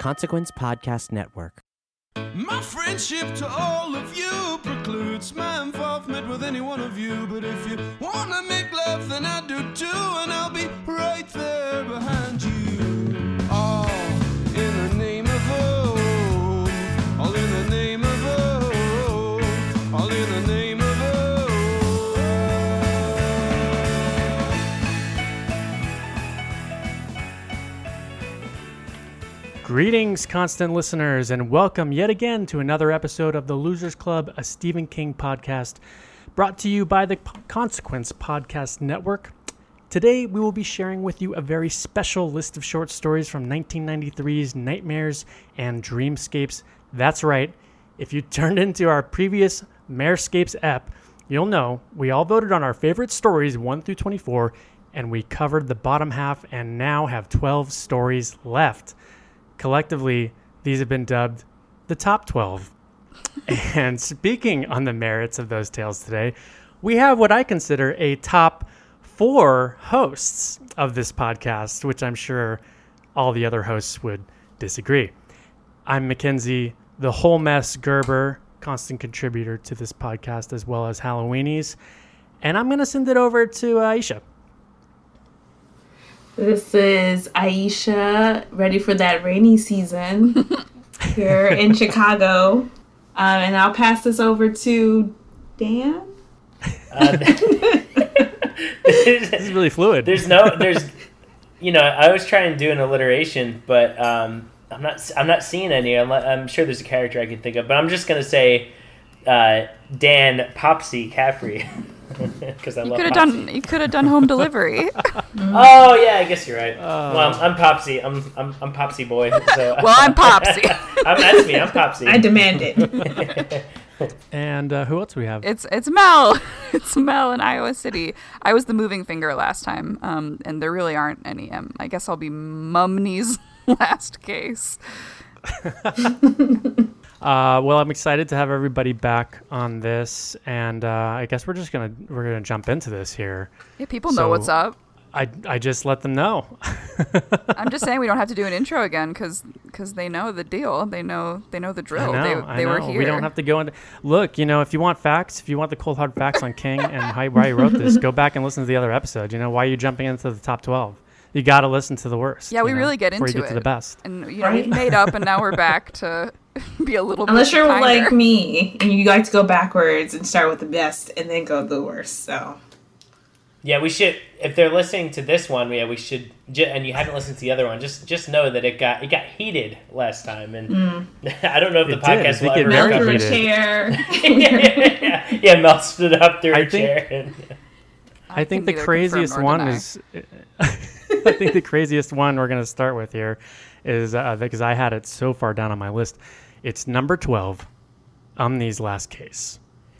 Consequence Podcast Network. My friendship to all of you precludes my involvement with any one of you. But if you wanna make love, then I do too, and I'll be right there behind you. Greetings, constant listeners, and welcome yet again to another episode of the Losers Club, a Stephen King podcast brought to you by the Consequence Podcast Network. Today, we will be sharing with you a very special list of short stories from 1993's Nightmares and Dreamscapes. That's right, if you turned into our previous Marescapes ep, you'll know we all voted on our favorite stories 1 through 24, and we covered the bottom half and now have 12 stories left. Collectively, these have been dubbed the top 12. and speaking on the merits of those tales today, we have what I consider a top four hosts of this podcast, which I'm sure all the other hosts would disagree. I'm McKenzie, the whole mess Gerber, constant contributor to this podcast, as well as Halloweenies. And I'm going to send it over to uh, Aisha. This is Aisha, ready for that rainy season here in Chicago. Um, and I'll pass this over to Dan. Uh, This is really fluid. there's no, there's, you know, I was trying to do an alliteration, but um, I'm not, I'm not seeing any. I'm, I'm sure there's a character I can think of, but I'm just gonna say uh, Dan Popsy Caffrey because I You love. could have done. You could have done home delivery. Oh yeah, I guess you're right. well, I'm Popsy. I'm, I'm, I'm Popsy boy. So. Well, I'm Popsy. I'm, that's me. I'm Popsy. I demand it. And uh, who else do we have? It's it's Mel. It's Mel in Iowa City. I was the moving finger last time, um, and there really aren't any. Um, I guess I'll be Mumney's last case. Uh, well, I'm excited to have everybody back on this, and uh, I guess we're just gonna we're gonna jump into this here. Yeah, people know what's up. I, I just let them know. I'm just saying we don't have to do an intro again because because they know the deal. They know they know the drill. know, they they were here. We don't have to go into. Look, you know, if you want facts, if you want the cold hard facts on King and how, why he wrote this, go back and listen to the other episode. You know, why are you jumping into the top twelve? You got to listen to the worst. Yeah, we know, know, really get into you get it. to the best. And you know Right. we've made up, and now we're back to be a little. Unless bit you're kinder. like me and you like to go backwards and start with the best and then go the worst. So Yeah, we should. If they're listening to this one, yeah, we should. And you haven't listened to the other one, just just know that it got it got heated last time, and I don't know if the It did. podcast It will did ever get very Mel recover. through a chair. yeah, yeah, Mel stood up through I a think- chair. And, I, think can the craziest one is. I think the craziest one we're going to start with here is uh, because I had it so far down on my list. It's number twelve, Umney's last case.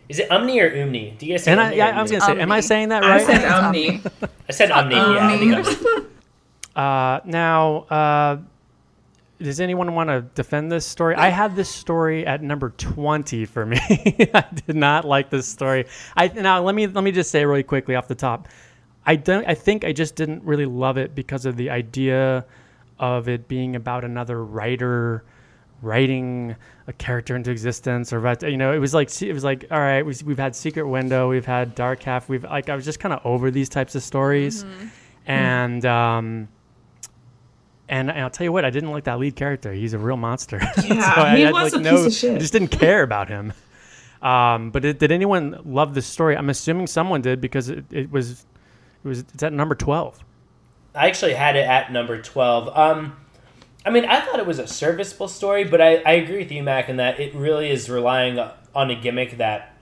is it Umney or Umney? Do you guys say And I, Umney yeah, or I was going to say, am I saying that right? I right? said Omni. I said Umney. Yeah, I think Umney. Umney. Uh, now, uh, does anyone want to defend this story? I had this story at number twenty for me. I did not like this story. I now let me let me just say really quickly off the top. I don't. I think I just didn't really love it because of the idea of it being about another writer writing a character into existence or write- you know it was like it was like all right we, we've had secret window we've had dark half we've like i was just kind of over these types of stories and um and I'll tell you what, I didn't like that lead character. He's a real monster. Yeah, I he had, was like, a no, piece of shit. I just didn't care about him. Um, but did, did anyone love this story? I'm assuming someone did because it, it was it was it's at number twelve. I actually had it at number twelve. Um, I mean, I thought it was a serviceable story, but I, I agree with you, Mac, in that it really is relying on a gimmick that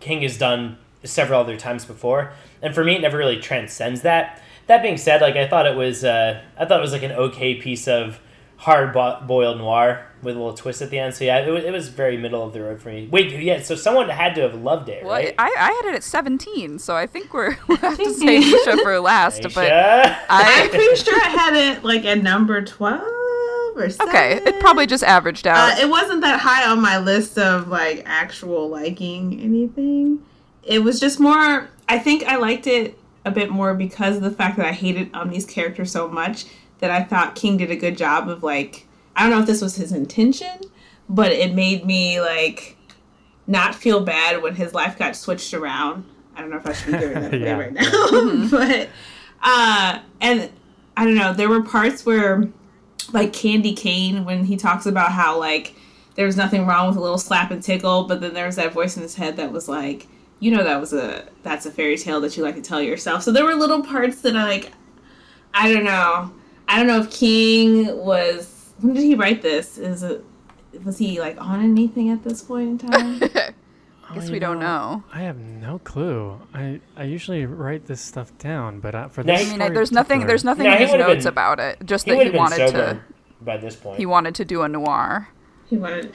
King has done several other times before, and for me, it never really transcends that. That being said, like I thought it was, uh, I thought it was like an okay piece of hard boiled noir with a little twist at the end. So yeah, it was, it was very middle of the road for me. Wait, yeah, so someone had to have loved it, Well, right? I, I had it at 17, so I think we're we'll have to say Nisha for last. But Aisha? I'm pretty sure I had it like at number 12 or something. okay, it probably just averaged Uh, out. it wasn't that high on my list of like actual liking anything. It was just more. I think I liked it a bit more because of the fact that I hated Omni's character so much that I thought King did a good job of like I don't know if this was his intention, but it made me like not feel bad when his life got switched around. I don't know if I should be giving that away Yeah. right now, but uh, and I don't know. There were parts where, like Candy Cane, when he talks about how like there was nothing wrong with a little slap and tickle, but then there was that voice in his head that was like, you know, that was a that's a fairy tale that you like to tell yourself. So there were little parts that I like. I don't know. I don't know if King was. When did he write this? Is it was he like on anything at this point in time? I guess you we don't know. I have no clue. I, I usually write this stuff down, but uh, for No, this, I I mean, story there's nothing. There's nothing No, in his notes been- about it. Just He that would he wanted to. by this point. He wanted to do a noir. He wanted.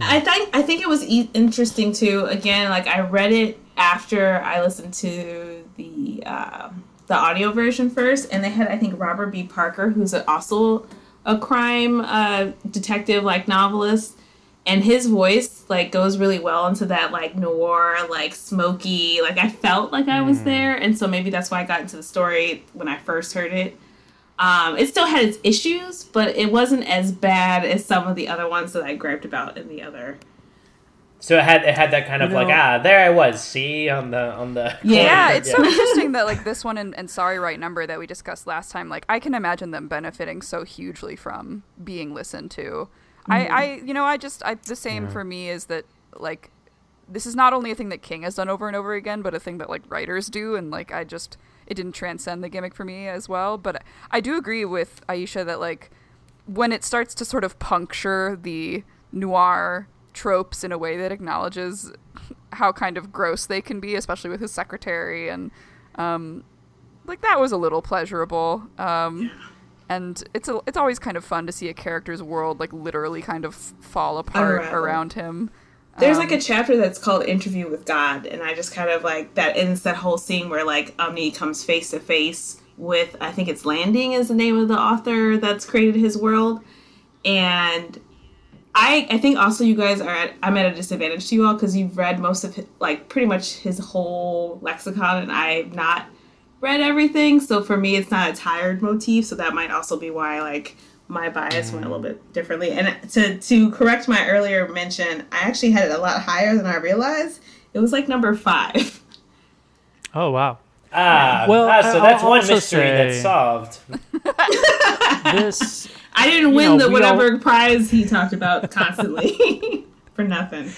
I think I think it was e- interesting too. Again, like I read it after I listened to the uh, the audio version first, and they had I think Robert B. Parker, who's a, also a crime uh, detective, like novelist, and his voice like goes really well into that like noir, like smoky. Like I felt like I was there, and so maybe that's why I got into the story when I first heard it. Um, it still had its issues, but it wasn't as bad as some of the other ones that I griped about in the other. So it had it had that kind of You like ah there I was see on the on the Yeah. Yeah, it's so interesting that like this one and, and Sorry Right Number that we discussed last time, like I can imagine them benefiting so hugely from being listened to. I, I you know, I just I the same for me is that like this is not only a thing that King has done over and over again, but a thing that like writers do and like I just it didn't transcend the gimmick for me as well. But I do agree with Aisha that like when it starts to sort of puncture the noir tropes in a way that acknowledges how kind of gross they can be, especially with his secretary, and um, like that was a little pleasurable. Um, and it's a, it's always kind of fun to see a character's world like literally kind of fall apart Unravel. around him. There's Um, like a chapter that's called Interview with God, and I just kind of like that ends that whole scene where like Omni comes face to face with I think it's Landry is the name of the author that's created his world, and I I think also you guys are at I'm at a disadvantage to you all because you've read most of his, like pretty much his whole lexicon, and I've not read everything, so for me it's not a tired motif, so that might also be why like my bias went a little bit differently. And to to correct my earlier mention, I actually had it a lot higher than I realized. It was like number five. Oh wow. ah Well, ah, so I'll that's one mystery say- that's solved. This I didn't win know, the whatever prize he talked about constantly for nothing.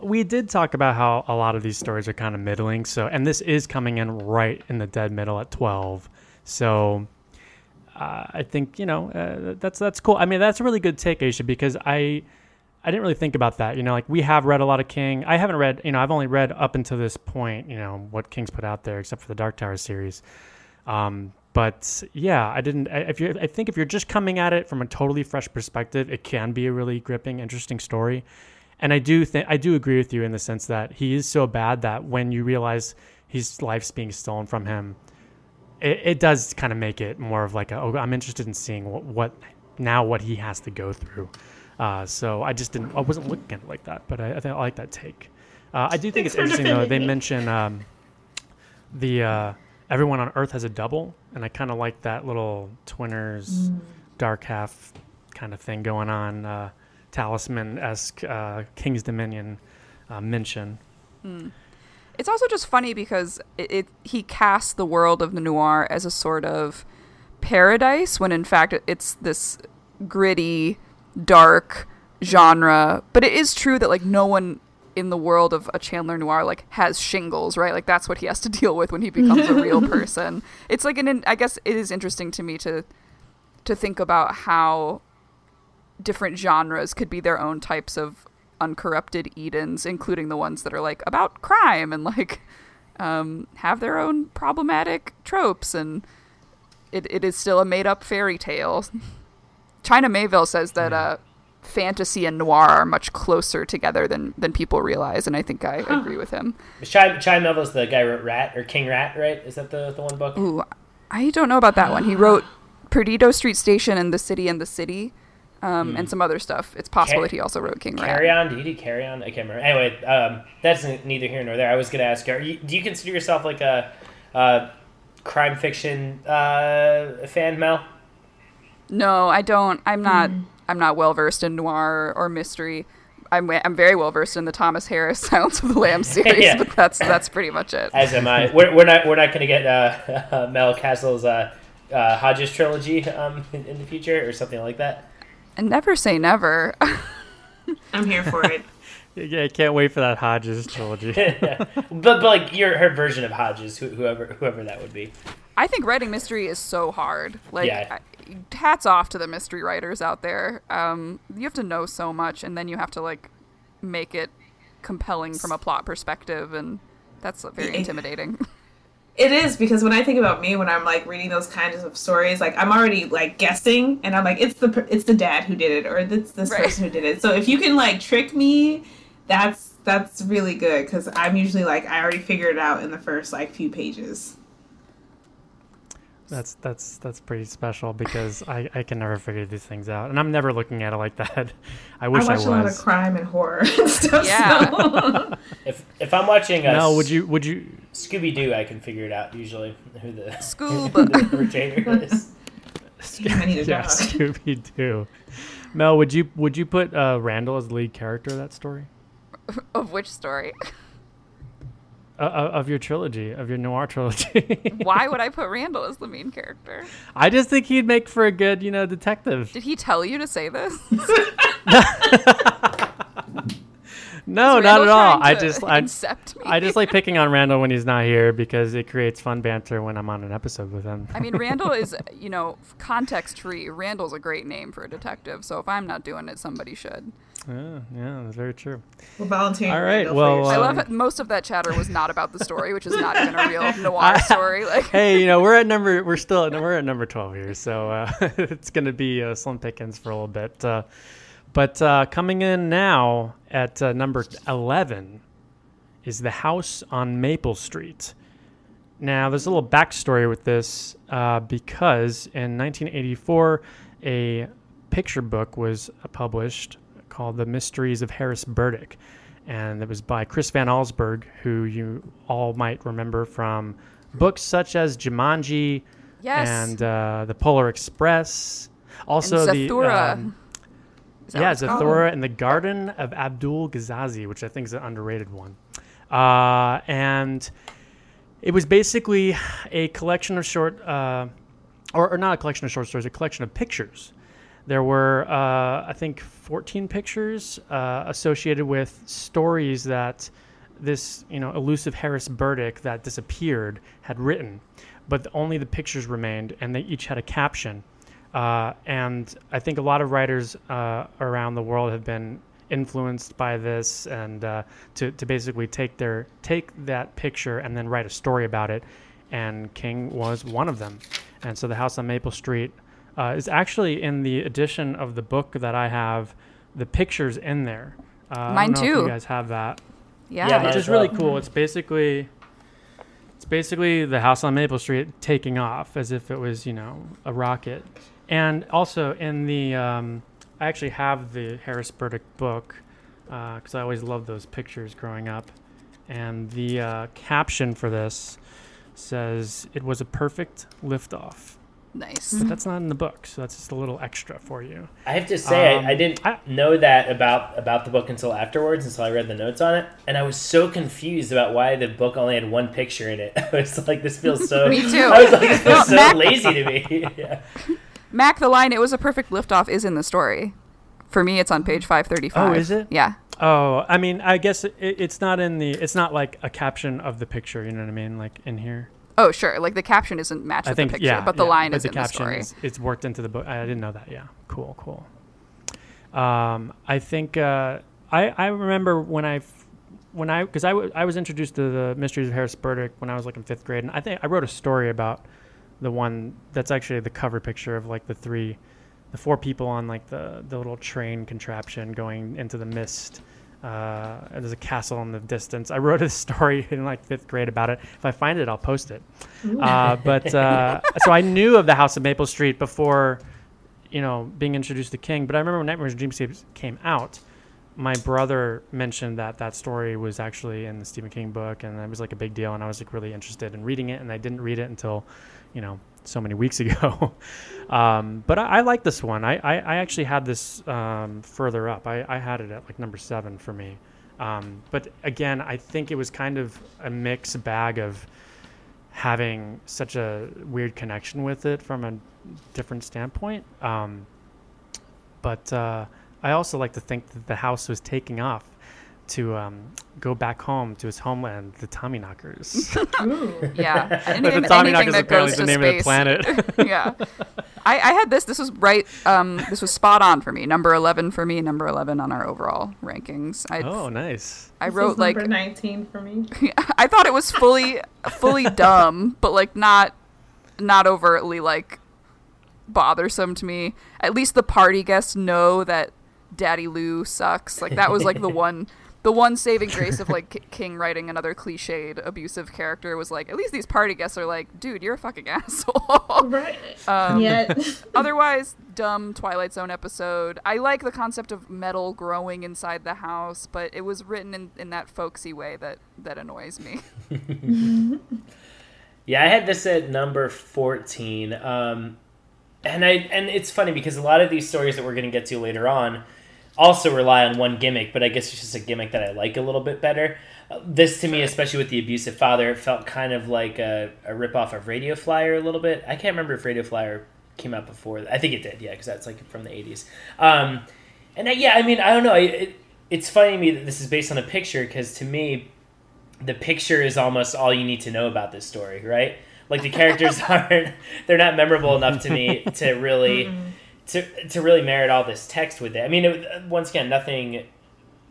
we did talk about how a lot of these stories are kind of middling. So, and this is coming in right in the dead middle at twelve. So, uh, I think you know uh, that's that's cool. I mean, that's a really good take, Aisha, because I I didn't really think about that. You know, like we have read a lot of King. I haven't read. You know, I've only read up until this point. You know, what King's put out there, except for the Dark Tower series. Um, but yeah, I didn't. I- If you, I think if you're just coming at it from a totally fresh perspective, it can be a really gripping, interesting story. And I do think I do agree with you in the sense that he is so bad that when you realize his life's being stolen from him, it, it does kind of make it more of like a, oh, I'm interested in seeing what, what now what he has to go through. Uh, so I just didn't. I wasn't looking at it like that, but I, I, think I like that take. Uh, I do think Thanks it's interesting though. They me. mention um, the uh, everyone on Earth has a double, and I kind of like that little twinners, dark half kind of thing going on. Uh, talisman esque uh, King's Dominion uh, mention. it's also just funny because it, it he casts the world of the noir as a sort of paradise when in fact it's this gritty dark genre but it is true that like no one in the world of a chandler noir like has shingles right? Like that's what he has to deal with when he becomes a real person. It's like an i guess it is interesting to me to to think about how different genres could be their own types of uncorrupted Edens, including the ones that are like about crime and like um, have their own problematic tropes, and it, it is still a made up fairy tale. China Miéville says that uh, fantasy and noir are much closer together than than people realize, and I think I agree with him. Chai, Chai Melville's the guy who wrote Rat or King Rat, right? Is that the, the one book? Ooh, I don't know about that one. He wrote Perdido Street Station and The City and the City. Um, and some other stuff. It's possible Car- that he also wrote King Rat. Carry on, Dee Dee, carry on. I can't remember. Anyway, um, that's neither here nor there. I was going to ask, are you, do you consider yourself like a, uh crime fiction uh, fan, Mel? No, I don't. I'm not. I'm not well versed in noir or mystery. I'm I'm very well versed in the Thomas Harris Silence of the Lambs series, Yeah. but that's that's pretty much it. As am I. We're, we're not we're not going to get uh, Mel Kassel's uh, uh, Hodges trilogy um, in, in the future or something like that. And never say never. I'm here for it. Yeah, I can't wait for that Hodges trilogy. but, but like your her version of Hodges, whoever whoever that would be. I think writing mystery is so hard. Like, Yeah. Hats off to the mystery writers out there. Um, you have to know so much, and then you have to like make it compelling from a plot perspective, and that's very intimidating. It is because when I think about me, when I'm like reading those kinds of stories, like I'm already like guessing, and I'm like, it's the it's the dad who did it, or it's this Right. person who did it. So if you can like trick me, that's that's really good because I'm usually like I already figured it out in the first like few pages. That's that's that's pretty special because I, I can never figure these things out, and I'm never looking at it like that. I wish I was. I, watch a lot of crime and horror and stuff. Yeah. so- If if I'm watching uh, No, would you would you? Scooby Doo, I can figure it out usually who the Scoob. the retainer is. I Yeah. Scooby Doo. Mel, would you would you put uh, Randall as the lead character of that story? of which story? Uh, uh, of your trilogy, of your noir trilogy. Why would I put Randall as the main character? I just think he'd make for a good, you know, detective. Did he tell you to say this? No, not at all. I just I. I just like picking on Randall when he's not here because it creates fun banter when I'm on an episode with him. I mean, Randall is, you know, context free. Randall's a great name for a detective, so if I'm not doing it, somebody should. Yeah, yeah, that's very true. We're volunteering. All right, well, yourself. I Um, love it. Most of that chatter was not about the story, which is not even a real noir story. Like, hey, you know, we're at number, we're still, at, we're at number 12 here, so uh, it's going to be uh, slim pickings for a little bit. Uh, but uh, coming in now at uh, number 11 is The House on Maple Street. Now, there's a little backstory with this uh, because in 1984, a picture book was published called The Mysteries of Harris Burdick. And it was by Chris Van Allsburg, who you all might remember from books such as Jumanji yes. and uh, The Polar Express. Also, the. Zathura. um, yeah, what it's called? Zathura and the Garden of Abdul Gasazi, which I think is an underrated one. Uh, and it was basically a collection of short, uh, or, or not a collection of short stories, a collection of pictures. There were, uh, I think, 14 pictures uh, associated with stories that this, you know, elusive Harris Burdick that disappeared had written, but only the pictures remained, and they each had a caption. Uh, and I think a lot of writers uh, around the world have been influenced by this, and uh, to to basically take their take that picture and then write a story about it. And King was one of them. And so the House on Maple Street uh, is actually in the edition of the book that I have. The pictures in there. Uh, I don't Mine know if too. you guys have that Yeah. Yeah, which is really well. cool. It's basically it's basically the house on Maple Street taking off as if it was, you know, a rocket. And also in the, um, I actually have the Harris Burdick book because I always loved those pictures growing up. And the uh, caption for this says, "It was a perfect liftoff." Nice. But that's not in the book, so that's just a little extra for you. I have to say, Um, I, I didn't I- know that about about the book until afterwards, until I read the notes on it, and I was so confused about why the book only had one picture in it. I was like, "This feels so." Me too. I was like, "This Well, feels so Mac- lazy to me." yeah. Mac, the line, it was a perfect liftoff, is in the story. For me, it's on page 535. Oh, is it? Yeah. Oh, I mean, I guess it, it's not in the. It's not like a caption of the picture. You know what I mean? Like in here. Oh, sure. Like the caption isn't matched I with think the picture, yeah, but the yeah, line but is the in the caption story. Is, it's worked into the book. I didn't know that. Yeah, cool, cool. Um, I think uh, I I remember when I when I because I, w- I was introduced to the Mysteries of Harris Burdick when I was like in fifth grade, and I think I wrote a story about the one that's actually the cover picture of like the three, the four people on like the the little train contraption going into the mist. Uh, there's a castle in the distance. I wrote a story in like fifth grade about it. If I find it, I'll post it. Uh, but uh, so I knew of the House of Maple Street before, you know, being introduced to King. But I remember when Nightmares and Dreamscapes came out, my brother mentioned that that story was actually in the Stephen King book, and it was like a big deal. And I was like really interested in reading it, and I didn't read it until, you know, so many weeks ago. um, but I, I like this one. I, I, I actually had this um, further up. I, I had it at like number seven for me. Um, but again, I think it was kind of a mixed bag of having such a weird connection with it from a different standpoint. Um, but uh, I also like to think that the house was taking off to um, go back home to his homeland, the Tommyknockers. Yeah, the anything, Tommyknockers that apparently goes is the to name space. of the planet. yeah, I, I had this. This was right. Um, this was spot on for me. Number eleven for me. Number eleven on our overall rankings. I oh, nice. I This wrote is like number 19 for me. I thought it was fully fully dumb, but like not not overtly like bothersome to me. At least the party guests know that Daddy Lou sucks. Like that was like the one the one saving grace of like King writing another cliched abusive character was like at least these party guests are like, dude, you're a fucking asshole. Right. Um, Yet. Otherwise, dumb Twilight Zone episode. I like the concept of metal growing inside the house, but it was written in, in that folksy way that, that annoys me. Yeah, I had this at number fourteen, um, and I and it's funny because a lot of these stories that we're going to get to later on also rely on one gimmick, but I guess it's just a gimmick that I like a little bit better. This to me, especially with the abusive father, it felt kind of like a, a ripoff of Radio Flyer a little bit. I can't remember if Radio Flyer came out before. I think it did, yeah, because that's like from the eighties. Um, and I, yeah, I mean, I don't know. It, it, it's funny to me that this is based on a picture because to me, the picture is almost all you need to know about this story, right? Like the characters aren't they're not memorable enough to me to really to to really merit all this text with it. I mean, it, once again, nothing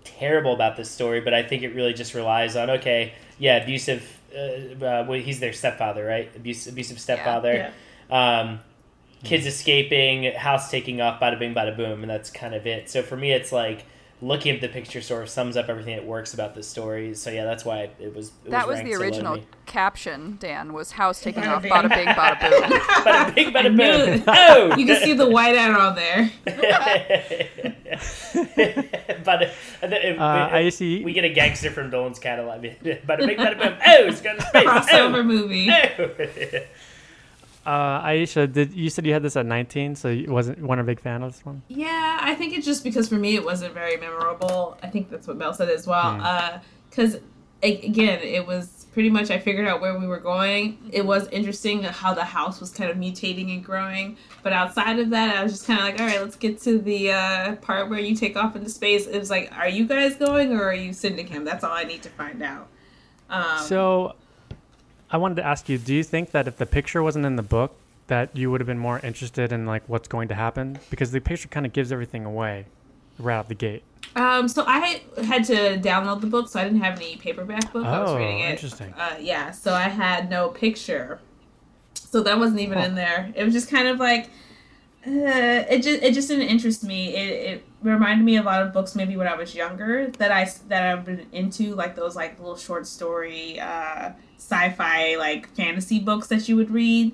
terrible about this story, but I think it really just relies on okay, yeah, abusive. Uh, uh, well, he's their stepfather, right? Abuse, abusive stepfather. Um, kids escaping, house taking off, bada bing, bada boom, and that's kind of it. So for me, it's like looking at the picture sort of sums up everything that works about this story. So yeah, that's why it was. It that was ranked the so low to original me. caption, Dan, was house taking Bada off, bing. bada bing, bada boom. Bada bing, bada boom. Oh, You can see the whiteout on there. but uh, it, Uh, we, I see. we get a gangster from Dolan's Cadillac. bada bing, bada boom. Oh, it's going to space. Crossover Oh. movie. Oh. Uh, Aisha, did you said you had this at 19, so you wasn't one a big fan of this one? Yeah, I think it's just because for me it wasn't very memorable. I think that's what Mel said as well. Because again, it was pretty much I figured out where we were going. It was interesting how the house was kind of mutating and growing. But outside of that, I was just kind of like, all right, let's get to the uh, part where you take off into space. It was like, are you guys going or are you sending him? That's all I need to find out. Um, So, I wanted to ask you: Do you think that if the picture wasn't in the book, that you would have been more interested in like what's going to happen? Because the picture kind of gives everything away right out the gate. Um, so I had to download the book, so I didn't have any paperback book. I was Oh, reading it. interesting. Uh, yeah, so I had no picture, so that wasn't even in there. It was just kind of like, uh, it just it just didn't interest me. It, it reminded me of a lot of books maybe when I was younger that I that I've been into, like those like little short story, uh, sci-fi like fantasy books that you would read.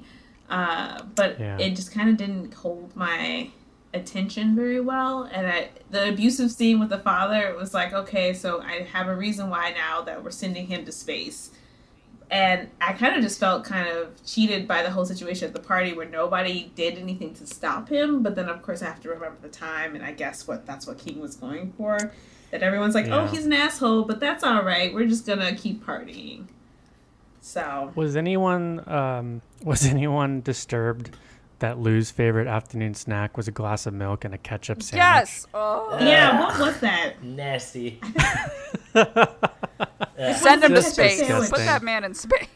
Uh, but Yeah. it just kind of didn't hold my attention very well and I, the abusive scene with the father it was like okay so i have a reason why now that we're sending him to space and i kind of just felt kind of cheated by the whole situation at the party where nobody did anything to stop him but then of course i have to remember the time and i guess what that's what king was going for. That everyone's like oh he's an asshole but that's all right. We're just gonna keep partying. So Was anyone um, was anyone disturbed that Lou's favorite afternoon snack was a glass of milk and a ketchup sandwich? yes. Oh. yeah what was that Nasty. Send him to space. disgusting. Put that man in space.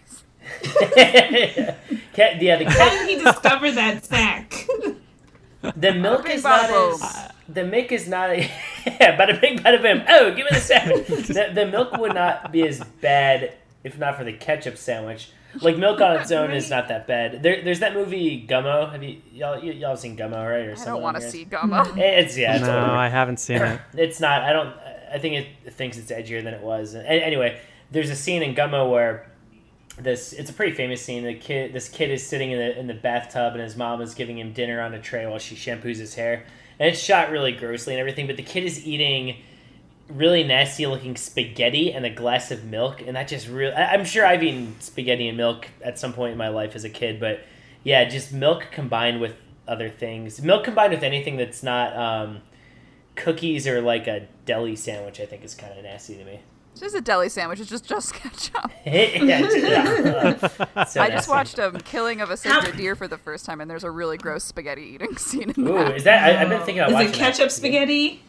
Cat, yeah, the how did he discover that snack the milk is not boom. as the milk is not a, yeah, bada bing, bada boom. Oh, give me the sandwich. the, the milk would not be as bad if not for the ketchup sandwich. Like milk on its own is not that bad. There, there's that movie Gummo. Have you y'all y- y'all seen Gummo right? Or I don't want to see that? Gummo. It's yeah. It's No, whatever. I haven't seen it. It's not. I don't. I think it thinks it's edgier than it was. And anyway, there's a scene in Gummo where this. It's a pretty famous scene. The kid, this kid is sitting in the in the bathtub, and his mom is giving him dinner on a tray while she shampoos his hair, and it's shot really grossly and everything. But the kid is eating really nasty looking spaghetti and a glass of milk, and that just really. I, I'm sure I've eaten spaghetti and milk at some point in my life as a kid, but yeah, just milk combined with other things. Milk combined with anything that's not um, cookies or like a deli sandwich, I think is kind of nasty to me. It's just a deli sandwich. It's just just ketchup. yeah, just, yeah. So I just nasty. watched um, Killing of a Sacred Deer for the first time, and there's a really gross spaghetti eating scene in Ooh, that. is that? I, I've been thinking about Is watching it that. ketchup spaghetti?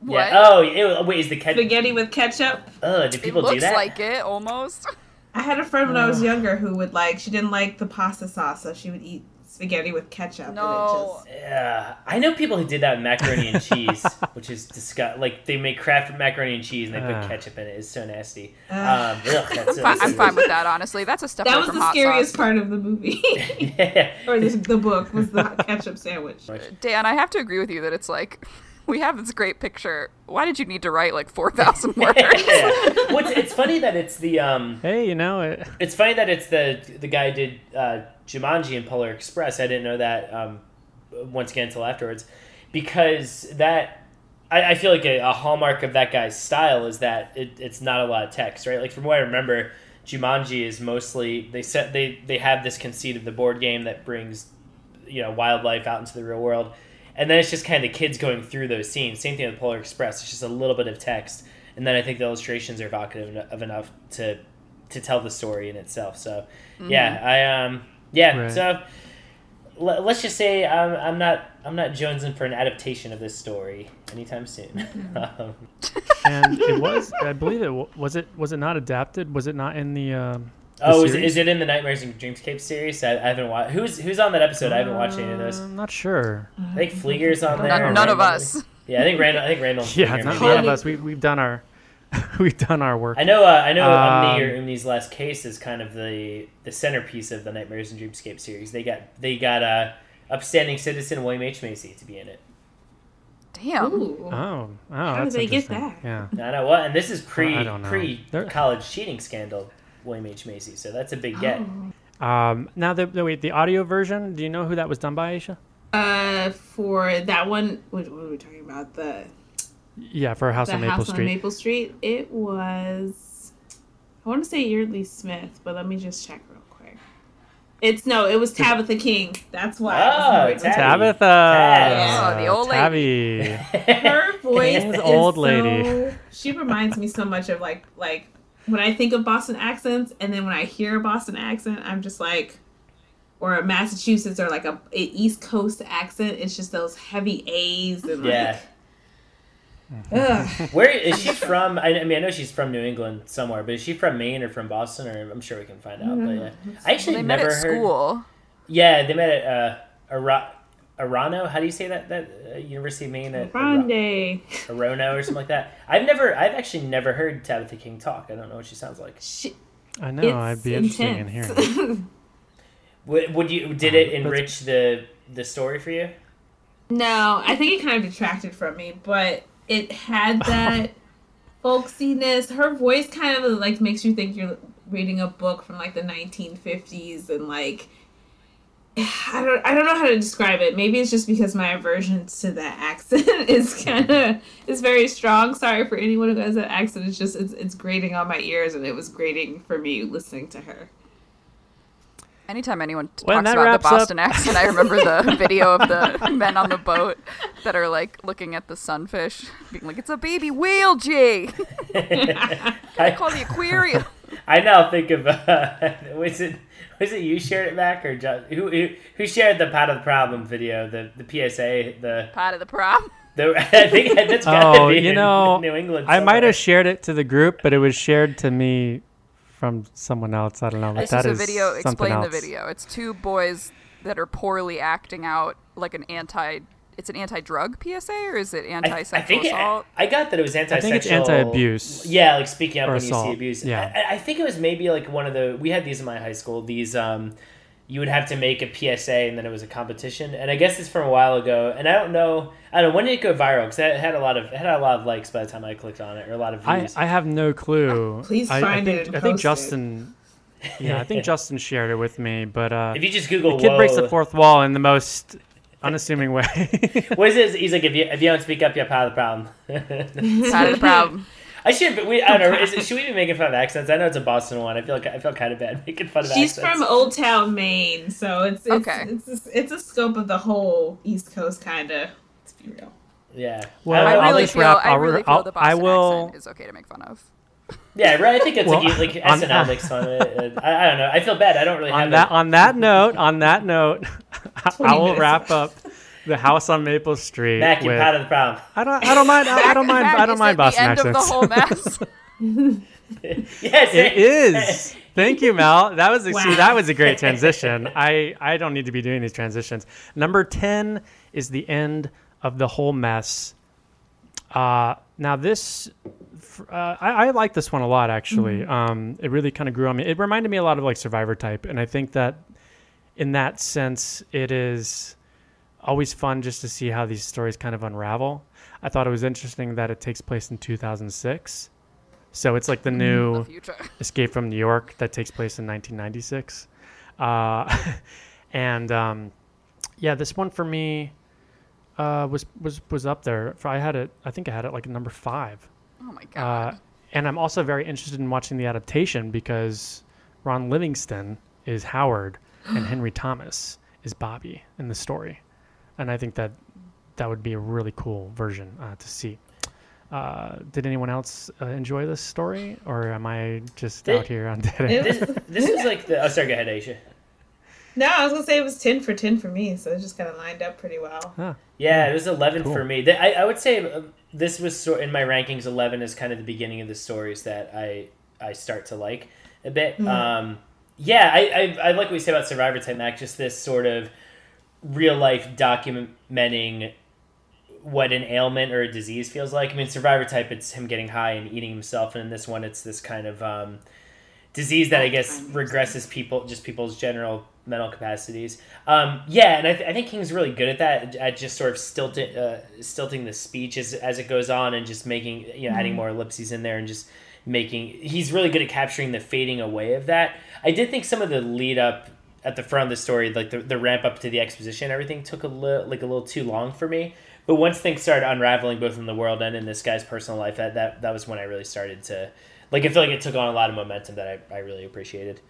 What? Yeah. Oh, ew, wait. Is the ketchup? Spaghetti with ketchup? Oh, do it people looks do that? like it almost. I had a friend when I was younger who would like she didn't like the pasta sauce, so she would eat spaghetti with ketchup. No. And it just, Yeah, I know people who did that with macaroni and cheese, which is disgusting. Like they make Kraft macaroni and cheese and they put Ah. ketchup in it. It's so nasty. Um, Ugh. ugh, that's so I'm nasty. fine with that, honestly. That's a step that was the scariest sauce. part of the movie. yeah. or the, the book was the ketchup sandwich. Dan, I have to agree with you that it's like we have this great picture. Why did you need to write like four thousand words? yeah. Well, it's, it's funny that it's the um, Hey, you know, it, it's funny that it's the the guy who did uh, Jumanji and Polar Express. I didn't know that um, once again until afterwards, because that I, I feel like a, a hallmark of that guy's style is that it, it's not a lot of text, right? Like from what I remember, Jumanji is mostly they set they they have this conceit of the board game that brings you know wildlife out into the real world, and then it's just kind of kids going through those scenes. Same thing with Polar Express. It's just a little bit of text, and then I think the illustrations are evocative of enough to to tell the story in itself. So yeah, I um yeah. Right. So l- let's just say I'm, I'm not I'm not jonesing for an adaptation of this story anytime soon. um, and it was, I believe it was it was it not adapted? Was it not in the? Um, the oh, is, is it in the Nightmares and Dreamscape series? I, I haven't watched. Who's who's on that episode? I haven't watched any of those. I'm not sure. I think Fleeger's on there. none, none of us. Yeah, I think Randall. I think Randall. Yeah, Flieger none, none of us. We we've done our we've done our work. I know. Uh, I know. Umney Um, or Umney's last case is kind of the the centerpiece of the Nightmares and Dreamscape series. They got they got uh, upstanding citizen William H Macy to be in it. Damn. Ooh. Oh, oh, How did they get interesting. that? Yeah. I know what, and this is pre I don't know. pre college cheating scandal. William H Macy, so that's a big get. Oh. Um, now the, the wait the audio version. Do you know who that was done by, Aisha? Uh, for that one, what, what are we talking about? The Yeah, for House the on Maple house Street. on Maple Street. It was. I want to say Yeardley Smith, but let me just check real quick. It's no, it was Tabitha King. That's why. I was Oh, worried. Tab- Tabitha. Tab. Oh, the old lady. Tabby. her voice is old so- she reminds me so much of like like when I think of Boston accents, and then when I hear a Boston accent, I'm just like, or a Massachusetts or like a, a East Coast accent. It's just those heavy A's and Yeah. like. Where is she from? I, I mean, I know she's from New England somewhere, but is she from Maine or from Boston? Or I'm sure we can find out. But yeah, I actually They met never at heard. school. Yeah, they met at uh, Ara- Arano. How do you say that? That uh, University of Maine at Ara- Grande. Arono or something like that. I've never, I've actually never heard Tabitha King talk. I don't know what she sounds like. She, I know. I'd be interested in intense. hearing. Would, would you? Did it Uh, enrich the the story for you? No, I think it kind of detracted from me, but it had that folksiness. Her voice kind of like makes you think you're reading a book from like the 1950s and like I don't I don't know how to describe it. Maybe it's just because my aversion to that accent is kind of is very strong. Sorry for anyone who has that accent. It's just it's it's grating on my ears and it was grating for me listening to her. Anytime anyone When talks that about the wraps up- Boston accent, I remember the video of the men on the boat that are like looking at the sunfish, being like, "It's a baby whale, Jay. I, Call the aquarium." I now think of uh, was it was it you shared it back or just, who, who who shared the part of the problem video the the PSA the Part of the problem. the I think that's gotta Oh, be you in know, New England. I might have shared it to the group, but it was shared to me from someone else. I don't know. But This that is a is video. something Explain else. the video. It's two boys that are poorly acting out like an anti. It's an anti-drug PSA or is it I, I anti-sexual think it, assault? I got that it was anti. Psychic. I think it's anti-abuse. Yeah, like speaking up Or when you see abuse. yeah. I, I think it was maybe like one of the we had these in my high school. These um, you would have to make a PSA and then it was a competition. And I guess it's from a while ago. And I don't know. I don't know when did it go viral because it had a lot of it had a lot of likes by the time I clicked on it or a lot of views. I have no clue. Please I, I find think, it and I think post it. Justin. Yeah, I think Justin shared it with me, but uh, if you just Google the kid breaks the fourth wall in the most unassuming way. What is it? He's like, if you if you don't speak up, you're part of the problem. Part of the problem. I should. But we. I don't know. Is should we be making fun of accents? I know it's a Boston one. I feel like I feel kind of bad making fun of She's accents. from Old Town, Maine, so it's it's Okay. it's, a, it's a scope of the whole East Coast, kind of. Let's be real. Yeah. Well, I I don't. I'll really just feel. wrap- I I'll really feel I'll- the I Boston will- accent is okay to make fun of. Yeah, right. I think it's Well, like, like on- SNL makes fun of it. I, I don't know. I feel bad. I don't really on have that a- on that note, on that note, I will minutes wrap up the house on Maple Street. Mac, you're with, part of the problem. I don't I don't mind I, I don't mind Mac, I don't mind Boston the end accents. of the whole mess. Yes, It is. Thank you, Mel. That was a, see, that was a great transition. I I don't need to be doing these transitions. Number ten is the end of the whole mess. Uh, now this, f- uh, I, I like this one a lot actually. Um, it really kind of grew on me. It reminded me a lot of like Survivor type, and I think that in that sense, it is always fun just to see how these stories kind of unravel. I thought it was interesting that it takes place in 2006. So it's like the new the. Escape from New York that takes place in 1996. Uh, and um, yeah, this one for me uh, was was was up there. I had it, I think I had it like number five. Oh my Uh, god. and I'm also very interested in watching the adaptation because Ron Livingston is Howard and Henry Thomas is Bobby in the story, and I think that that would be a really cool version uh, to see. Uh, did anyone else uh, enjoy this story, or am I just Did- out here on dead end? This, this is like the. Oh, sorry. Go ahead, Aisha. No, I was gonna say it was ten for ten for me, so it just kind of lined up pretty well. Huh. Yeah, it was 11 Cool. for me. I, I would say uh, this was sort in my rankings. 11 is kind of the beginning of the stories that I I start to like a bit. Um, yeah, I, I I like what you say about Survivor Type Mac. Just this sort of real life documenting what an ailment or a disease feels like. I mean, Survivor Type, it's him getting high and eating himself, and in this one, it's this kind of um, disease that I guess regresses people, just people's general mental capacities. Um, yeah, and I, th- I think King's really good at that, at just sort of stilting, uh, stilting the speech as, as it goes on, and just making, you know, adding more ellipses in there, and just making. He's really good at capturing the fading away of that. I did think some of the lead up at the front of the story, like the, the ramp up to the exposition, everything took a little like a little too long for me. But once things started unraveling, both in the world and in this guy's personal life, that that, that was when I really started to like. I feel like it took on a lot of momentum that I, I really appreciated.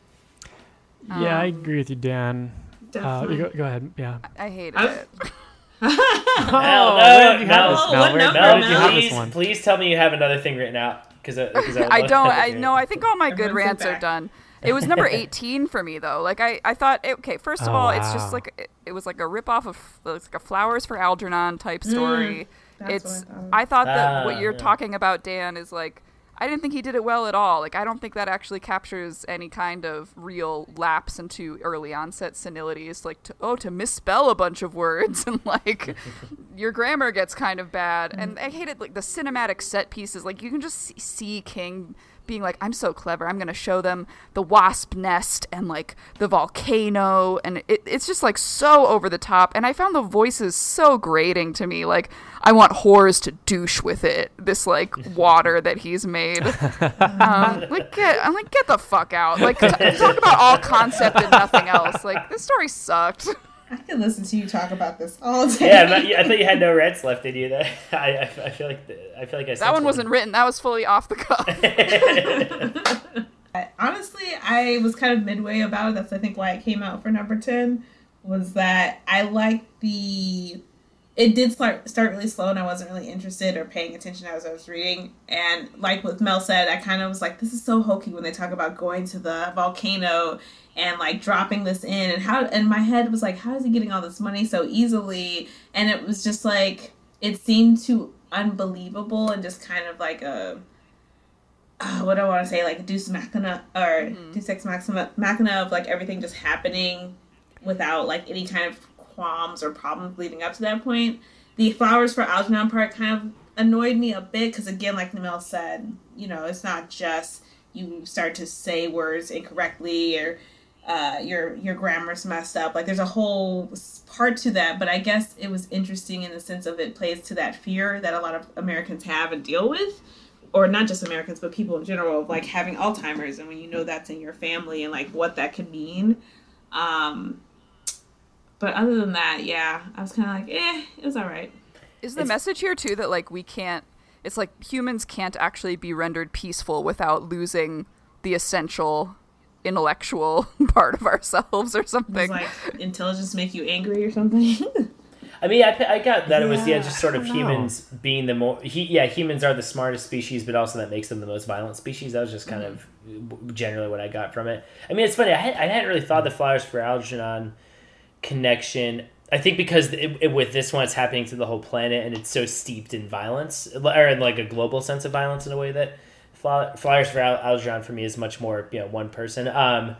Yeah, I agree with you, Dan. Uh, Definitely. you go, go ahead. Yeah. I hated I- it. Mel, Oh, no, where did you have Mel, Mel? Where, number, where did you Mel? please, please tell me you have another thing written out because because I don't. I know. I think all my good rants are done. It was number 18 for me though. Like I, I thought, okay, first of Oh, all, it's just like it, it was like a rip off of like a Flowers for Algernon type story. that's it's I thought. I thought that Ah, what you're yeah. talking about, Dan, is like I didn't think he did it well at all. Like I don't think that actually captures any kind of real lapse into early onset senility. It's Like to, oh, to misspell a bunch of words and like your grammar gets kind of bad. And mm-hmm. I hated like the cinematic set pieces. Like you can just see, see King being like, "I'm so clever. I'm gonna show them the wasp nest and like the volcano." And it, it's just like so over the top. And I found the voices so grating to me. Like I want whores to douche with it. This like water that he's made. Um, like get, I'm like get the fuck out. Like t- talk about all concept and nothing else. Like this story sucked. I can listen to you talk about this all day. Yeah, but I thought you had no rants left in you. There, I, I, I feel like the, I feel like I That one wasn't written. That was fully off the cuff. Honestly, I was kind of midway about it. That's I think why it came out for number ten. Was that I liked the. It did start start really slow, and I wasn't really interested or paying attention as I was reading. And like what Mel said, I kind of was like, "This is so hokey" when they talk about going to the volcano and like dropping this in, and how. And my head was like, "How is he getting all this money so easily?" And it was just like it seemed too unbelievable and just kind of like a uh, what do I want to say, like Deus Machina or Deus Ex Machina, Machina of like everything just happening without like any kind of qualms or problems leading up to that point. The flowers for Algernon part kind of annoyed me a bit because again, like Namel said, you know, it's not just you start to say words incorrectly or uh, your your grammar's messed up. Like there's a whole part to that, but I guess it was interesting in the sense of it plays to that fear that a lot of Americans have and deal with or not just Americans, but people in general, of like having Alzheimer's, and when you know that's in your family and like what that could mean. Um, but other than that, yeah, I was kind of like, eh, it was all right. Is the It's- message here too that like we can't it's like humans can't actually be rendered peaceful without losing the essential intellectual part of ourselves or Does something. like intelligence make you angry or something? I mean, I, I got that it was yeah, Yeah, just sort of don't know. humans being the more he, yeah humans are the smartest species, but also that makes them the most violent species. That was just kind mm. of generally what I got from it. I mean, it's funny. I, had, I hadn't really thought the Flowers for Algernon connection. I think because it, it, with this one, it's happening to the whole planet, and it's so steeped in violence, or in like a global sense of violence in a way that Fly- Flowers for Al- Algernon for me is much more you know one person. Um,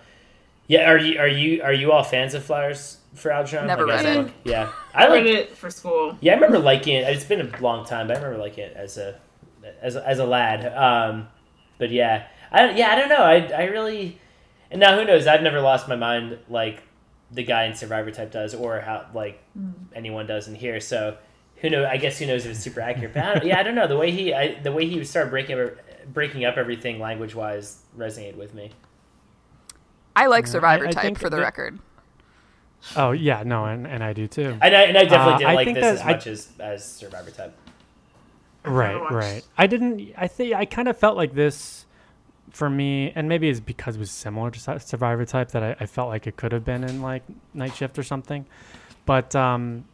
yeah, are you are you are you all fans of Flowers for Algernon? Never Like, read it. Yeah, I read like. it for school. Yeah, I remember liking it. It's been a long time, but I remember liking it as a as as a lad. Um, but yeah, I don't- yeah I don't know. I I really and now who knows? I've never lost my mind like the guy in Survivor Type does, or how like anyone does in here. So who knows? I guess who knows if it's super accurate. But I yeah, I don't know. The way he I, the way he started breaking up breaking up everything language wise resonated with me. I like Survivor I- I type for the that- record. Oh yeah, no, and, and I do too. And I, and I definitely Uh, didn't I like this as I- much as as Survivor Type. Right, right. I didn't. I think I kind of felt like this for me, and maybe it's because it was similar to Survivor Type that I, I felt like it could have been in like Night Shift or something. But um,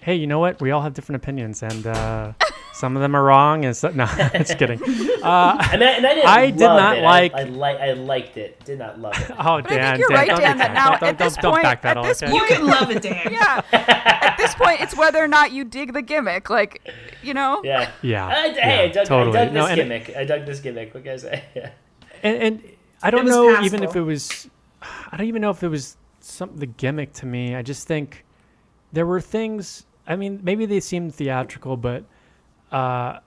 hey, you know what? We all have different opinions, and uh, some of them are wrong, and so, no, just kidding. Uh, And I, and I didn't. I did not it. like- I, I like. I liked it. Did not love it. oh, But I Dan, think you're Dan, right, don't Dan, that now Don't- at don't- this don't point, backpedal, at this okay? You can love it, Dan. Yeah. At this point, it's whether or not you dig the gimmick. Like, you know. Yeah. Yeah, I, hey, I dug, totally. I dug this No, and- gimmick. I dug this gimmick. What can I say? Yeah. and, and I don't was know even if it was I don't even know if it was some the gimmick to me. I just think there were things I mean, maybe they seemed theatrical, but uh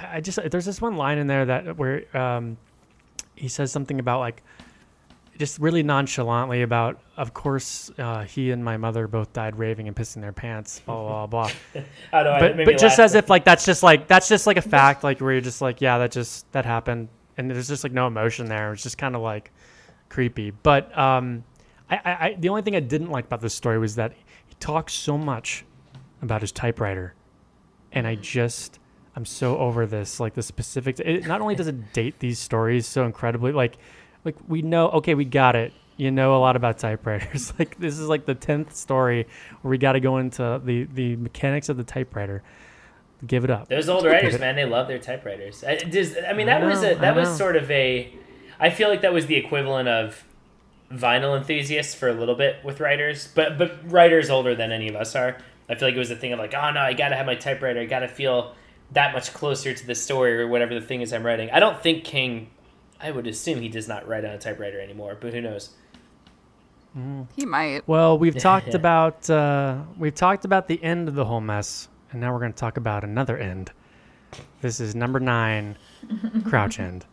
I, just there's this one line in there that where um he says something about like just really nonchalantly about of course uh, he and my mother both died raving and pissing their pants blah blah blah. I don't know. but but just as if like that's just like that's just like a fact like where you're just like yeah that just that happened and there's just like no emotion there it's just kind of like creepy but um I, I i the only thing i didn't like about this story was that he talks so much about his typewriter and i just i'm so over this like the specifics it not only does it date these stories so incredibly like like we know okay we got it you know a lot about typewriters like this is like the 10th story where we got to go into the the mechanics of the typewriter give it up Those old writers, man, they love their typewriters. I, does, I mean, I that was a that was sort of a. I feel like that was the equivalent of vinyl enthusiasts for a little bit with writers, but but writers older than any of us are. I feel like it was a thing of like, oh no, I gotta have my typewriter. I gotta feel that much closer to the story or whatever the thing is I'm writing. I don't think King. I would assume he does not write on a typewriter anymore, but who knows? He might. Well, we've talked about uh, we've talked about the end of the whole mess, and now we're going to talk about another end. This is number nine, Crouch End.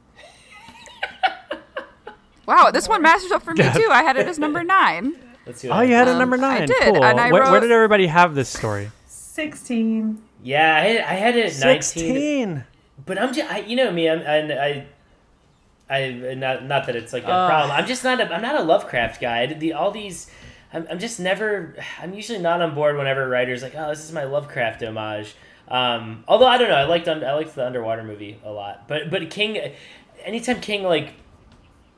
Wow, this one matches up for me too. I had it as number nine. Let's see. What Oh, you had a Um, number I nine. did, cool. and I where, where did everybody have this story? 16. Yeah, I had, I had it at nineteen. Sixteen. But I'm just, I, you know me, I'm, and I, I, not, not that it's like a Uh. problem. I'm just not, a, I'm not a Lovecraft guy. I did the, all these, I'm, I'm just never, I'm usually not on board whenever writers like, oh, this is my Lovecraft homage. Um, although I don't know, I liked, I liked the Underwater movie a lot. But, but King, anytime King like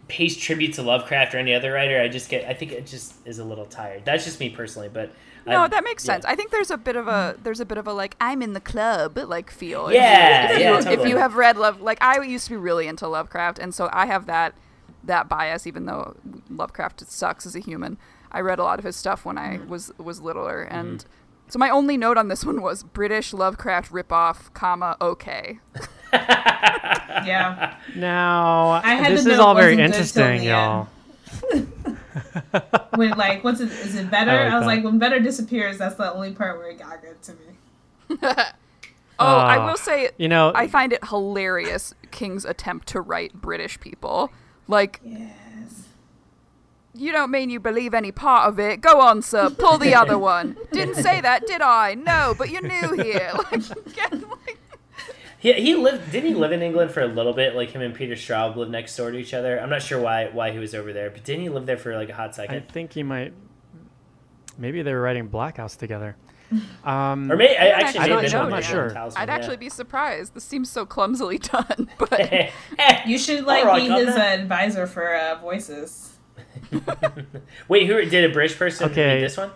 pays tribute to Lovecraft or any other writer, I just get, I think it just is a little tired. That's just me personally, but. No, I- that makes yeah. sense. I think there's a bit of a there's a bit of a like I'm in the club like feel. If Yeah, you, if yeah, you, If totally. you have read Love, like I used to be really into Lovecraft, and so I have that that bias. Even though Lovecraft sucks as a human, I read a lot of his stuff when I mm-hmm. was was littler, and mm-hmm. So my only note on this one was British Lovecraft ripoff, comma okay. Yeah. Now, I had this the is all very wasn't good till interesting, y'all. When, like, what's it? Is it better? I I, was that. like, when better disappears, that's the only part where it got good to me. Oh, I Uh, will say You know, I find it hilarious King's attempt to write British people. Like, Yes. You don't mean you believe any part of it. Go on, sir. Pull the other one. Didn't say that, did I? No, but you're new here. Like, get, like He, he lived. Didn't he live in England for a little bit? Like him and Peter Straub lived next door to each other. I'm not sure why why he was over there, but didn't he live there for like a hot second? I think he might. Maybe they were writing Black House together. Um, Or maybe I actually I don't know. I'm not sure. I'd yeah. actually be surprised. This seems so clumsily done, but You should like Alright, be his uh, advisor for uh, voices. Wait, who did a British person Okay. read this one?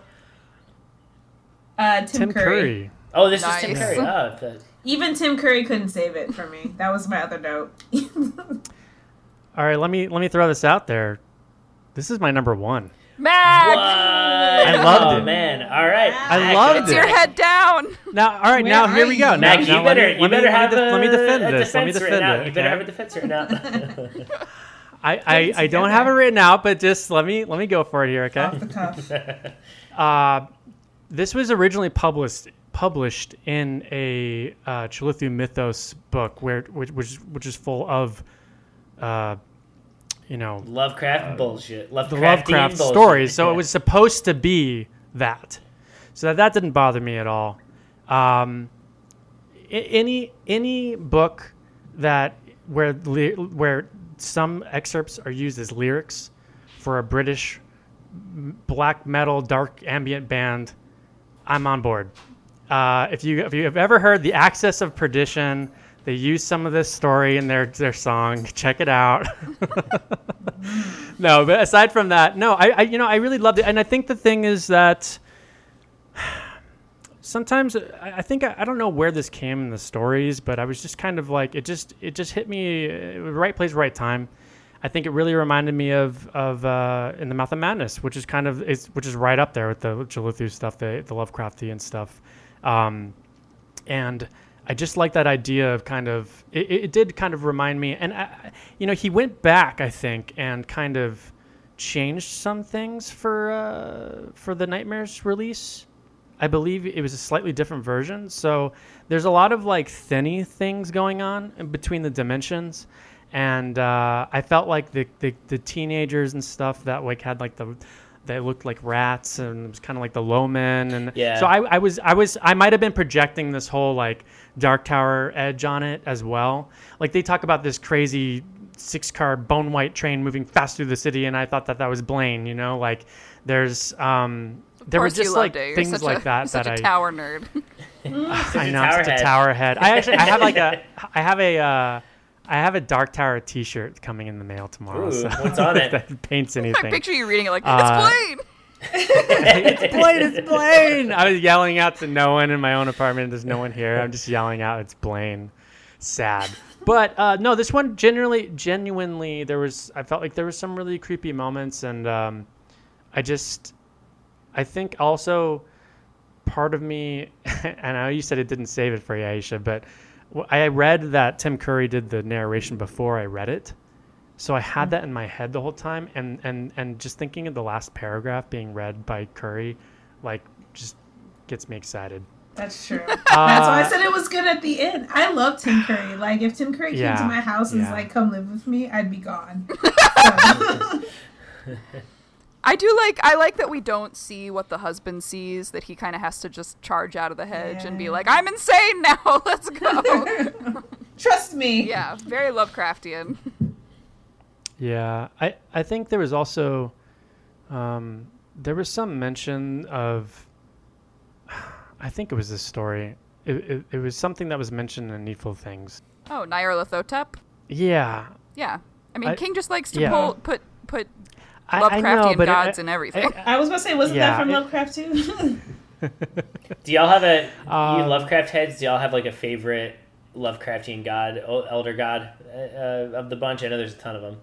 Uh, Tim, Tim Curry. Curry. Oh, this is Tim Curry. Oh, the, Even Tim Curry couldn't save it for me. That was my other note. All right, let me let me throw this out there. This is my number one. Mac, what? I loved oh, it. man. All right. I Mac, loved it's it. your head down. Now, all right, Where now are here we go. you? Now, Mac, you now let better, me, you let me, better let me have a, let me defend a this. Let me defend written out. it. You better have a defense written out. I, I, I don't have it written out, but just let me let me go for it here, okay? Off the cuff. Uh, this was originally published published in a uh, Cthulhu Mythos book, where which which which is full of, uh, you know, Lovecraft bullshit. the Lovecraft bullshit. stories. So it was supposed to be that. So that, that didn't bother me at all. Um, any any book that where where some excerpts are used as lyrics for a British black metal dark ambient band, I'm on board. Uh, if you if you have ever heard the Axis of Perdition, they use some of this story in their their song. Check it out. no, but aside from that, no, I, I you know I really loved it, and I think the thing is that sometimes I, I think I, I don't know where this came in the stories, but I was just kind of like it just it just hit me uh, right place, right time. I think it really reminded me of of uh, in the Mouth of Madness, which is kind of is which is right up there with the Cthulhu stuff, the the Lovecraftian stuff, um, and I just like that idea of kind of it, it did kind of remind me, and I, you know he went back I think and kind of changed some things for uh, for the Nightmares release. I believe it was a slightly different version. So there's a lot of like thinny things going on in between the dimensions. And uh, I felt like the, the, the teenagers and stuff that like had like the they looked like rats and it was kind of like the low men and Yeah. so I, I was I was I might have been projecting this whole like Dark Tower edge on it as well. Like they talk about this crazy six car bone white train moving fast through the city and I thought that that was Blaine, you know, like there's um there were Of course you just like it. Things such like a, that such that a I tower nerd. I a know tower it's a tower head. I actually I have like a I have a uh, I have a Dark Tower T-shirt coming in the mail tomorrow. Ooh, so what's on it? that paints anything. I picture you reading it like, Uh, it's Blaine! it's Blaine. It's Blaine. I was yelling out to no one in my own apartment. There's no one here. I'm just yelling out. It's Blaine. Sad. But uh, no, this one genuinely, genuinely, there was. I felt like there was some really creepy moments, and um, I just, I think also part of me, and I know you said it didn't save it for you, Aisha, but I read that Tim Curry did the narration before I read it. So I had that in my head the whole time, and and and just thinking of the last paragraph being read by Curry, like just gets me excited. That's true. That's why I Uh, said it was good at the end. I love Tim Curry. Like if Tim Curry came to my house and was like, "Come live with me," I'd be gone. So- I do like I like that we don't see what the husband sees, that he kind of has to just charge out of the hedge and be like, I'm insane now, let's go. Trust me. yeah, very Lovecraftian. Yeah, I I think there was also, um, there was some mention of, I think it was this story. It, it, it was something that was mentioned in Needful Things. Oh, Nyarlathotep? Yeah, Yeah. I mean, I- King just likes to yeah. pull put put I, I know, Lovecraftian but it- gods I- and everything. I was about to say, wasn't Yeah, that from it- Lovecraft too? Do y'all have a you Um, Lovecraft heads? Do y'all have like a favorite Lovecraftian god, elder god uh, uh, of the bunch? I know there's a ton of them.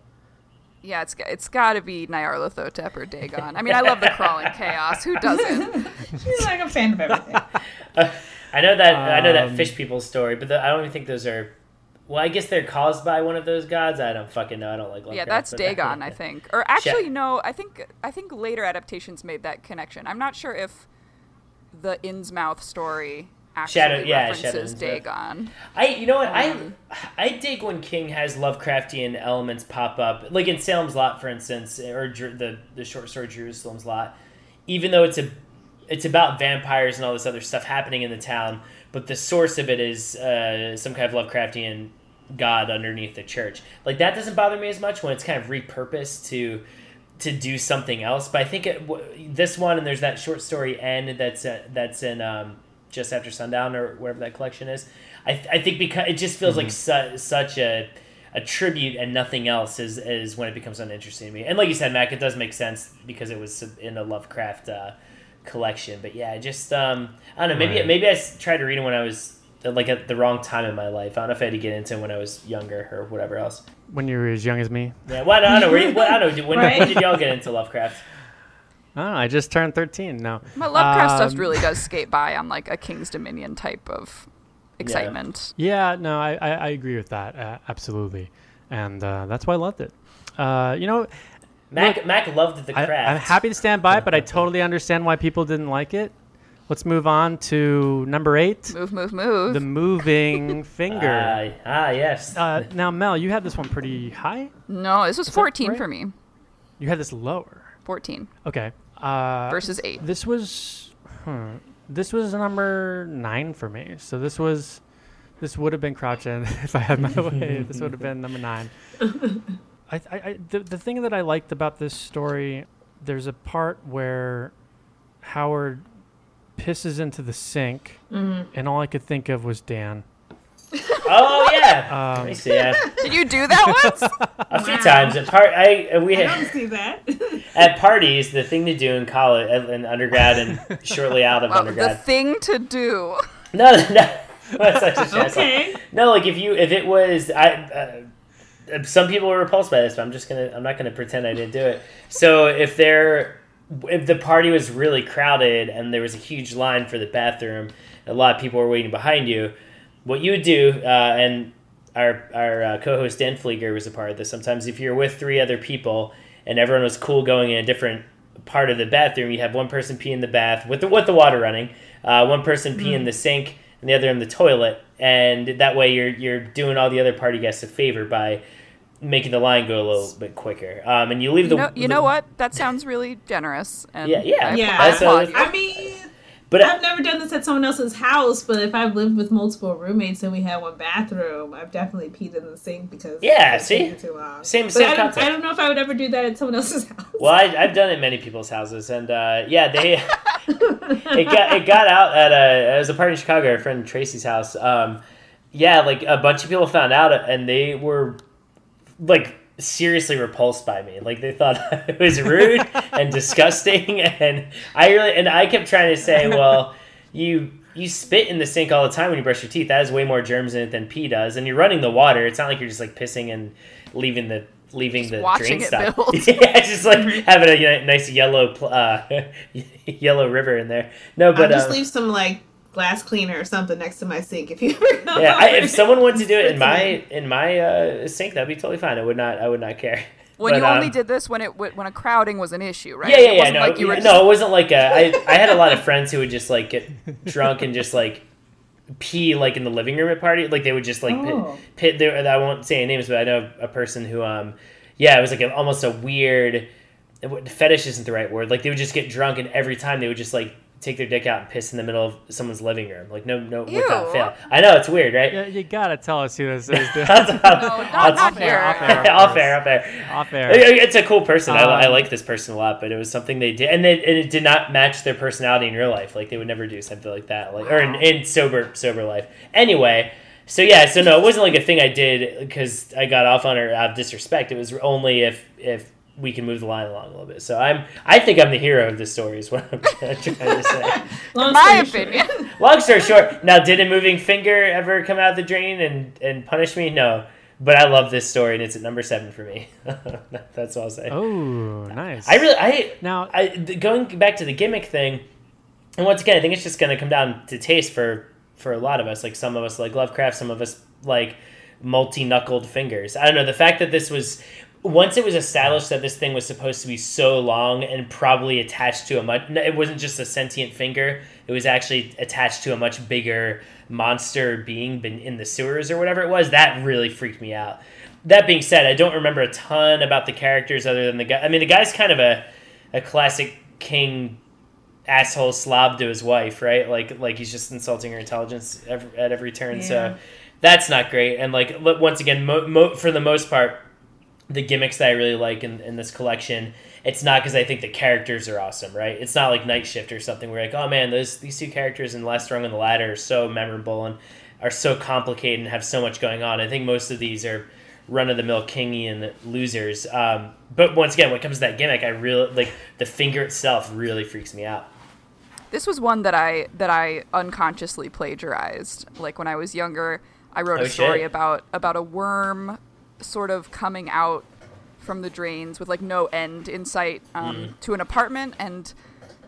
yeah, it's it's got to be Nyarlathotep or Dagon. I mean, I love the crawling chaos. Who doesn't? She's like a fan of everything. I know that I know that Um, fish people story, but the, I don't even think those are. Well, I guess they're caused by one of those gods. I don't fucking know. I don't like Lovecraft. yeah, that's Dagon, I think. Or actually, no, I think I think later adaptations made that connection. I'm not sure if the Innsmouth story actually Shadow- yeah, references. Dagon. I you know what Um, I I dig when King has Lovecraftian elements pop up, like in Salem's Lot, for instance, or the the short story Jerusalem's Lot. Even though it's a it's about vampires and all this other stuff happening in the town, but the source of it is uh, some kind of Lovecraftian god underneath the church. Like that doesn't bother me as much when it's kind of repurposed to to do something else. But I think it, w- this one and there's that short story end that's uh, that's in um, just after sundown or wherever that collection is. I, th- I think because it just feels like su- such a a tribute and nothing else is is when it becomes uninteresting to me. And like you said, Mac, it does make sense because it was in a Lovecraft uh, collection. But yeah, just um, I don't know. Maybe Right. maybe I tried to read it when I was like at the wrong time in my life. I don't know if I had to get into it when I was younger or whatever else. When you were as young as me. Yeah, well, I don't know. Were you, well, I don't know. When, Right. when did y'all get into Lovecraft? I don't know. I just turned 13 now. My Lovecraft Um, stuff really does skate by on like a King's Dominion type of excitement. Yeah, no, I, I, I agree with that. Uh, absolutely. And uh, that's why I loved it. Uh, you know, Mac Mac loved the I, craft. I'm happy to stand by it, but I totally understand why people didn't like it. Let's move on to number eight Move, move, move. The Moving Finger. Ah, ah, yes. Uh, now, Mel, you had this one pretty high. no, this was that 14 right? for me. You had this lower. 14 Okay. Uh, versus 8. This was, hmm, this was number nine for me. So this was, this would have been crouching if I had my way. This would have been number nine. I, I, I the, the thing that I liked about this story, there's a part where Howard pisses into the sink, and all I could think of was Dan. oh yeah. Um, I see. Yeah. Did you do that once? A few Wow. times at part. I uh, we I don't see that. at parties the thing to do in college in undergrad and shortly out of Well, the undergrad. thing to do. No, no. That's such a shit. okay. No, like if you if it was I. Uh, some people were repulsed by this, but I'm just gonna I'm not gonna pretend I didn't do it. So if there if the party was really crowded and there was a huge line for the bathroom, a lot of people were waiting behind you. What you would do, uh, and our our uh, co-host Dan Flieger was a part of this. Sometimes if you're with three other people and everyone was cool going in a different part of the bathroom, you have one person pee in the bath with the with the water running, uh, one person pee in the sink, and the other in the toilet, and that way you're you're doing all the other party guests a favor by making the line go a little bit quicker. Um, and you leave You the know, you the- know what? That sounds really generous. And Yeah, yeah. I, Yeah. I uh, applaud. I mean, But I've never done this at someone else's house, but if I've lived with multiple roommates and we had one bathroom, I've definitely peed in the sink because Yeah, it's see? too long. Same- But same I don't. I don't know if I would ever do that at someone else's house. Well, I, I've done it at many people's houses, and uh, yeah, they it got it got out at a it was a party in Chicago, our friend Tracy's house. Um, yeah, like a bunch of people found out, and they were like seriously repulsed by me. Like they thought it was rude and disgusting, and I really and I kept trying to say, well, you. You spit in the sink all the time when you brush your teeth. That has way more germs in it than pee does. And you're running the water. It's not like you're just like pissing and leaving the leaving the watching drain it stuff. yeah, just like having a nice yellow uh, yellow river in there. No, I'll but just um, leave some like glass cleaner or something next to my sink if you ever come yeah, I, if someone wanted to do it in my in my uh, sink, that'd be totally fine. I would not I would not care. when But, you only um, did this when it when a crowding was an issue, right? Yeah, yeah, It yeah. wasn't No, like you were yeah, just- no, it wasn't like a, I, I had a lot of friends who would just like get drunk and just like pee like in the living room at party. Like they would just like Oh. pit, pit there. I won't say any names, but I know a person who, um, yeah, it was like a, almost a weird fetish isn't the right word. Like they would just get drunk and every time they would just like take their dick out and piss in the middle of someone's living room. Like no, no, without fail. I know it's weird, right? Yeah, you gotta tell us who this is. dude. No, not, I'll- air, off air. off air, off air. Off air. It's a cool person. I, I Um, like this person a lot, but it was something they did, and, they, and it did not match their personality in real life. Like they would never do something like that, like or in, in sober sober life. Anyway, so yeah, so no, it wasn't like a thing I did because I got off on her out of disrespect. It was only if if we can move the line along a little bit. So I'm I think I'm the hero of this story. Is what I'm trying to say. Long My story opinion. short. Long story short, now did a moving finger ever come out of the drain and and punish me? No. But I love this story, and it's at number seven for me. That's all I'll say. Oh, nice. I really, I now. I th- going back to the gimmick thing, and once again, I think it's just going to come down to taste for for a lot of us. Like some of us like Lovecraft, some of us like multi knuckled fingers. I don't know the fact that this was once it was established that this thing was supposed to be so long and probably attached to a much. It wasn't just a sentient finger. It was actually attached to a much bigger monster being in the sewers or whatever it was. That really freaked me out. That being said, I don't remember a ton about the characters other than the guy. I mean, the guy's kind of a a classic king asshole slob to his wife, right? Like like he's just insulting her intelligence every, at every turn. Yeah. So that's not great. And like once again, mo- mo- for the most part, the gimmicks that I really like in, in this collection. It's not because I think the characters are awesome, right? It's not like Night Shift or something where like, oh man, those these two characters in Last Rung on the Ladder are so memorable and are so complicated and have so much going on. I think most of these are run of the mill Kingian losers. Um, but once again, when it comes to that gimmick, I really like the finger itself really freaks me out. This was one that I that I unconsciously plagiarized. Like when I was younger, I wrote Oh, a story shit. about about a worm sort of coming out from the drains with like no end in sight um, Mm. to an apartment and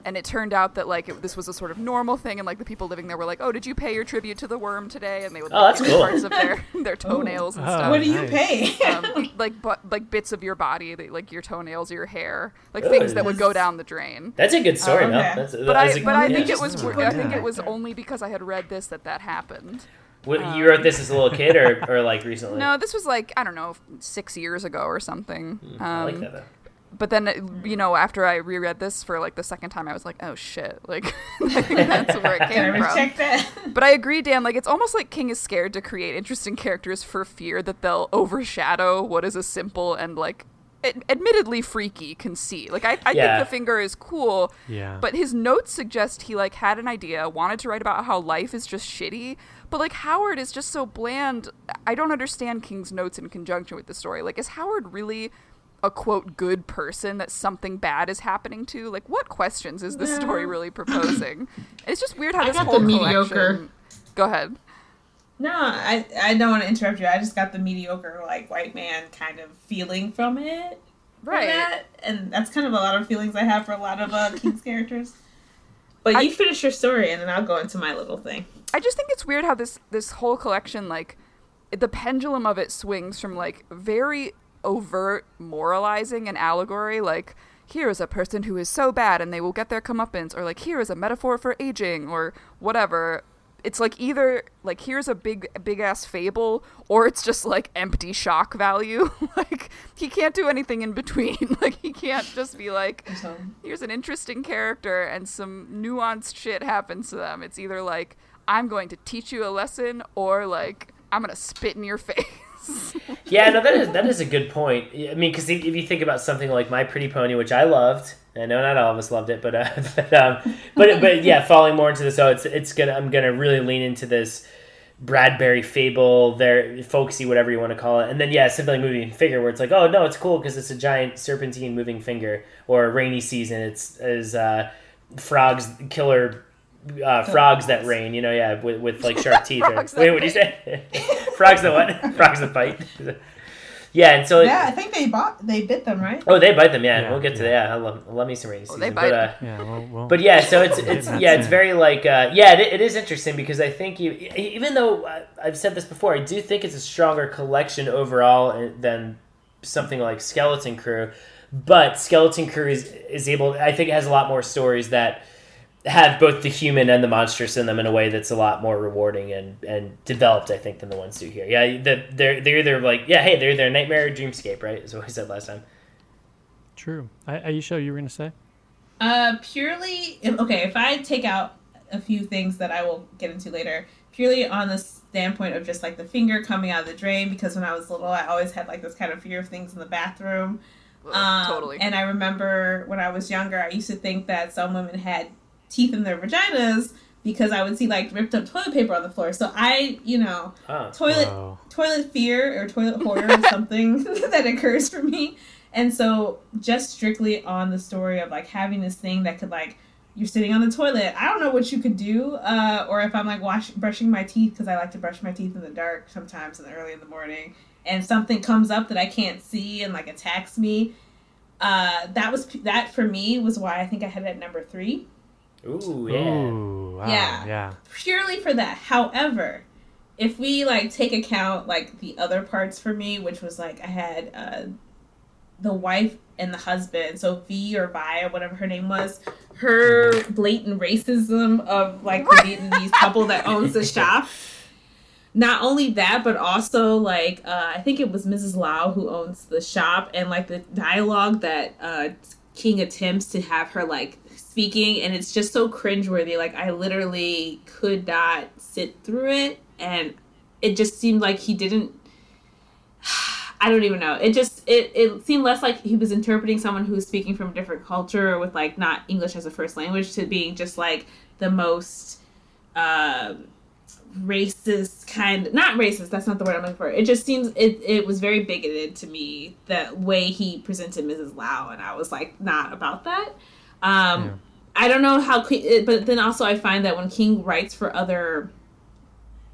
and it turned out that like it, this was a sort of normal thing and like the people living there were like oh did you pay your tribute to the worm today and they would Oh, like, that's give cool. parts of their their toenails and Oh. stuff what do you nice. pay? um, like but like bits of your body like your toenails or your hair like Ooh. things that would go down the drain That's a good story, no? okay. That's, but that's I, a- but I think it was, Oh, I think it was only because I had read this that that happened. What, you wrote this as a little kid or, or like recently? No, this was like I don't know, six years ago or something. Hmm, I like Um, that though. But then, uh, you know, after I reread this for like the second time, I was like, oh shit, like that's where it came from. check that? But I agree, Dan. Like, it's almost like King is scared to create interesting characters for fear that they'll overshadow what is a simple and like, ad- admittedly freaky conceit. Like, I, I Yeah. think the finger is cool, Yeah. but his notes suggest he like had an idea, wanted to write about how life is just shitty. But like Howard is just so bland. I don't understand King's notes in conjunction with the story. Like, is Howard really? a quote good person that something bad is happening to like what questions is this story really proposing it's just weird how I this got whole the mediocre. collection go ahead No, I I don't want to interrupt you. I just got the mediocre like white man kind of feeling from it. Right. that, and that's kind of a lot of feelings I have for a lot of uh, King's characters. But I- you finish your story, and then I'll go into my little thing. I just think it's weird how this this whole collection like the pendulum of it swings from like very overt moralizing and allegory like here is a person who is so bad and they will get their comeuppance or like here is a metaphor for aging or whatever it's like either like here's a big big ass fable or it's just like empty shock value like he can't do anything in between like he can't just be like here's an interesting character and some nuanced shit happens to them. It's either like I'm going to teach you a lesson or like I'm gonna spit in your face. Yeah, no, that is that is a good point. I mean, because if you think about something like My Pretty Pony, which I loved, I know not all of us loved it, but uh, but um, but but yeah, falling more into this, oh, it's it's gonna I'm gonna really lean into this Bradbury fable, there folksy, whatever you want to call it, and then yeah, something like moving finger, where it's like, oh no, it's cool because it's a giant serpentine moving finger, or rainy season, it's as uh, frogs killer. Uh, frogs that rain, you know, yeah, with, with like sharp teeth. or, wait, what do you say? frogs that what? frogs that bite. Yeah, and so yeah, I think they bought they bit them right. oh, they bite them. Yeah, Yeah, we'll get to yeah. that. I love, I love me some rainy Oh, season. they but, bite uh, yeah. Well, well, but yeah, so it's it's yeah, it's very like uh, yeah, it, it is interesting because I think you even though I- I've said this before, I do think it's a stronger collection overall uh, than something like Skeleton Crew. But Skeleton Crew is is able. I think it has a lot more stories that have both the human and the monstrous in them in a way that's a lot more rewarding and, and developed, I think, than the ones do here. Yeah, the, they're they're either like yeah, hey, they're either nightmare or dreamscape, right? Is what we said last time. true. I, Aisha, you sure you were gonna say? Uh, purely okay. If I take out a few things that I will get into later, purely on the standpoint of just like the finger coming out of the drain, because when I was little, I always had like this kind of fear of things in the bathroom. Um, totally. And I remember when I was younger, I used to think that some women had teeth in their vaginas because I would see like ripped up toilet paper on the floor. So I, you know, Oh. toilet Whoa. toilet fear or toilet horror is something that occurs for me. And so just strictly on the story of like having this thing that could like you're sitting on the toilet. I don't know what you could do, uh, or if I'm like wash brushing my teeth because I like to brush my teeth in the dark sometimes in the early in the morning, and something comes up that I can't see and like attacks me. Uh, that was that for me was why I think I had it at number three Ooh, yeah. Ooh, wow, Yeah. yeah. purely for that. However, if we like take account like the other parts for me, which was like I had uh the wife and the husband, so V or Vi or whatever her name was, her blatant racism of like the Vietnamese couple that owns the shop. Not only that, but also like uh, I think it was Mrs. Lau who owns the shop, and like the dialogue that uh, King attempts to have her like speaking, and it's just so cringeworthy. Like I literally could not sit through it, and it just seemed like he didn't. I don't even know. It just it, it seemed less like he was interpreting someone who was speaking from a different culture with like not English as a first language to being just like the most uh, racist kind not racist that's not the word i'm looking for it just seems it, it was very bigoted to me the way he presented mrs lau and i was like not about that um Yeah. i don't know how but then also i find that when king writes for other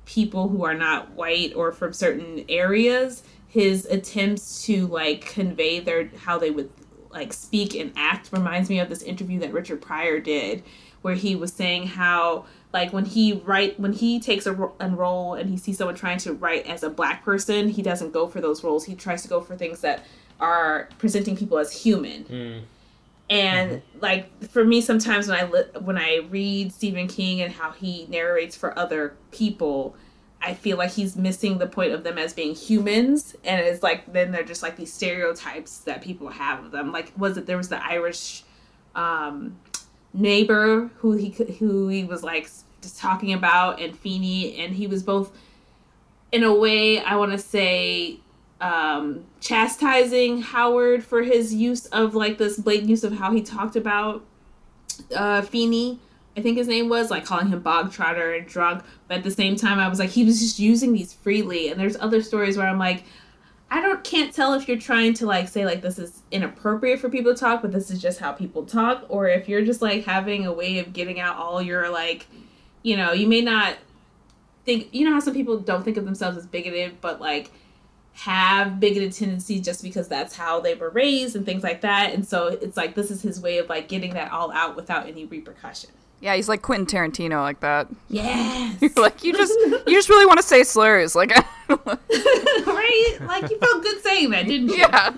people who are not white or from certain areas his attempts to like convey their how they would like speak and act reminds me of this interview that richard pryor did where he was saying how like when he write when he takes a, ro- a role and he sees someone trying to write as a black person he doesn't go for those roles. He tries to go for things that are presenting people as human and like for me sometimes when i li- when i read stephen king and how he narrates for other people i feel like he's missing the point of them as being humans. And it's like then they're just like these stereotypes that people have of them. Like was it there was the irish um neighbor who he who he was like just talking about and Feeney and he was both in a way I want to say um chastising Howard for his use of like this blatant use of how he talked about uh Feeney I think his name was like calling him bog trotter and drunk but at the same time I was like he was just using these freely. And there's other stories where I'm like I don't can't tell if you're trying to like say like this is inappropriate for people to talk, but this is just how people talk, or if you're just like having a way of getting out all your like, you know, you may not think you know how some people don't think of themselves as bigoted, but like have bigoted tendencies just because that's how they were raised and things like that. And so it's like this is his way of like getting that all out without any repercussion. Yeah, he's like Quentin Tarantino, like that. Yes. like you just you just really want to say slurs, like right? Like you felt good saying that, didn't you? yeah.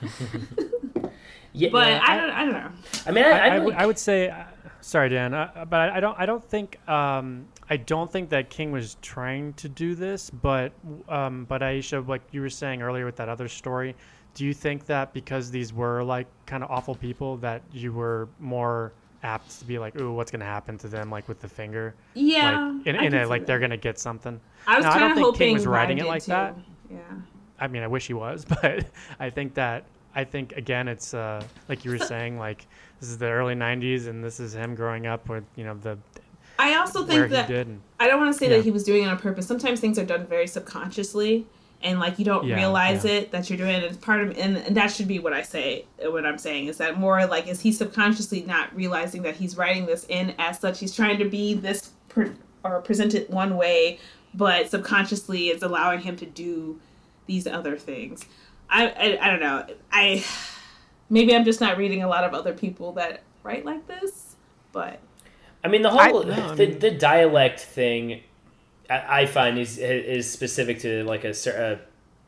Yeah, But yeah, I don't I don't know. I mean, I, I, I, I would- like- I would say, uh, sorry, Dan, uh, but I, I don't. I don't think. Um, I don't think that King was trying to do this, but um, but Aisha, like you were saying earlier with that other story, do you think that because these were like kind of awful people that you were more apt to be like, ooh, what's gonna happen to them, like with the finger, Yeah. like in, in a like that. they're gonna get something. I was Now, I kind don't of think hoping King was writing it like too. that. Yeah. I mean, I wish he was, but I think that I think again, it's uh, like you were saying, like this is the early '90s, and this is him growing up with you know the I also think that I don't want to say Yeah. that he was doing it on purpose. Sometimes things are done very subconsciously, and like you don't Yeah, realize yeah. it that you're doing it. It's part of, and, and that should be what I say. What I'm saying is that more like is he subconsciously not realizing that he's writing this in as such. He's trying to be this per, or present it one way, but subconsciously it's allowing him to do these other things. I I, I don't know. I maybe I'm just not reading a lot of other people that write like this, but I mean, the I- whole No, I the, mean- the dialect thing, I, I find is is specific to like a cer- uh,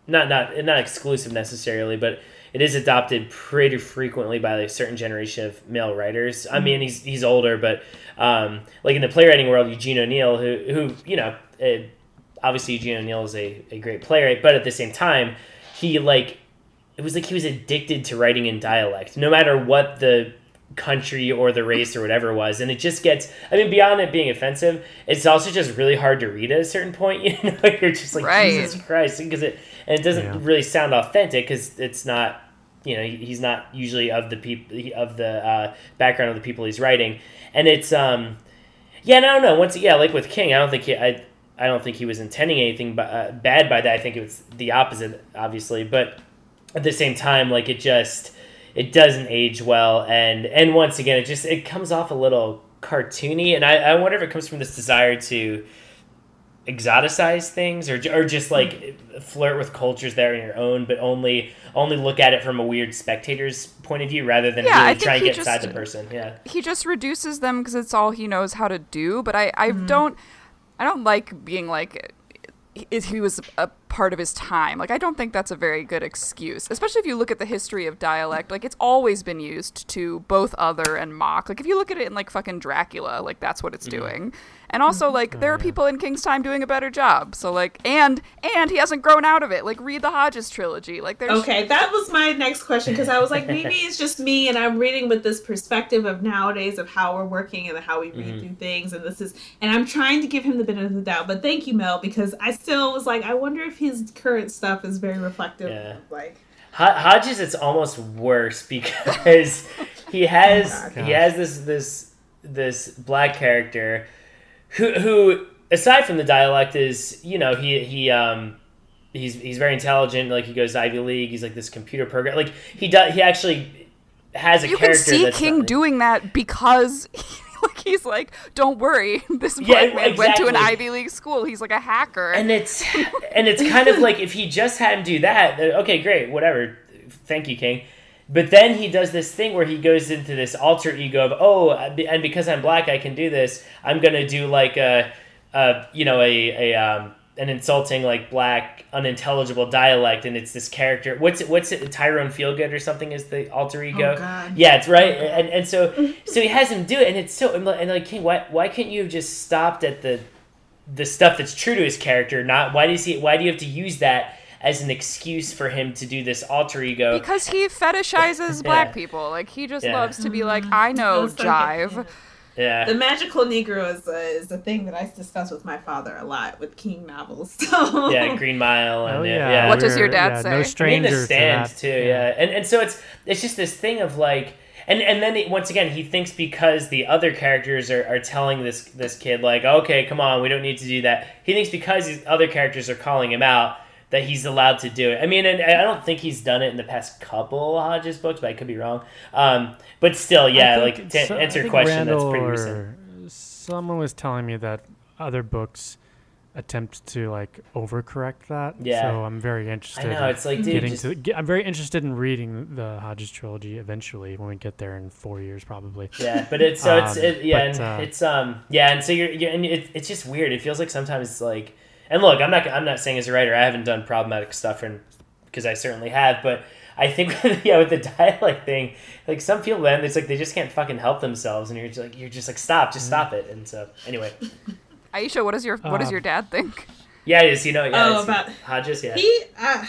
not not not exclusive necessarily, but it is adopted pretty frequently by a certain generation of male writers. I mean, he's he's older, but um, like in the playwriting world, Eugene O'Neill, who who you know, uh, obviously Eugene O'Neill is a, a great playwright, but at the same time, he like it was like he was addicted to writing in dialect, no matter what the country or the race or whatever it was. And it just gets, I mean, beyond it being offensive, it's also just really hard to read at a certain point. You know, you're just like, Right. Jesus Christ. Because it, and it doesn't Yeah. really sound authentic because it's not, you know, he's not usually of the people, of the uh, background of the people he's writing. And it's, um, yeah, no, no. Once, yeah, like with King, I don't think he, I, I don't think he was intending anything but, uh, bad by that. I think it was the opposite, obviously. But at the same time, like it just, it doesn't age well, and and once again, it just it comes off a little cartoony, and I, I wonder if it comes from this desire to exoticize things or, or just like flirt with cultures that are your own but only only look at it from a weird spectator's point of view rather than Yeah, I really think try and he get inside just- the person. Yeah. he just reduces them because it's all he knows how to do. But I, I mm-hmm. don't, I don't like being like, is he was a part of his time. Like I don't think that's a very good excuse, especially if you look at the history of dialect. Like it's always been used to both other and mock. Like if you look at it in like fucking Dracula, like that's what it's mm-hmm. doing. And also mm-hmm. like there are oh, people in King's time doing a better job. So like and and he hasn't grown out of it. Like read the Hodges trilogy. Like there's Okay, that was my next question because I was like, maybe it's just me, and I'm reading with this perspective of nowadays of how we're working and how we read mm-hmm. through things, and this is, and I'm trying to give him the benefit of the doubt. But thank you, Mel, because I still was like, I wonder if his current stuff is very reflective. Yeah. Of, like, Ho- Hodges, it's almost worse because he has Oh he has this this this black character who who aside from the dialect is you know he he um he's he's very intelligent like he goes to Ivy League he's like this computer program like he does he actually has a You can character see that's King not- doing that because like he's like, don't worry, this Yeah, black man went to an. Ivy League school. He's like a hacker. and it's and it's kind of like if he just had him do that okay great whatever thank you king but then he does this thing where he goes into this alter ego of oh and because i'm black i can do this i'm gonna do like a, a you know a, a um, an insulting like black unintelligible dialect and it's this character what's it what's it tyrone feelgood or something is the alter ego Oh, God. yeah it's right and, and so so he has him do it and it's so and like, king why, why couldn't you have just stopped at the the stuff that's true to his character not why does he why do you have to use that as an excuse for him to do this alter ego because he fetishizes black Yeah. people. Like he just Yeah. loves to be like, mm-hmm. I know That's okay. jive. Yeah The magical Negro is a, is a thing that I discuss with my father a lot with King novels. So yeah green mile and Oh, yeah, yeah. yeah. What does your dad yeah, say? No I mean, I mean, stranger the stand to that. too, yeah. And and so it's it's just this thing of like, and and then it, once again he thinks because the other characters are, are telling this this kid like, okay, come on, we don't need to do that. He thinks because these other characters are calling him out that he's allowed to do it. I mean, and I don't think he's done it in the past couple Hodges books, but I could be wrong. Um, but still, yeah, like to so- answer your think question, that's pretty recent. Someone was telling me that other books attempt to like overcorrect that. Yeah. So I'm very I interested. know in it's like dude, getting just, to. Get, I'm very interested in reading the Hodges trilogy eventually when we get there in four years, probably. Yeah, but it's so it's Um, it, yeah, but, and uh, it's um yeah, and so you're, you're and it, it's just weird. It feels like sometimes it's like, and look, I'm not I'm not saying as a writer I haven't done problematic stuff, and because I certainly have, but I think yeah with the dialect thing, like some people man, it's like they just can't fucking help themselves, and you're just like you're just like stop, Mm. just stop it. And so anyway, Aisha, what does your what does Um, your dad think? yeah, it is you know yeah, Oh, it's- about- Hodges, yeah, He, uh,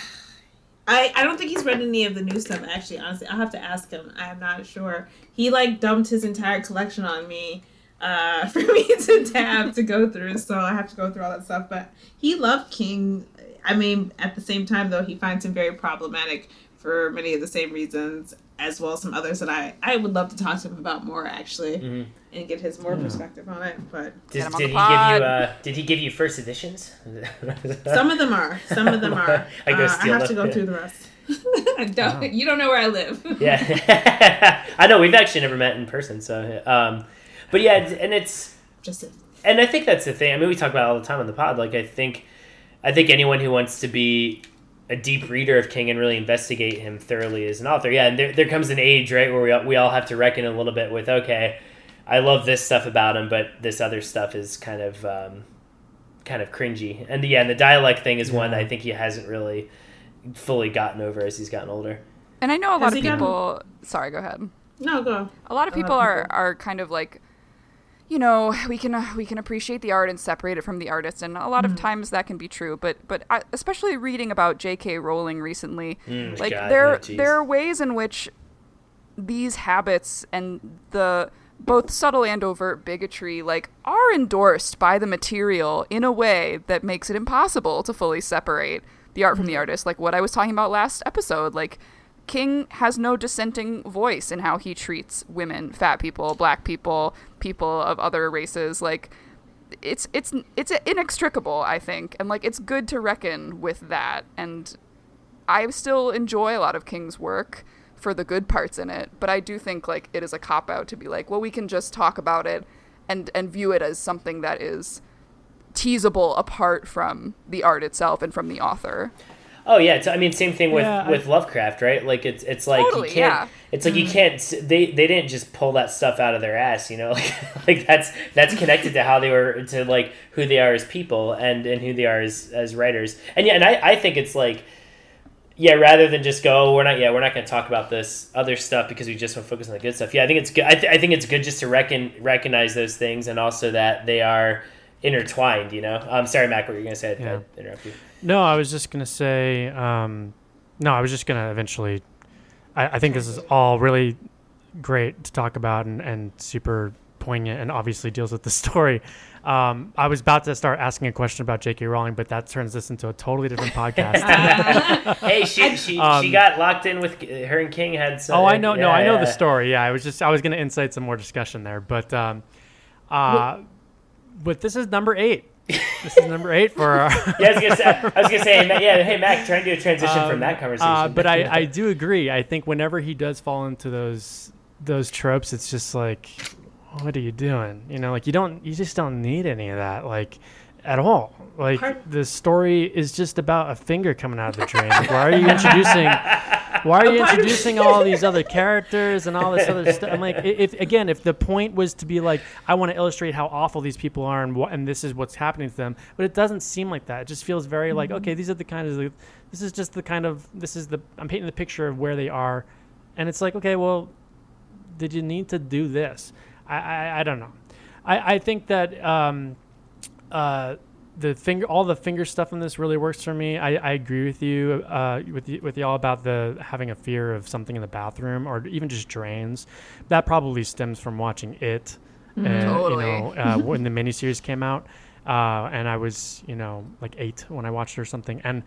I, I don't think he's read any of the new stuff. Actually, honestly, I'll have to ask him. I'm not sure. He like dumped his entire collection on me, uh, for me to tab to go through. So I have to go through all that stuff. But he loved King. I mean, at the same time, though, he finds him very problematic for many of the same reasons, as well as some others that I I would love to talk to him about more actually, Mhm. and get his more perspective on it. But Did, Get him on did the he give you uh did he give you first editions? some of them are. Some of them are. I go Uh, I have to them. go through the rest. Don't. You don't know where I live. Yeah, I know we've actually never met in person, so um, but yeah, and it's Just a, and I think that's the thing. I mean, we talk about it all the time on the pod. Like, I think, I think anyone who wants to be a deep reader of King and really investigate him thoroughly as an author, yeah. And there, there comes an age, right, where we all, we all have to reckon a little bit with, okay, I love this stuff about him, but this other stuff is kind of, um, kind of cringy. And yeah, and the dialect thing is one Yeah. I think he hasn't really fully gotten over as he's gotten older. And I know a lot Has of he gotten- people. Sorry, go ahead. no, go. A lot of A lot of people are people. are kind of like, you know, we can uh, we can appreciate the art and separate it from the artist, and a lot Mm-hmm. of times that can be true. But but I, especially reading about J.K. Rowling recently, Mm, like God, there jeez. there are ways in which these habits and the both subtle and overt bigotry like are endorsed by the material in a way that makes it impossible to fully separate the art from the artist like what i was talking about last episode like king has no dissenting voice in how he treats women fat people black people people of other races. Like it's it's it's inextricable i think. And like it's good to reckon with that. And I still enjoy a lot of King's work for the good parts in it, but I do think like it is a cop out to be like, well, we can just talk about it and and view it as something that is teasable apart from the art itself and from the author. Oh yeah, it's, I mean same thing with, Yeah, I- with Lovecraft, right? Like it's it's like Totally, you can't. yeah. It's like you mm. can't. They they didn't just pull that stuff out of their ass, you know. Like like that's that's connected to how they were to like who they are as people and and who they are as as writers. And yeah, and I I think it's like. Yeah, rather than just go, oh, we're not. Yeah, we're not going to talk about this other stuff because we just want to focus on the good stuff. Yeah, I think it's good. I, th- I think it's good just to reckon recognize those things and also that they are intertwined. You know. I'm sorry, Mac. What were you going to say? I- Yeah. I interrupt you. No, I was just gonna say. Um, no, I was just gonna eventually. I, I think this is all really great to talk about and, and super poignant and obviously deals with the story. Um, I was about to start asking a question about J.K. Rowling, but that turns this into a totally different podcast. Hey, she she, Um, she got locked in with her and King had. Some, oh, I know. no, yeah, I know yeah. the story. Yeah, I was just I was going to incite some more discussion there, but um, uh, but this is number eight. this is number eight for our. Yeah, I was gonna say. I was gonna say, yeah. Hey, Mac, trying to do a transition from that conversation. Uh, but I, I do agree. I think whenever he does fall into those those tropes, it's just like, what are you doing? You know, like you don't, you just don't need any of that, like at all. Like the story is just about a finger coming out of the drain. Like, why are you introducing? Why are you A part of- introducing all these other characters and all this other stuff? I'm like, if again, if the point was to be like, I want to illustrate how awful these people are and what, and this is what's happening to them, but it doesn't seem like that. It just feels very like, okay, these are the kind of, this is just the kind of, this is the, I'm painting the picture of where they are, and it's like, okay, well, did you need to do this? I, I, I don't know. I, I think that um, uh, the finger, all the finger stuff in this really works for me. I, I agree with you, uh, with y- with y'all about the having a fear of something in the bathroom or even just drains. That probably stems from watching it. Uh, Totally. You know, uh, when the miniseries came out, uh, and I was, you know, like eight when I watched it or something, and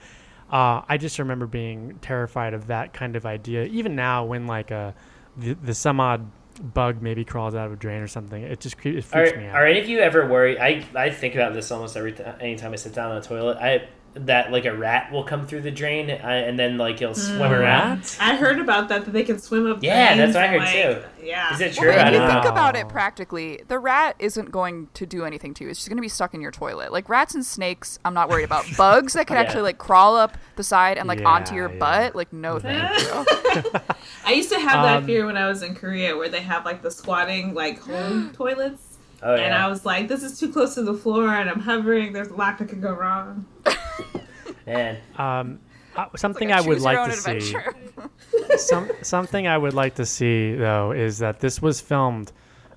uh, I just remember being terrified of that kind of idea. Even now, when like a the, the some odd bug maybe crawls out of a drain or something, it just creeps. it Are, me out. are any of you ever worried? I, I think about this almost every time. Anytime I sit down on the toilet, I that like a rat will come through the drain I, and then like he'll swim A around. rat? I heard about that that they can swim up. Yeah, that's what I heard like, Yeah. Is it true? Well, if you don't think know. about it practically, the rat isn't going to do anything to you. It's just going to be stuck in your toilet. Like rats and snakes, I'm not worried about. Bugs that could Yeah. actually like crawl up the side and like onto your yeah. butt, like no thank you. I used to have that Um, fear when I was in Korea, where they have like the squatting like home toilets, Oh and I was like, "This is too close to the floor, and I'm hovering. There's a lot that could go wrong." man. Um, uh, something Like a I would like own to see. some, something I would like to see though is that this was filmed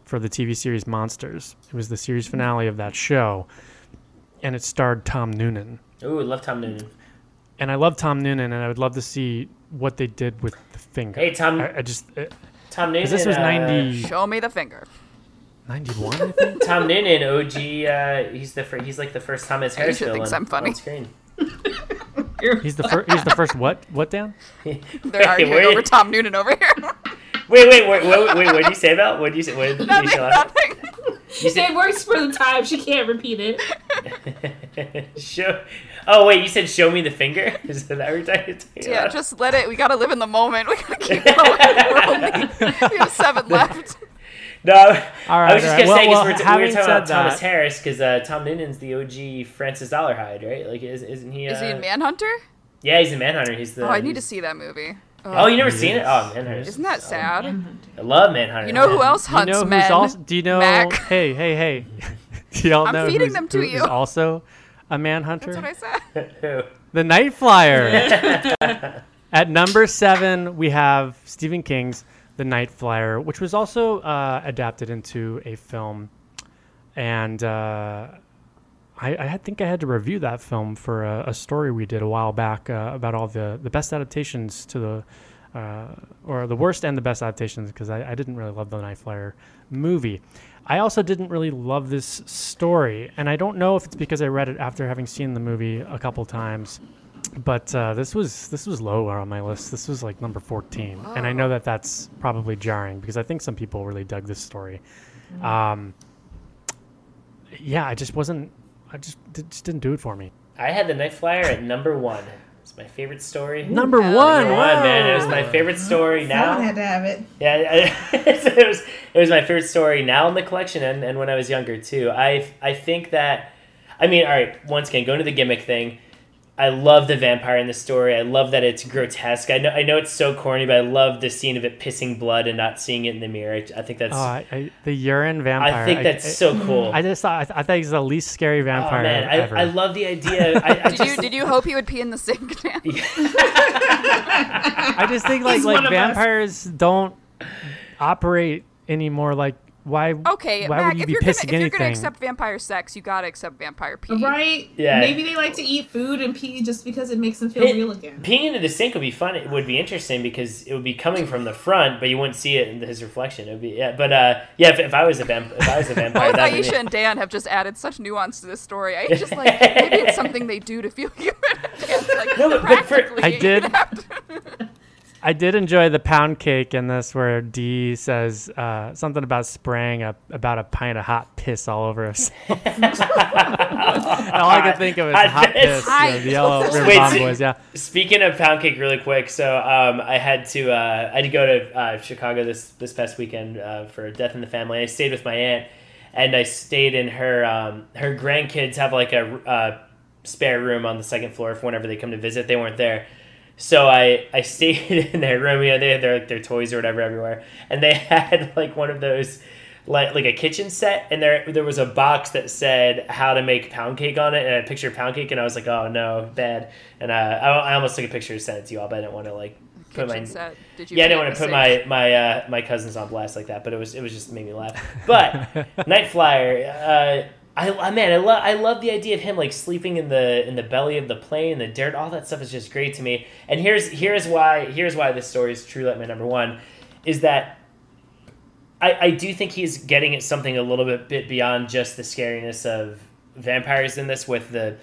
for the TV series Monsters. It was the series finale of that show, and it starred Tom Noonan. Ooh, love Tom Noonan. And I love Tom Noonan, and I would love to see what they did with the finger. Hey, Tom. I, I just uh, Tom Noonan. 'cause this was uh, Show me the finger. 91, I think. Tom Noonan, OG. Uh, he's the fir- he's like the first Thomas Harris Aisha villain thinks I'm funny. on screen. He's the first. He's the first. What? What? Dan? They're arguing where- over Tom Noonan over here. Wait, wait, wait, wait, wait. What did you say about? What did you say? What did you nothing, say? nothing. You said It works for the time. She can't repeat it. show. Oh wait, you said show me the finger. Is that what you're talking Yeah, about? just let it. We gotta live in the moment. We gotta keep going. We're only, we have seven left. No, All I was just all right. gonna Well, say well, because we're, t- we having were talking said about Thomas Harris because uh, Tom Noonan's the OG Francis Dolarhyde, right? Like, is, isn't he? Uh, Is he in Manhunter? Yeah, he's in Manhunter. He's the. Oh, I need to see that movie. Oh, you never He seen it? Oh, Manhunter. Isn't that sad? I love Manhunter. You know who else Do you hunts know men? who's also? Do you know? Mac. Hey, hey, hey! do y'all I'm know feeding who's, them to who is you. also a manhunter? That's what I said. Who? The Night Flyer. At number seven, we have Stephen King's The Night Flyer, which was also uh, adapted into a film. And uh, I, I think I had to review that film for a, a story we did a while back uh, about all the, the best adaptations to the, uh, or the worst and the best adaptations, because I, I didn't really love The Night Flyer movie. I also didn't really love this story, and I don't know if it's because I read it after having seen the movie a couple times but uh, this was this was lower on my list. This was like number fourteen, and I know that that's probably jarring because I think some people really dug this story. Um, yeah, I just wasn't. I just it just didn't do it for me. I had the Night Flyer at number one. It's my favorite story. Number Hell one, Number yeah. one, man. It was my favorite story now. Someone had to have it. Yeah, it was it was my favorite story now in the collection and, and when I was younger too. I I think that I mean, all right, once again, going to the gimmick thing. I love the vampire in the story. I love that it's grotesque. I know I know it's so corny, but I love the scene of it pissing blood and not seeing it in the mirror. I, I think that's Oh, I, I, the urine vampire. I think that's I, so cool. I just thought I, th- I think he's the least scary vampire. oh vampire man, I, ever. I love the idea. I, I Did just, you did you hope he would pee in the sink? Dan? I just think like He's like one us. vampires don't operate anymore like why? Okay, why Mac, would you if be you're gonna pissing if you're gonna accept vampire sex, you gotta accept vampire pee. Right? Yeah. Maybe they like to eat food and pee just because it makes them feel It- real again. Peeing into the sink would be fun. It would be interesting because it would be coming from the front, but you wouldn't see it in his reflection. It would be yeah. But uh, yeah, if, if I was a vamp, if I was a vampire, Both that'd be Aisha and Dan have just added such nuance to this story. I just like maybe it's something they do to feel human. Dan's like, No, but- but for- I did- have to- I did enjoy the pound cake in this, where D says uh, something about spraying a, about a pint of hot piss all over us. all I could think of is Hot hot piss. piss. Hot yeah, the yellow. River Wait, Bomb see- Boys. Yeah. Speaking of pound cake, really quick. So um, I had to uh, I had to go to uh, Chicago this this past weekend uh, for Death in the Family. I stayed with my aunt, and I stayed in her um, her grandkids have like a uh, spare room on the second floor if whenever they come to visit. They weren't there. So I, I stayed in their room. You know, they had their like their toys or whatever everywhere, and they had like one of those like like a kitchen set, and there there was a box that said how to make pound cake on it, and a picture of pound cake, and I was like, oh no, bad. And uh, I, I almost took a picture and sent it to you all, but I didn't want to like put my Kitchen set. Did you yeah, I didn't want to put my my uh, my cousins on blast like that, but it was it was just made me laugh. But Night Flyer, uh, I, I man, I love I love the idea of him like sleeping in the in the belly of the plane, the dirt, all that stuff is just great to me. And here's here's why here's why this story is true. Like my number one is that I, I do think he's getting at something a little bit bit beyond just the scariness of vampires in this, with the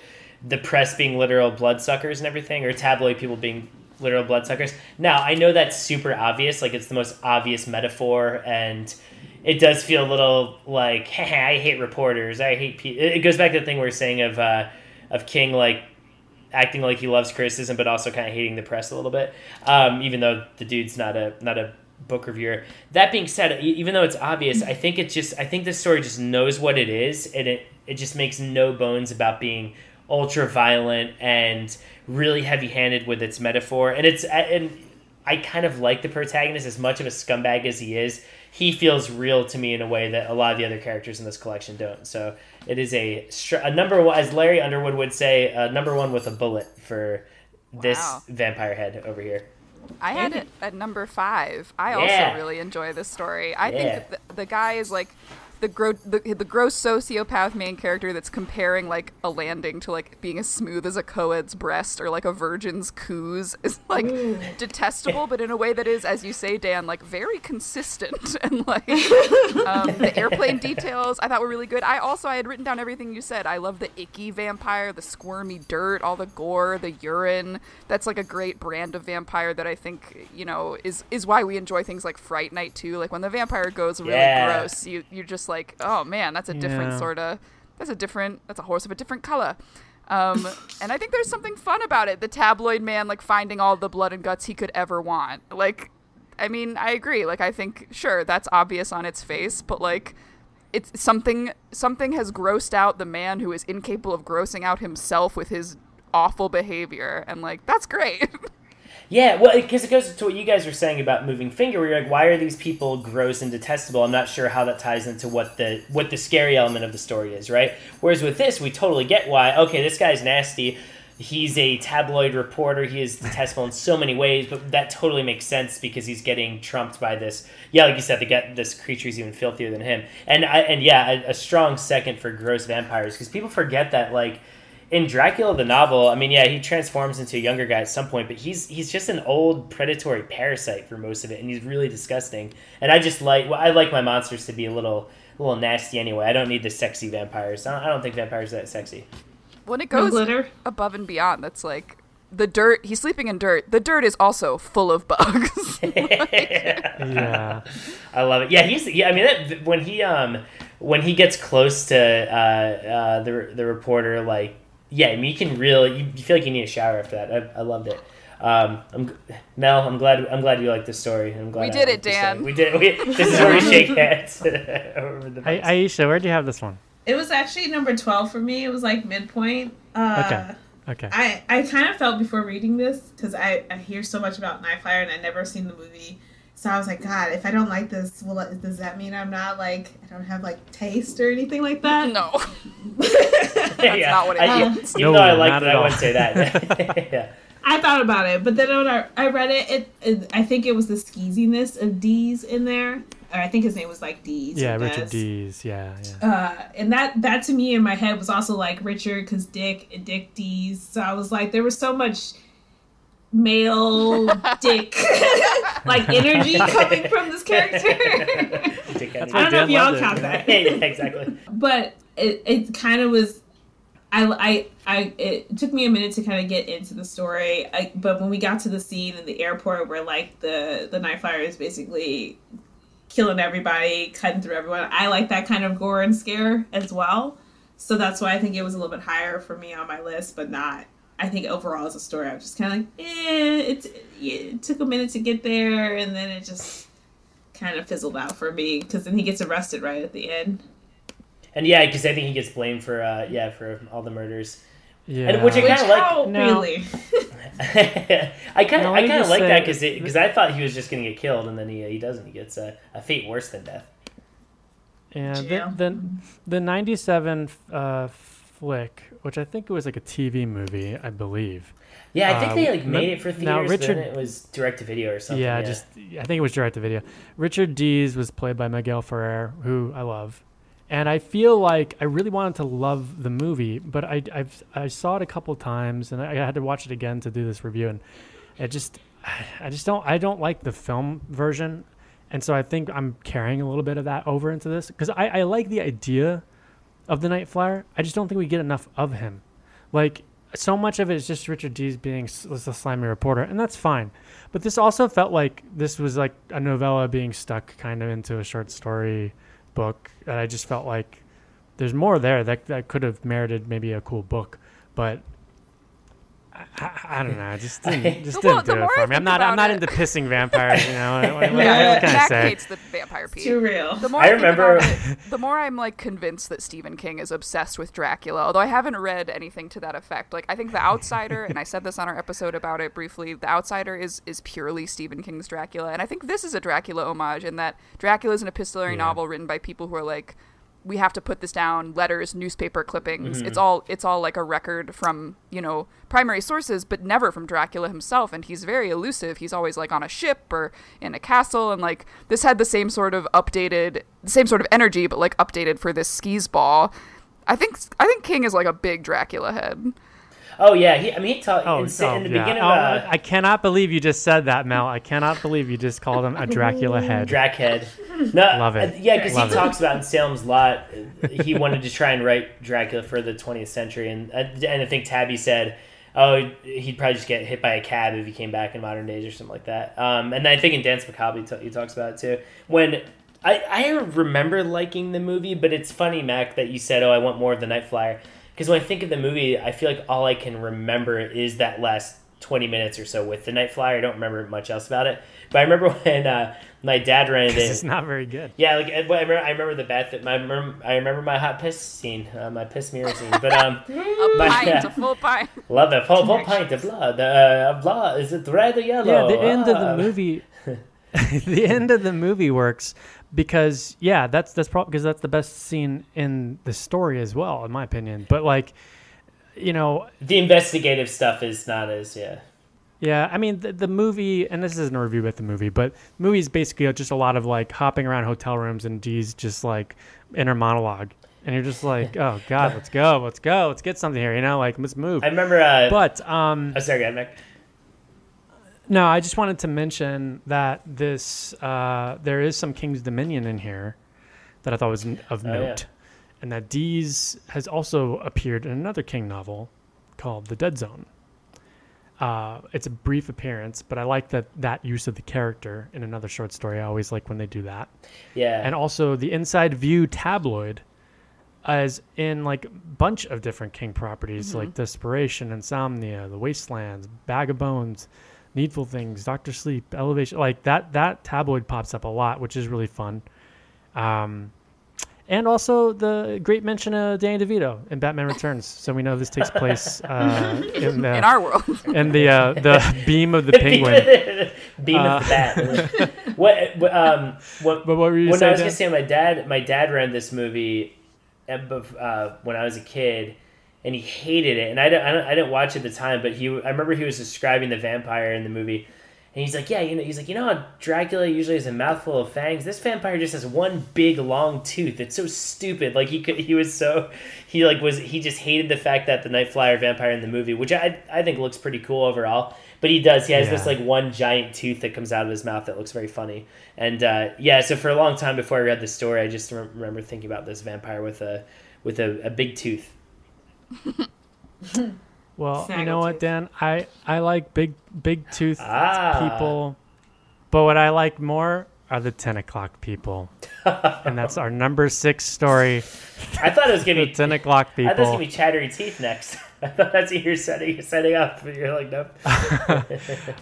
the press being literal bloodsuckers and everything, or tabloid people being literal bloodsuckers. Now I know that's super obvious, like it's the most obvious metaphor, and it does feel a little like, I hate reporters, I hate. Pe-. It goes back to the thing we are saying of uh, of King like acting like he loves criticism, but also kind of hating the press a little bit. Um, even though the dude's not a not a book reviewer. That being said, even though it's obvious, I think it just I think this story just knows what it is, and it it just makes no bones about being ultra violent and really heavy handed with its metaphor. And it's and I kind of like the protagonist as much of a scumbag as he is. He feels real to me in a way that a lot of the other characters in this collection don't. So it is a a number one, as Larry Underwood would say, a number one with a bullet for this Wow. vampire head over here. I had it at number five. I Yeah. also really enjoy this story. I Yeah. think the, the guy is like the, gro- the the gross sociopath main character that's comparing like a landing to like being as smooth as a co-ed's breast or like a virgin's coos is like detestable, but in a way that is, as you say, Dan, like very consistent and like um, the airplane details I thought were really good. I also I had written down everything you said. I love the icky vampire, the squirmy dirt, all the gore, the urine. That's like a great brand of vampire that I think you know is is why we enjoy things like Fright Night too. Like when the vampire goes really Yeah. gross, you you're just like, oh man, that's a different sort of that's a different that's a horse of a different color. Um, and I think there's something fun about it. The tabloid man like finding all the blood and guts he could ever want. Like I mean, I agree. Like I think sure that's obvious on its face, but like it's something something has grossed out the man who is incapable of grossing out himself with his awful behavior and like that's great. Yeah, well, because it goes to what you guys were saying about moving finger. Where you're like, why are these people gross and detestable? I'm not sure how that ties into what the what the scary element of the story is, right? Whereas with this, we totally get why. Okay, this guy's nasty. He's a tabloid reporter. He is detestable in so many ways, but that totally makes sense because he's getting trumped by this. Yeah, like you said, the get this creature is even filthier than him. And I, and yeah, a, a strong second for gross vampires because people forget that like in Dracula the novel, I mean, yeah, he transforms into a younger guy at some point, but he's he's just an old predatory parasite for most of it, and he's really disgusting. And I just like well, I like my monsters to be a little a little nasty anyway. I don't need the sexy vampires. I don't, I don't think vampires are that sexy. when it goes glitter. above and beyond, that's like the dirt. He's sleeping in dirt. The dirt is also full of bugs. Yeah. I love it. Yeah, he's yeah. I mean, that, when he um when he gets close to uh, uh the the reporter, like yeah, I mean, you can really you, you feel like you need a shower after that. I, I loved it. Um, I'm Mel. I'm glad. I'm glad you like this story. I'm glad We I did it, liked story. Dan. We did. We, this is where we shake hands over the. I. Aisha, where'd you have this one? It was actually number 12 for me. It was like midpoint. Uh, Okay. Okay. I, I kind of felt before reading this because I, I hear so much about Nightflyer and I'd never seen the movie. So I was like, God, if I don't like this, will it, does that mean I'm not like I don't have like taste or anything like that? no, That's not what it I, means. Even No, though I liked not it, I wouldn't say that. yeah. I thought about it, but then when I, I read it, it, it, I think it was the skeeziness of D's in there. or I think his name was like Dees. Yeah, Richard Des. Dees. Yeah, yeah. Uh, and that that to me in my head was also like Richard because Dick and Dick Dees. So I was like, there was so much male dick like energy coming from this character. I don't know if y'all loved it. count that. yeah, exactly. but it, it kind of was I, I, I, it took me a minute to kind of get into the story. I, but when we got to the scene in the airport where like the the night flyer is basically killing everybody, cutting through everyone, I like that kind of gore and scare as well. So that's why I think it was a little bit higher for me on my list, but not. I think overall as a story, I was just kind of like, eh. It's it took a minute to get there, and then it just kind of fizzled out for me because then he gets arrested right at the end. And yeah, because I think he gets blamed for uh, yeah for all the murders. Yeah. And which I kind of like. how No. really? I kind of I kind of like say- that because because I thought he was just gonna get killed and then he he doesn't. He gets a, a fate worse than death. Yeah, the, the the '97 uh, flick, which I think it was like a TV movie, I believe. Yeah, I think Uh, they like made it for now theaters. Richard- then it was direct to video or something. yeah, just I think it was direct to video. Richard Dees was played by Miguel Ferrer, who I love, and I feel like I really wanted to love the movie, but I I've, I saw it a couple times, and I had to watch it again to do this review, and it just I just don't I don't like the film version, and so I think I'm carrying a little bit of that over into this because I I like the idea of the Night Flyer. I just don't think we get enough of him, like. So much of it is just Richard Dees being a slimy reporter, and that's fine. But this also felt like this was like a novella being stuck kind of into a short story book. And I just felt like there's more there that that could have merited maybe a cool book, but I, I, I don't know. I just didn't just Well, didn't the do it more for I me. I'm not I'm not it- into pissing vampires. You know what, what, what, Yeah. what can I Mac say? hates the vampire Pete. Too real. The more I I, remember- it, the more I'm like convinced that Stephen King is obsessed with Dracula. Although I haven't read anything to that effect. Like I think The Outsider, and I said this on our episode about it briefly. The Outsider is is purely Stephen King's Dracula, and I think this is a Dracula homage in that Dracula is an epistolary Yeah. novel written by people who are like. We have to put this down. Letters, newspaper clippings. Mm-hmm. It's all it's all like a record from you know primary sources, but never from Dracula himself. And he's very elusive. He's always like on a ship or in a castle, and like this had the same sort of updated, the same sort of energy, but like updated for this skis ball. I think I think King is like a big Dracula head. Oh yeah, he, I mean he talked Oh, in, oh, in the yeah. beginning Oh, of uh, I cannot believe you just said that, Mel. I cannot believe you just called him a Dracula head. Drackhead. No, Love it. uh, Yeah, because he it. talks about in Salem's Lot, he wanted to try and write Dracula for the 20th century, and uh, and I think Tabby said, oh, he'd probably just get hit by a cab if he came back in modern days or something like that. Um, and I think in Danse Macabre he, ta- he talks about it too. When I I remember liking the movie, but it's funny, Mac, that you said, oh, I want more of the Night Flyer, because when I think of the movie, I feel like all I can remember is that last 20 minutes or so with the Night Flyer. I don't remember much else about it. But I remember when uh, my dad ran it. It's not very good. Yeah, like I remember, I remember the bath. That my remember, I remember my hot piss scene, uh, my piss mirror scene. But um, A My- pint, yeah. a full pint. love it, full, full pint of blood. Uh, of blood is it red or yellow? Yeah, the end of Ah. the movie. the end of the movie works because yeah, that's that's probably because that's the best scene in the story as well, in my opinion. But like, you know, The investigative stuff is not as yeah. yeah, I mean the, the movie, and this isn't a review about the movie, but the movie is basically just a lot of like hopping around hotel rooms and Dee's just like inner monologue, and you're just like, oh god, let's go, let's go, let's get something here, you know, like let's move. I remember. Uh, But um, oh, sorry, go ahead, Nick. No, I just wanted to mention that this uh, there is some King's Dominion in here that I thought was of Oh, yeah. note, and that Dees has also appeared in another King novel called The Dead Zone. Uh, it's a brief appearance, but I like that that use of the character in another short story. I always like when they do that, Yeah, and also the Inside View tabloid, as in like bunch of different King properties like Desperation, Insomnia, The Waste Lands, Bag of Bones, Needful Things, Doctor Sleep, Elevation. Like that that tabloid pops up a lot, which is really fun. Um, and also the great mention of Danny DeVito in Batman Returns. So we know this takes place uh, in the in our world. in the uh, the beam of the penguin. Beam Uh, of the bat. what, what? Um. What? But what were you when I was Dan? gonna say, my dad, my dad ran this movie, uh, uh, when I was a kid, and he hated it. And I didn't, I, I didn't watch it at the time, but he, I remember he was describing the vampire in the movie, And he's like, yeah, you know, he's like, you know how Dracula usually has a mouthful of fangs. This vampire just has one big long tooth. It's so stupid. Like he could, he was so, he like was, he just hated the fact that the Night Flyer vampire in the movie, which I I think looks pretty cool overall. But he does. He has this like one giant tooth that comes out of his mouth that looks very funny. And uh, yeah, so for a long time before I read the story, I just rem- remember thinking about this vampire with a with a, a big tooth. Well, you Snaggletooth. know what, Dan? I I like big big tooth Ah. people, but what I like more are the ten o'clock people, and that's our number six story. I thought it was gonna be ten o'clock people. I thought it was gonna be chattery teeth next. I thought that's what you're setting setting up. But you're like, nope.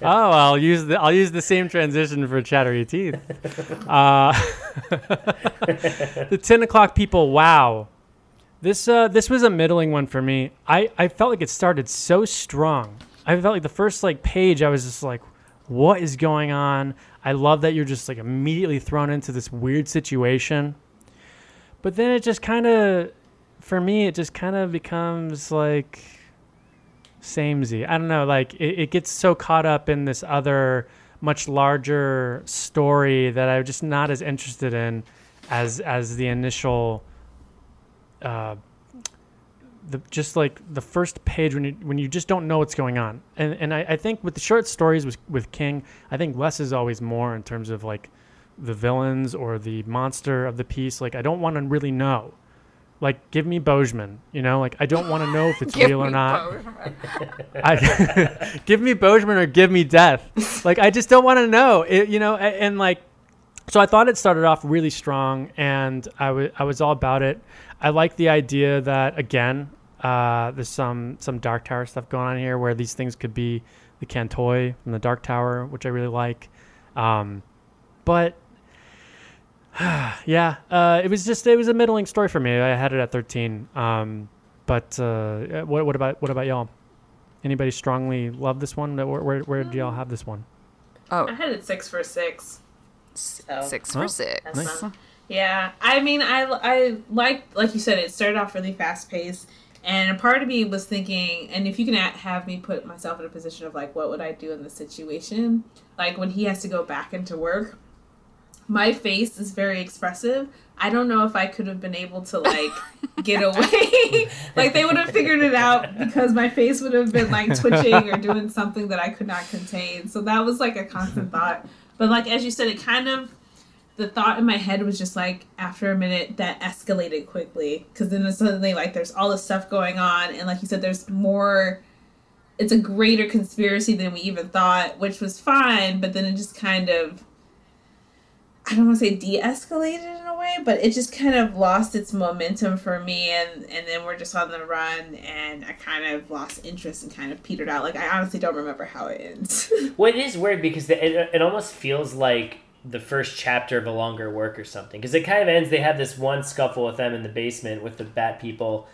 Oh, I'll use the I'll use the same transition for chattery teeth. Uh, the ten o'clock people. Wow, this uh, this was a middling one for me. I I felt like it started so strong. I felt like the first like page. I was just like, what is going on? I love that you're just like immediately thrown into this weird situation. But then it just kind of, for me, it just kind of becomes like samey. I don't know. Like it, it gets so caught up in this other, much larger story that I'm just not as interested in as as the initial. Uh, the just like the first page when you when you just don't know what's going on, and and I, I think with the short stories with with King, I think less is always more in terms of like the villains or the monster of the piece. Like I don't want to really know. Like give me Bozeman, you know. Like I don't want to know if it's real or not. I, give me Bozeman or give me death. Like I just don't want to know. It, you know, and, and like, so I thought it started off really strong, and I was I was all about it. I like the idea that again, uh, there's some some Dark Tower stuff going on here where these things could be the can-toi from the Dark Tower, which I really like. Um, but yeah, uh, it was just it was a middling story for me. I had it at 13. Um, but uh, what what about what about y'all? Anybody strongly love this one? Where where, where do y'all have this one? Oh, I had it six for six. So six Oh, for six. that's not- Yeah, I mean, I I like like you said, it started off really fast paced, and a part of me was thinking, and if you can have me put myself in a position of like, what would I do in this situation? Like when he has to go back into work, my face is very expressive. I don't know if I could have been able to like get away. like they would have figured it out because my face would have been like twitching or doing something that I could not contain. So that was like a constant thought. But like as you said, it kind of the thought in my head was just like after a minute that escalated quickly. Because then suddenly like there's all this stuff going on and like you said there's more it's a greater conspiracy than we even thought which was fine but then it just kind of i don't want to say de-escalated in a way but it just kind of lost its momentum for me and and then we're just on the run and i kind of lost interest and kind of petered out. Like i honestly don't remember how it ends. Well, it is weird because the, it, it almost feels like the first chapter of a longer work or something. Because it kind of ends, they have this one scuffle with them in the basement with the bat people.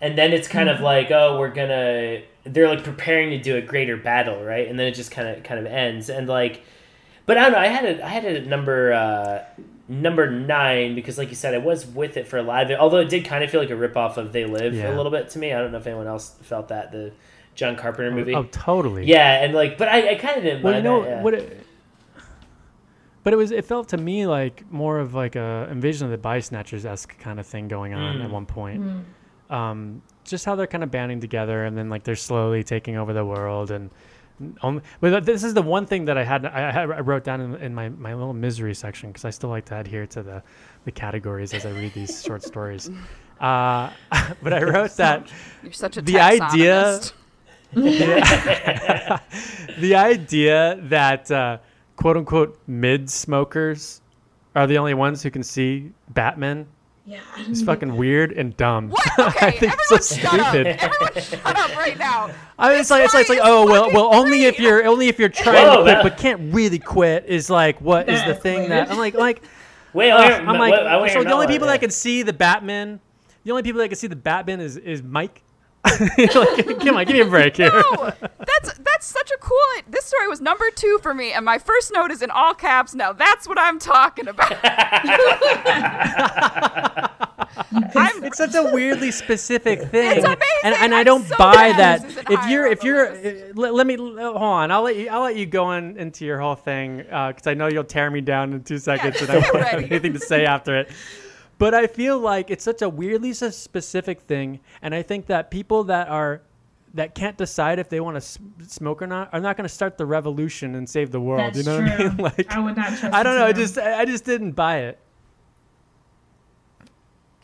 And then it's kind of like, oh, we're gonna. They're like preparing to do a greater battle, right? And then it just kind of kind of ends. And like, but I don't know. I had a I had a number uh, number nine because, like you said, I was with it for a lot of it. Although it did kind of feel like a ripoff of They Live Yeah. a little bit to me. I don't know if anyone else felt that the John Carpenter movie. Oh, totally. Yeah, and like, but I, I kind of didn't Well, you know that. yeah. what? It, but it was. It felt to me like more of like a Invasion of the Body Snatchers esque kind of thing going on at Mm. one point. Um, just how they're kind of banding together, and then like they're slowly taking over the world, and only. But this is the one thing that I had. I, had- I wrote down in, in my, my little misery section because I still like to adhere to the the categories as I read these short stories. Uh, but I wrote that You're such a The idea- the, the idea that uh, quote unquote mid smokers are the only ones who can see Batman yeah is fucking weird and dumb. What? I think everyone it's so shut up. stupid. Everyone shut up right now. I mean, it's like it's like, it's like oh well well only if you're only if you're trying Whoa, to quit that- but can't really quit is like what is the thing weird. that I'm like like Wait, ugh, I wanna- I'm like wait, I so the only people yeah. that can see the Batman the only people that can see the Batman is is Mike. like, come on, give me a break here. No, that's that's such a cool. This story was number two for me, and my first note is in all caps. Now that's what I'm talking about. I'm, it's such a weirdly specific thing. It's amazing. And, and I don't so buy that. this isn't If you're, if you're, uh, let, let me hold on. I'll let you, I'll let you go on into your whole thing because I know you'll tear me down in two seconds, and I get won't have anything to say after it. But I feel like it's such a weirdly specific thing, and I think that people that are that can't decide if they want to s- smoke or not are not going to start the revolution and save the world. That's you know true. what I mean? Like I would not trust. I don't know. I just I just didn't buy it.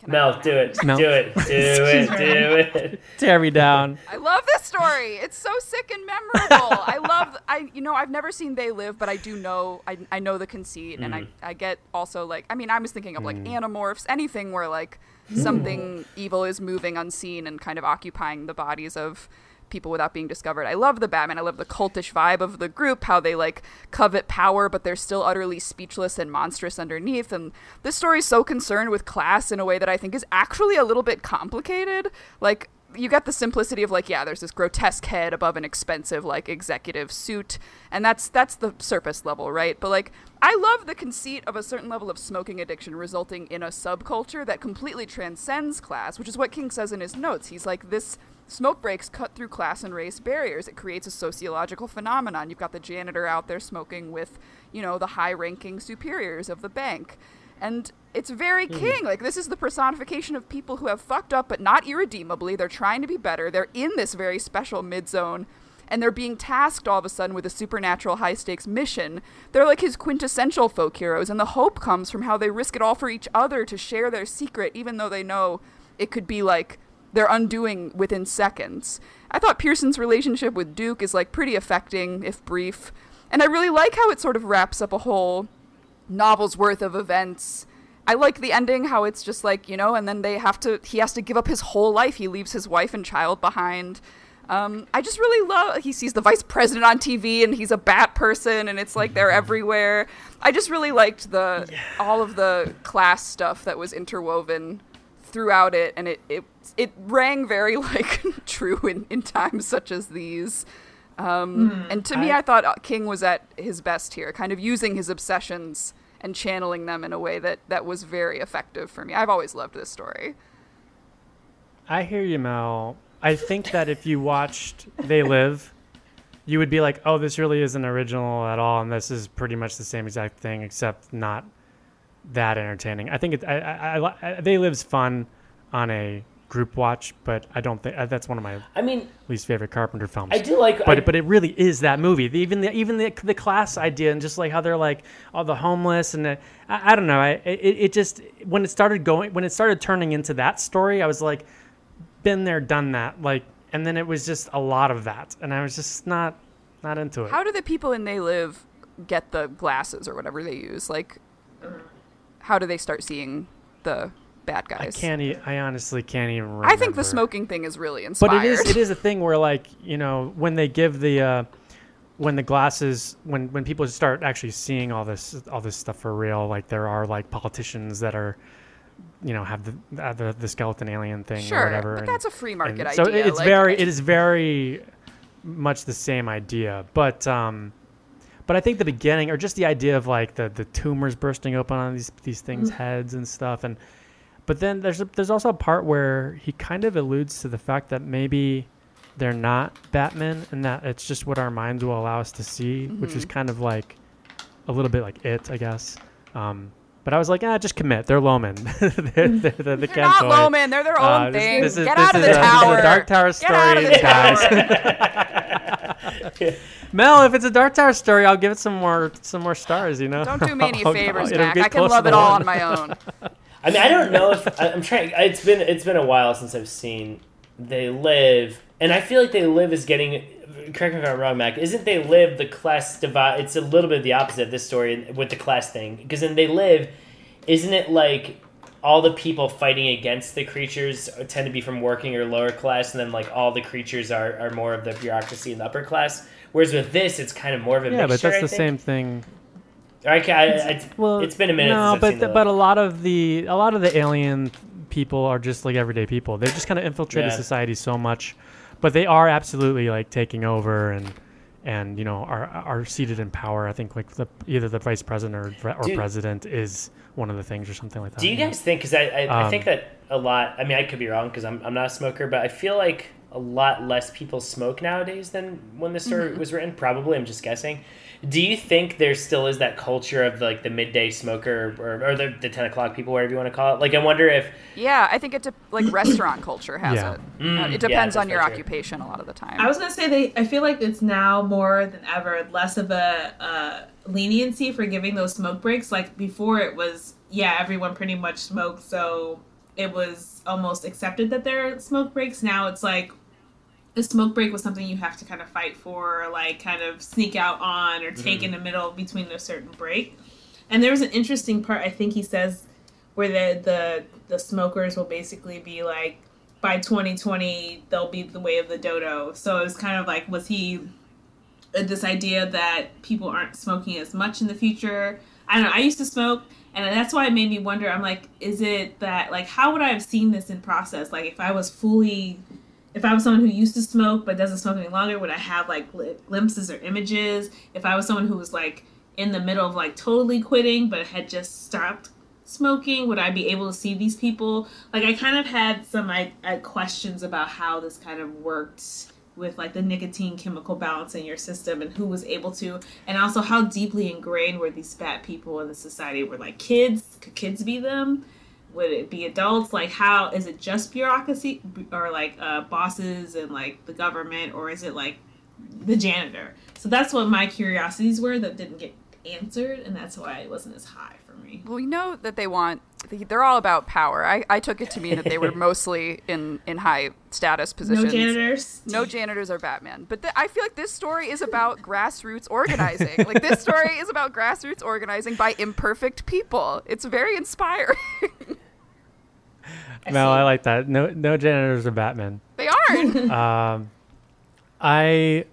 Can I- Mel, do it. Mel. Do it. Do it. Do it. Tear me down. I love this story. It's so sick and memorable. I love I you know, I've never seen They Live, but I do know I, I know the conceit and I, mm-hmm. I get also like I mean, I was thinking of like mm. animorphs, anything where like mm. something evil is moving unseen and kind of occupying the bodies of people without being discovered. I love the Batman. I love the cultish vibe of the group, how they like covet power, but they're still utterly speechless and monstrous underneath. And this story is so concerned with class in a way that I think is actually a little bit complicated. Like, you get the simplicity of like, yeah, there's this grotesque head above an expensive like executive suit, and that's that's the surface level, right? But like, I love the conceit of a certain level of smoking addiction resulting in a subculture that completely transcends class, which is what King says in his notes. He's like, this smoke breaks cut through class and race barriers. It creates a sociological phenomenon. You've got the janitor out there smoking with, you know, the high-ranking superiors of the bank. And it's very hmm. king. Like this is the personification of people who have fucked up but not irredeemably. They're trying to be better. They're in this very special mid zone and they're being tasked all of a sudden with a supernatural high stakes mission. They're like his quintessential folk heroes, and the hope comes from how they risk it all for each other to share their secret, even though they know it could be like their undoing within seconds. I thought Pearson's relationship with Duke is like pretty affecting, if brief, and I really like how it sort of wraps up a whole novel's worth of events. I like the ending, how it's just like, you know, and then they have to, he has to give up his whole life. He leaves his wife and child behind. Um, I just really love, he sees the vice president on TV and he's a bat person and it's like they're everywhere. I just really liked the, all of the class stuff that was interwoven throughout it and it, it, it rang very like true in, in times such as these. Um, and to me, I- I thought uh, King was at his best here, kind of using his obsessions and channeling them in a way that, that was very effective for me. I've always loved this story. I hear you, Mel. I think that if you watched They Live, you would be like, "Oh, this really isn't original at all, and this is pretty much the same exact thing, except not that entertaining." I think it, I, I, I, I, They Live's fun on a group watch, but I don't think uh, that's one of my I mean, least favorite Carpenter films. I do like. but I, but it really is that movie. The, even the even the, the class idea and just like how they're like all the homeless and the, I, I don't know. I it, it just when it started going when it started turning into that story, I was like, been there, done that. Like, and then it was just a lot of that, and I was just not not into it. How do the people in They Live get the glasses or whatever they use? Like, how do they start seeing the bad guys? I can't. E- I honestly can't even. Remember. I think the smoking thing is really inspired. But it is it is a thing where like you know when they give the uh, when the glasses when when people start actually seeing all this all this stuff for real like there are like politicians that are you know have the have the, the skeleton alien thing Sure, or whatever but and- that's a free market idea. so it's like- very it is very much the same idea but um but I think the beginning or just the idea of like the the tumors bursting open on these these things heads and stuff and but then there's a, there's also a part where he kind of alludes to the fact that maybe they're not Batman and that it's just what our minds will allow us to see, which is kind of like a little bit like it, I guess. Um, but I was like, ah, just commit. They're low men. they're, they're, they're the They're not. low men. They're their own Uh, this- thing. this is- Get this out of the a- this is a tower. Dark Tower Get out of the story, guys. tower. Mel, if it's a Dark Tower story, I'll give it some more some more stars. You know. Don't do me any favors, it'll Mac. I can love it all one. on my own. I mean, I don't know if I, I'm trying. It's been it's been a while since I've seen They Live, and I feel like They Live is getting. Correct me if I'm wrong, Mac. Isn't They Live the class divide? It's a little bit the opposite of this story with the class thing. Because in They Live, isn't it like all the people fighting against the creatures tend to be from working or lower class, and then like all the creatures are, are more of the bureaucracy in the upper class. Whereas with this, it's kind of more of a Yeah, but that's I the think. same thing. I, I, I, Well, it's been a minute. No, since but the but a lot of the a lot of the alien people are just like everyday people. They've just kind of infiltrated Yeah. society so much, but they are absolutely like taking over and and you know are are seated in power. I think like the, either the vice president or, or Do- president is one of the things or something like that. Do you guys think? Because I, I, I think Um, that a lot. I mean, I could be wrong because I'm, I'm not a smoker, but I feel like a lot less people smoke nowadays than when this story was written. Probably, I'm just guessing. Do you think there still is that culture of like the midday smoker or, or the, the ten o'clock people, whatever you want to call it? Like, I wonder if Yeah, I think it de- like restaurant culture has Yeah. it. Mm, Uh, it depends that's on your true. occupation a lot of the time. I was gonna say they. I feel like it's now more than ever less of a uh, leniency for giving those smoke breaks. Like before, it was yeah, everyone pretty much smoked, so it was almost accepted that there are smoke breaks. Now it's like a smoke break was something you have to kind of fight for, or like kind of sneak out on, or take in the middle between a certain break. And there was an interesting part I think he says where the the the smokers will basically be like by 2020 they'll be the way of the dodo. So it was kind of like was he uh, this idea that people aren't smoking as much in the future. I don't know. I used to smoke, and that's why it made me wonder. I'm like, is it that like how would I have seen this in process? Like if I was fully, if I was someone who used to smoke but doesn't smoke any longer, would I have like gl- glimpses or images? If I was someone who was like in the middle of like totally quitting but had just stopped smoking, would I be able to see these people? Like I kind of had some I, I uh, questions about how this kind of worked with like the nicotine chemical balance in your system and who was able to and also how deeply ingrained were these fat people in the society were like kids could kids be them would it be adults like how is it just bureaucracy or like uh, bosses and like the government or is it like the janitor so that's what my curiosities were that didn't get answered and that's why it wasn't as high for me well, we know that they want. They're all about power. I, I took it to mean that they were mostly in in high status positions no janitors No janitors are Batman. But th- I feel like this story is about grassroots organizing. like this story is about grassroots organizing by imperfect people. It's very inspiring. Mel, see. I like that. No, no janitors or Batman. they aren't. Um, I,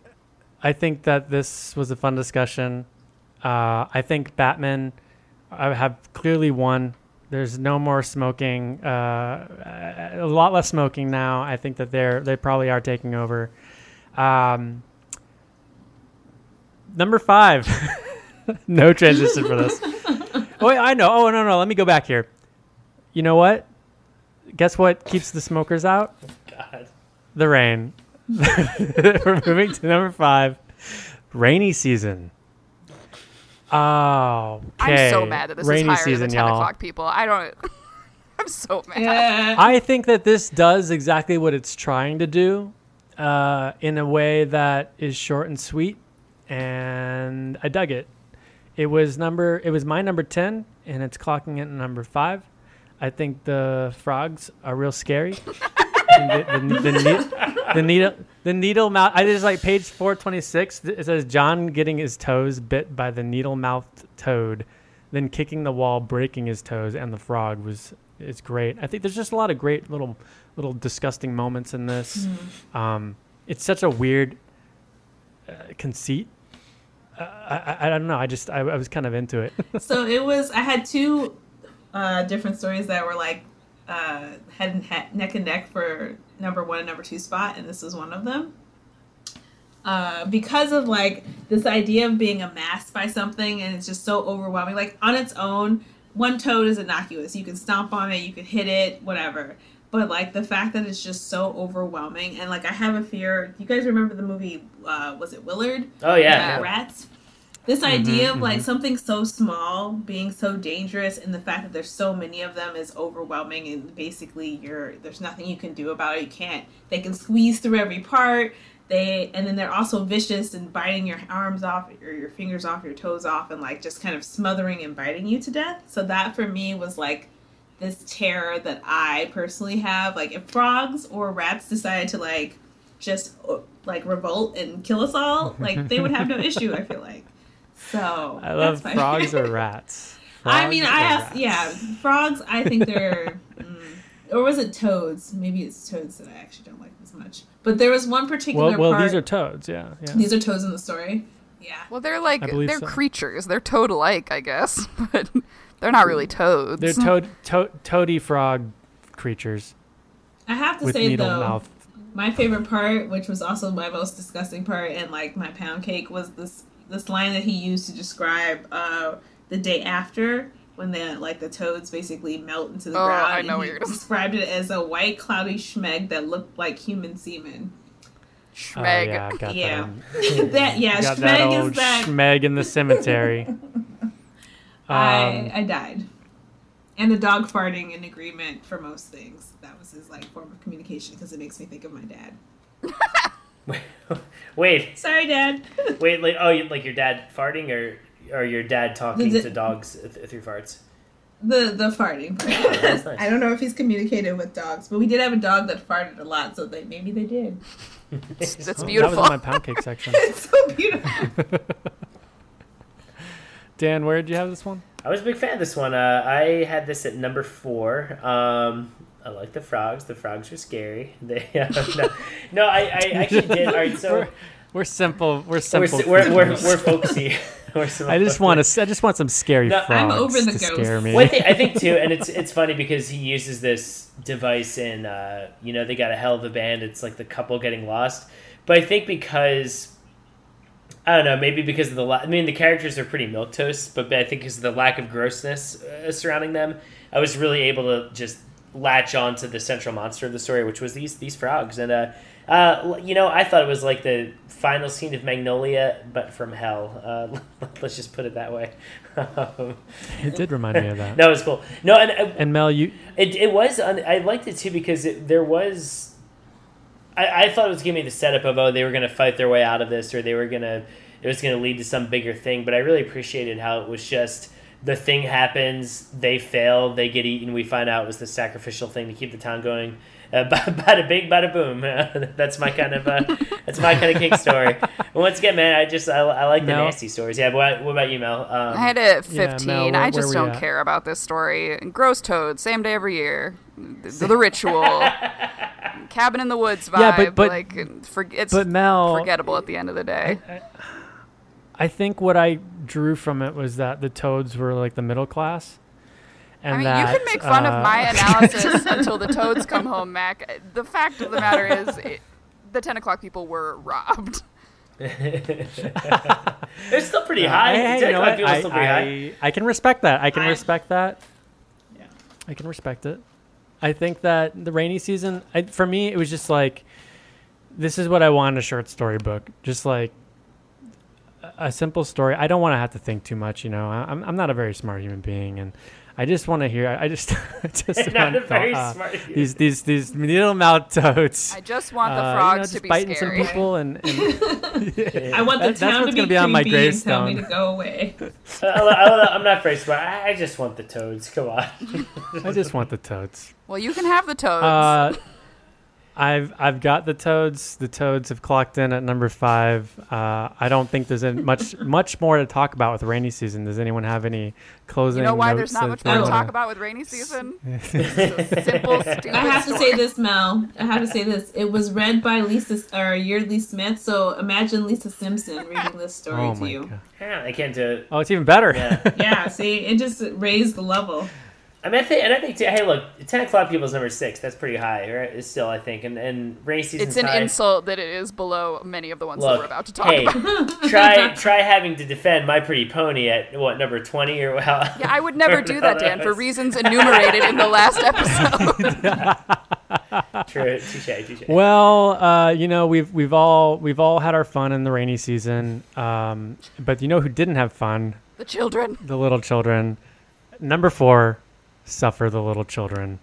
I think that this was a fun discussion. Uh, I think Batman, I have clearly won. There's no more smoking. Uh, a lot less smoking now. I think that they're they probably are taking over. Um, number five. no transition for this. Oh, wait, I know. Oh no, no. Let me go back here. You know what? Guess what keeps the smokers out? God, The rain. We're moving to number five. Rainy season. Oh, okay. I'm so mad that this Rainy is higher season, than 10 y'all. o'clock people. I don't. I'm so mad. yeah I think that this does exactly what it's trying to do, uh, in a way that is short and sweet, and I dug it. It was number. It was my number ten, and it's clocking in at number five. I think the frogs are real scary. the, the, the, ne- the needle, the needle mouth. I just like page four twenty six. It says John getting his toes bit by the needle mouthed toad, then kicking the wall, breaking his toes, and the frog was. It's great. I think there's just a lot of great little, little disgusting moments in this. Um, it's such a weird uh, conceit. Uh, I, I, I don't know. I just I, I was kind of into it. so it was i had two uh, different stories that were like uh, head and head, neck and neck for number one and number two spot and this is one of them. Uh, because of like this idea of being amassed by something and it's just so overwhelming like on its own one toad is innocuous. You can stomp on it you can hit it whatever. But like the fact that it's just so overwhelming and like i have a fear you guys remember the movie uh, was it willard? Oh yeah, uh, rats. This idea of like something so small being so dangerous, and the fact that there's so many of them is overwhelming, and basically you're there's nothing you can do about it. You can't. They can squeeze through every part. They and then they're also vicious and biting your arms off or your fingers off, your toes off, and like just kind of smothering and biting you to death. So that for me was like this terror that I personally have. Like if frogs or rats decided to like just uh, like revolt and kill us all, like they would have no issue. I feel like. So I love that's my- frogs or rats. I mean, I or asked, rats? yeah, frogs. I think they're, mm, or was it toads? Maybe it's toads that I actually don't like as much. But there was one particular Well, well, part. these are toads. Yeah, yeah. these are toads in the story. Yeah. Well, they're like they're so. creatures. They're toad alike, I guess, but they're not really toads. They're toad, to- toady frog creatures I have to with say needle though, mouth. My favorite part, which was also my most disgusting part, and like my pound cake, was this this line that he used to describe uh, the day after when the like the toads basically melt into the Oh, ground. I and know he what you're gonna described it as a white cloudy schmeg that looked like human semen. Oh, Schmeg. yeah, I Yeah. that. that yeah, got that schmeg old is that. schmeg in the cemetery. I Um, I died. And the dog farting in agreement for most things. That was his like form of communication because it makes me think of my dad. Wait, Sorry, Dad. wait, like oh, like your dad farting or or your dad talking The- to dogs through farts? the the farting. that's nice. I don't know if he's communicated with dogs, but we did have a dog that farted a lot, so they maybe they did. That's oh, That was beautiful. in my pound cake section. It's so beautiful. Dan, where did you have this one? I was a big fan of this one. Uh, I had this at number four. Um, I like the frogs. The frogs are scary. They, uh, no, no, I, I actually did. All right, so We're, we're simple. We're we're simple. we're, we're, we're folksy. We're some I just want to. I just want some scary No, frogs I'm over the to ghosts. scare me. Well, I think, I think too, and it's it's funny because he uses this device in, uh, you know, they got a hell of a band. It's like the couple getting lost, but I think because I don't know, maybe because of the la- I mean, the characters are pretty milquetoast, but I think because of the lack of grossness uh, surrounding them, I was really able to just latch on to the central monster of the story, which was these these frogs, and uh, uh, you know, I thought it was like the final scene of Magnolia, but from hell. Uh, let's just put it that way. Um, it did remind me of that. that was cool. No, and uh, And Mel, you it, it was. Un- I liked it too because it, there was. I, I thought it was giving me the setup of oh they were gonna fight their way out of this or they were gonna it was gonna lead to some bigger thing. But I really appreciated how it was just the thing happens, they fail, they get eaten. We find out it was the sacrificial thing to keep the town going. Uh, bada bing, bada boom. that's my kind of uh, that's my kind of king story. Once again, man, I just I, I like the Mel? nasty stories. Yeah. What, what about you, Mel? Um, I had it at Yeah, 15. Mel, where- I just don't at? care about this story. Gross toad, same day every year. The, the ritual. Cabin in the woods vibe. Yeah, but- but- like, for, it's but Mel, forgettable at the end of the day. I think what I drew from it was that the toads were like the middle class. And I mean, that, you can make fun uh, of my analysis until the toads come home, Mac. The fact of the matter is, it, the 10 o'clock people were robbed. it's still pretty uh, high. hey, hey, you know o'clock I, still pretty high. I, I can respect that. I can I- respect that. Yeah. I can respect it. I think that the rainy season, I, for me, it was just like, this is what I want in a short story book. Just like a- a simple story. I don't want to have to think too much. You know, I- I'm I'm not a very smart human being, and I just want to hear. I just I just Not want a very uh, smart. these these these little mouth toads. I just want the uh, you know, frogs just to be biting scary. some people and, and I want the That- that's town to be gonna be on my creepy and tell me gravestone. to go away. I, I, I'm not very smart. I, I just want the toads. Come on. I just want the toads. Well, you can have the toads. Uh, I've I've got the toads. The toads have clocked in at number five. Uh, I don't think there's any, much much more to talk about with rainy season. Does anyone have any closing? you know why notes there's not much more to talk about with rainy season? Simple, I have to say this, Mel. I have to say this. It was read by Lisa or Yeardley Smith. So imagine Lisa Simpson reading this story Oh to you. god! Yeah, I can't do it. Oh, it's even better. Yeah. Yeah, see, it just raised the level. I mean, I think, and I think, too, hey, look, 10 o'clock people is number six. That's pretty high, right? It's still, I think. And, and rainy season's It's an high. insult that it is below many of the ones that we're about to talk hey, about. try try having to defend My Pretty Pony at, what, number 20 or how? Yeah, I would never do that, Dan, for reasons enumerated in the last episode. True, touche, touche. Well, uh, you know we've we've all we've all had our fun in the rainy season, um, but you know who didn't have fun? the children. The little children. Number four, suffer the little children.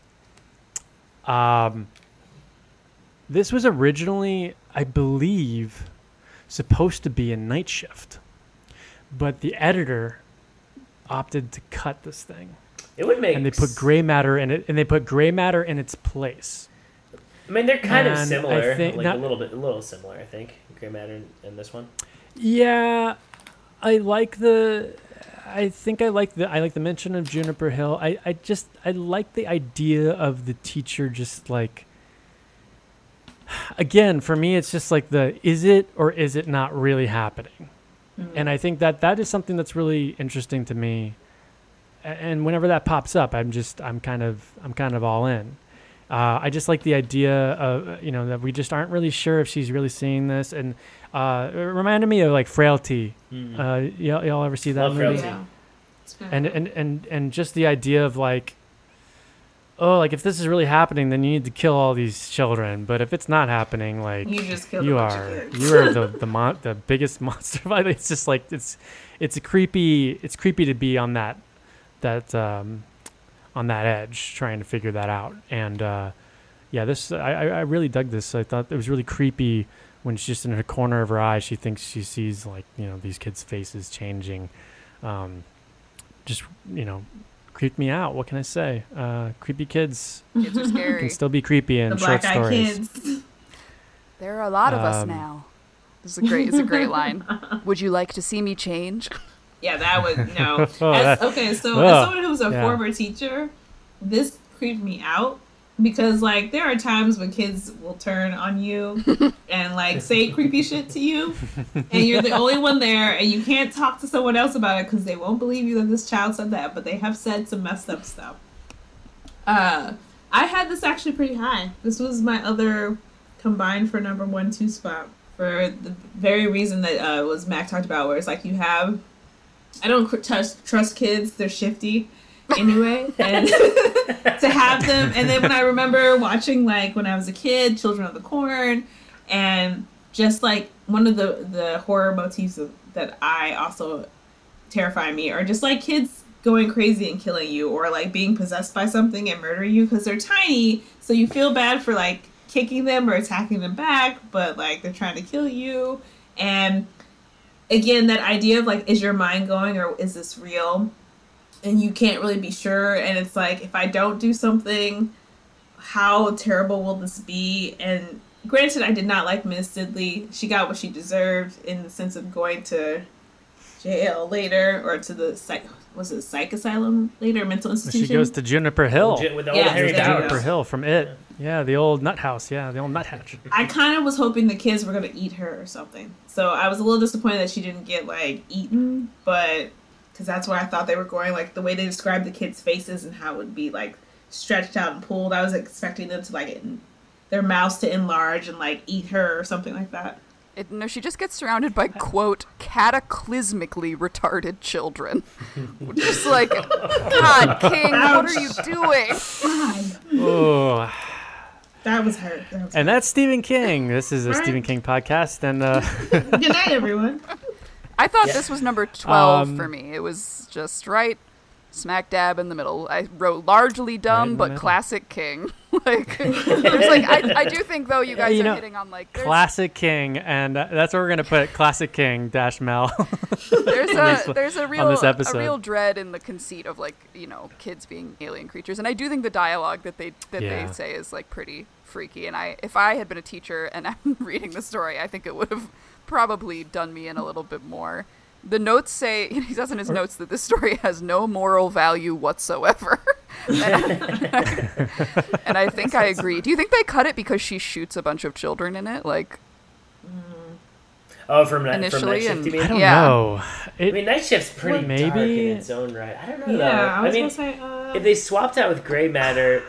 Um, this was originally, I believe, supposed to be a night shift, but the editor opted to cut this thing, It would make and they put gray matter in it, and they put gray matter in its place. I mean, they're kind of and I similar. think like not- a little bit, a little similar, I think. Gray matter in this one. Yeah, I like the. I think I like the I like the mention of Juniper Hill. I, I just I like the idea of the teacher just like again for me it's just like the is it or is it not really happening? And i think that that is something that's really interesting to me. And whenever that pops up i'm just i'm kind of i'm kind of all in. Uh, I just like the idea of you know that we just aren't really sure if she's really seeing this, and uh, it reminded me of like Frailty. Mm. Uh, y'all, y'all ever see that Love movie? Yeah. And and and and just the idea of like oh like if this is really happening then you need to kill all these children but if it's not happening like you just killed you a bunch are of kids. you are the the mon- the biggest monster Like, it's just like it's it's a creepy it's creepy to be on that that um on that edge trying to figure that out and uh yeah this i i I really dug this i thought it was really creepy when she's just in her corner of her eye she thinks she sees like you know these kids faces changing um just you know creeped me out what can i say uh creepy kids Kids are scary. can still be creepy in the short black eyed stories kids. There are a lot of us Um, now. This is a great. It's a great line. Would you like to see me change? Yeah, that would no. Oh, As, okay, so Ugh. as someone who's a Yeah. former teacher, this creeped me out because like there are times when kids will turn on you and like say creepy shit to you, and you're the only one there, and you can't talk to someone else about it because they won't believe you that this child said that, but they have said some messed up stuff. Uh, I had this actually pretty high. This was my other combined for number one two spot for the very reason that uh, was Mac talked about, where it's like you have I don't cr- trust trust kids; they're shifty anyway, and to have them. And then when I remember watching like when I was a kid, Children of the Corn, and just like one of the the horror motifs of, that I also terrify me are just like kids going crazy and killing you or like being possessed by something and murdering you because they're tiny so you feel bad for like kicking them or attacking them back but like they're trying to kill you and again that idea of like is your mind going or is this real and you can't really be sure and it's like if i don't do something how terrible will this be? And granted i did not like miss sidley. She got what she deserved in the sense of going to jail later or to the psych was it psych asylum later mental institution she goes to juniper hill. Legit with all Yeah, the Harry there you go. Bowers. juniper hill from it. Yeah the old nut house. Yeah the old nut hatch. I kind of was hoping the kids were gonna eat her or something. So I was a little disappointed that she didn't get like eaten, but because that's where I thought they were going. Like the way they described the kids' faces and how it would be like stretched out and pulled. I was expecting them to like en- their mouths to enlarge and like eat her or something like that. It, no, she just gets surrounded by quote cataclysmically retarded children. just like, God, King, what are you doing? God, oh that was her. That was and that's stephen king this is a Right. stephen king podcast and uh Good night, everyone. I thought Yeah. this was number twelve Um, for me. It was just right, smack dab in the middle. I wrote largely dumb, in the but middle. classic King. like, there's like, I, I do think though you guys you are know, hitting on like there's, classic king and uh, that's where we're gonna put classic king dash mel there's this- a there's a real this a real dread in the conceit of like you know kids being alien creatures, and I do think the dialogue that they that Yeah. they say is like pretty freaky. And I if I had been a teacher and I'm reading the story, I think it would have probably done me in a little bit more. The notes say he says in his notes that this story has no moral value whatsoever. and, I, and I think I agree. Do you think they cut it because she shoots a bunch of children in it? Like, Oh, from night, from Initially night shift, and- you mean? i don't Yeah. know it, I mean, night shift's pretty Well, dark maybe- in its own right. I don't know. though. Yeah, I was mean, gonna say. Uh, if they swapped out with gray matter,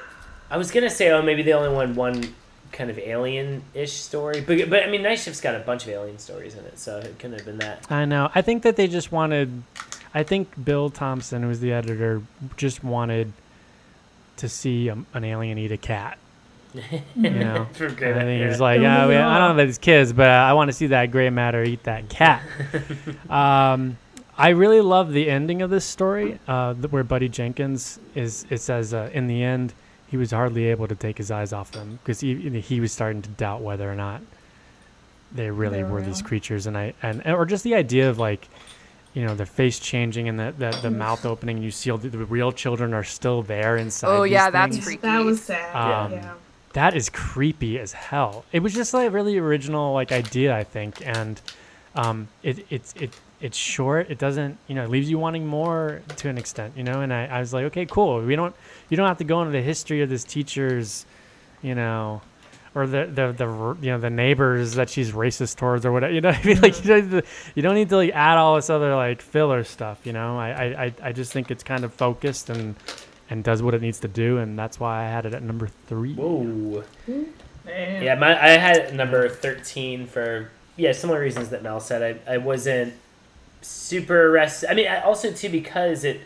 I was gonna say, oh, maybe they only want one kind of alien-ish story. But but I mean, night shift's got a bunch of alien stories in it, so it couldn't have been that. i know i think that they just wanted i think bill thompson who was the editor just wanted to see um, an alien eat a cat you know For gray I matter. think yeah. he's like, Don't yeah, move I don't know off." about these kids, but I want to see that gray matter eat that cat. um, I really love the ending of this story, uh, where Buddy Jenkins is. It says uh, in the end, he was hardly able to take his eyes off them because he he was starting to doubt whether or not they really They were were these creatures, and I and or just the idea of like. You know, their face changing and the, the, the mouth opening. You see all the, the real children are still there inside. Oh, these yeah, that's things. freaky. that was sad. Um, yeah. that is creepy as hell. It was just like a really original like idea, I think, and um, it it's it it's short. It doesn't you know it leaves you wanting more to an extent, you know. And I, I was like, okay, cool. We don't you don't have to go into the history of this teacher's, you know, or the the the you know the neighbors that she's racist towards or whatever. You know, what I mean, like you don't, need to- you don't need to like add all this other like filler stuff. You know, I I I- I just think it's kind of focused and and does what it needs to do, and that's why I had it at number three. Whoa. Man. Yeah, my, I had number 13 for, yeah, similar reasons that Mel said. I, I wasn't super arrested. I mean, also, too, because it,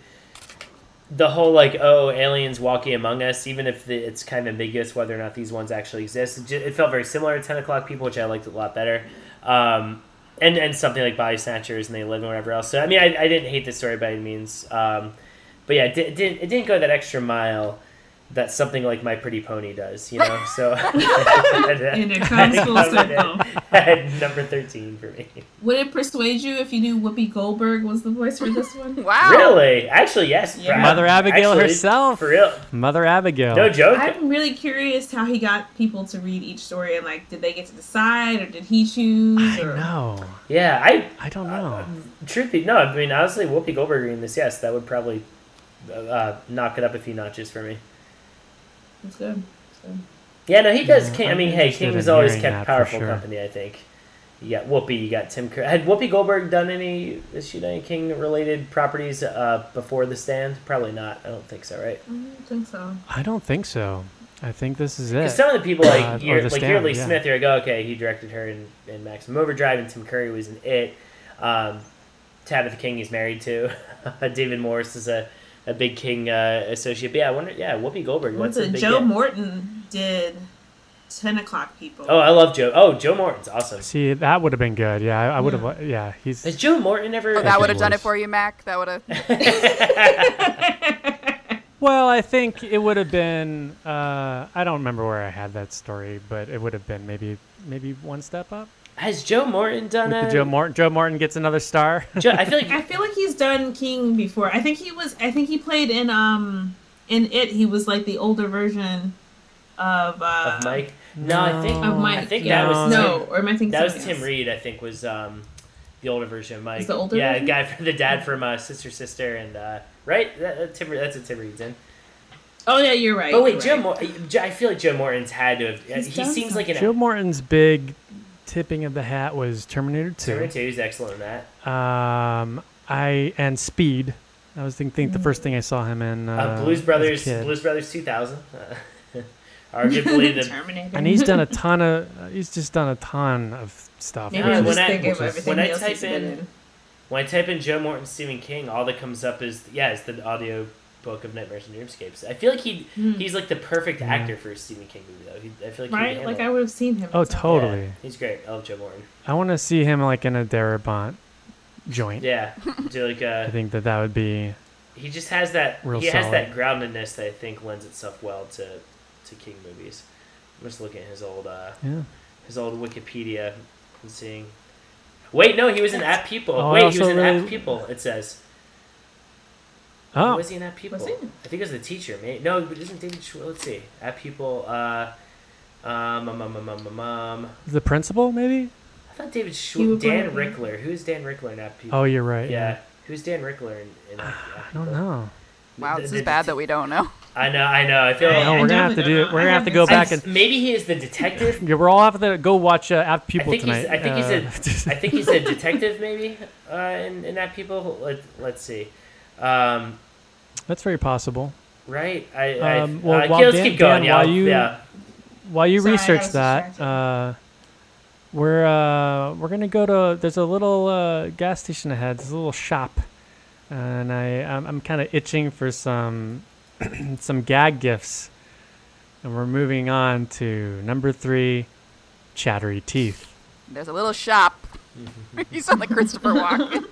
the whole, like, oh, aliens walking among us, even if the, it's kind of ambiguous whether or not these ones actually exist, it, felt very similar to 10 O'Clock People, which I liked a lot better. Um, and, and something like Body Snatchers and They Live and whatever else. So, I mean, I, I didn't hate the story by any means. Um, but yeah, it, didn't, it didn't go that extra mile that something like My Pretty Pony does, you know? So, And it comes full circle. number 13 for me. Would it persuade you if you knew Whoopi Goldberg was the voice for this one? Wow. Really? Actually, yes. Yeah. Mother Abigail Actually, herself. For real. Mother Abigail. No joke. I'm really curious how he got people to read each story and like, did they get to decide or did he choose? I know. Yeah, I I don't know. truth be no, I mean honestly, Whoopi Goldberg reading this, yes, that would probably uh, knock it up a few notches for me. It's good. It's good. Yeah, no, he does. Yeah, King, I mean, hey, interested King has always kept powerful sure. company. I think. You got Whoopi, you got Tim Curry. Had Whoopi Goldberg done any issued any King related properties uh, before the stand? Probably not. I don't think so, right? I don't think so. I don't think so. I think this is Because it. some of the people like Uh, you're, The like Stand, Yeardley yeah. Smith, you're like, oh, okay, he directed her in, in Maximum Overdrive, and Tim Curry was in It. Um, Tabitha King he's married to. David Morse is a, a big King uh, associate. But yeah, I wonder. Yeah, Whoopi Goldberg. What's That's a it? big Joe hit. Morton did 10 o'clock people. Oh, I love Joe. Oh, Joe Morton's awesome. See, that would have been good. Yeah, I, I would have. Yeah, he's. Has Joe Morton ever? Oh, that would have done it for you, Mac. That would have. Well, I think it would have been. Uh, I don't remember where I had that story, but it would have been maybe maybe one step up. Has Joe Morton done With a? Joe Morton. Joe Morton gets another star. Joe, I feel like I feel like he's done King before. I think he was. I think he played in um in it. He was like the older version of uh of Mike. No, I think Of Mike. I think Yeah. that was No, Tim, or am I thinking that was Tim else? Reid. I think was um, the older version of Mike. Is the older yeah, version? guy from the dad from uh, Sister Sister and uh, right. That, that Tim, that's what Tim Reid's in. Oh yeah, you're right. But wait, Joe right. Mor- I feel like Joe Morton's had to have. He's he done seems like an Joe Morton's big tipping of the hat was Terminator Two. Terminator 2 is excellent in that. Um, I and Speed. I was think, think the first thing I saw him in. Uh, Uh, Blues Brothers. Blues Brothers 2000. Uh, arguably the Terminator. and he's done a ton of. uh, he's just done a ton of stuff. Maybe Uh, when I- thinking of which is- when I type in- in. when I type in Joe Morton Stephen King, all that comes up is yeah, it's the audio book of Nightmares and Dreamscapes. I feel like he Hmm. he's like the perfect Yeah. actor for a Stephen King movie though. He, I feel like Right? Like I would have seen him. Oh, totally. Yeah, he's great. I love Joe Morton. I want to see him like in a Darabont joint. Yeah, do like I uh, think that that would be. he just has that Real he has that groundedness that I think lends itself well to to King movies. I'm just looking at his old uh, Yeah. his old Wikipedia and seeing. Wait, no, he was in Apt Pupil. Oh, Wait, he was in really- Apt Pupil. It says. Oh, Was he in Apt Pupil? I think it was the teacher. Maybe. No, but isn't David? Schw- let's see. Apt Pupil. Uh, um, um, um, um, um, um, um, the principal maybe. I thought David He Schw- would Dan Richler. Who's Dan Richler in Apt Pupil? Oh, you're right. yeah. Who's Dan Richler in? in App, App I don't know. Wow, this the- is bad that we don't know. I know. I know. I feel. Like No, I we're gonna have to do. don't We're gonna have to go back and. maybe he is the detective. Yeah, we're all have to go watch uh, Apt Pupil think tonight. I think he's a. Uh, I think he's a detective. Maybe uh, in in Apt Pupil. Let Let's see. Um, That's very possible. right. I. I Um, well, uh, while okay, let's Dan- keep going. Dan, yeah. while you- yeah. While you Sorry, research that, uh, we're uh, we're gonna go to. There's a little uh, gas station ahead. There's a little shop, and I I'm, I'm kind of itching for some some gag gifts, and we're moving on to number three, chattery teeth. There's a little shop. you sound like Christopher Walken.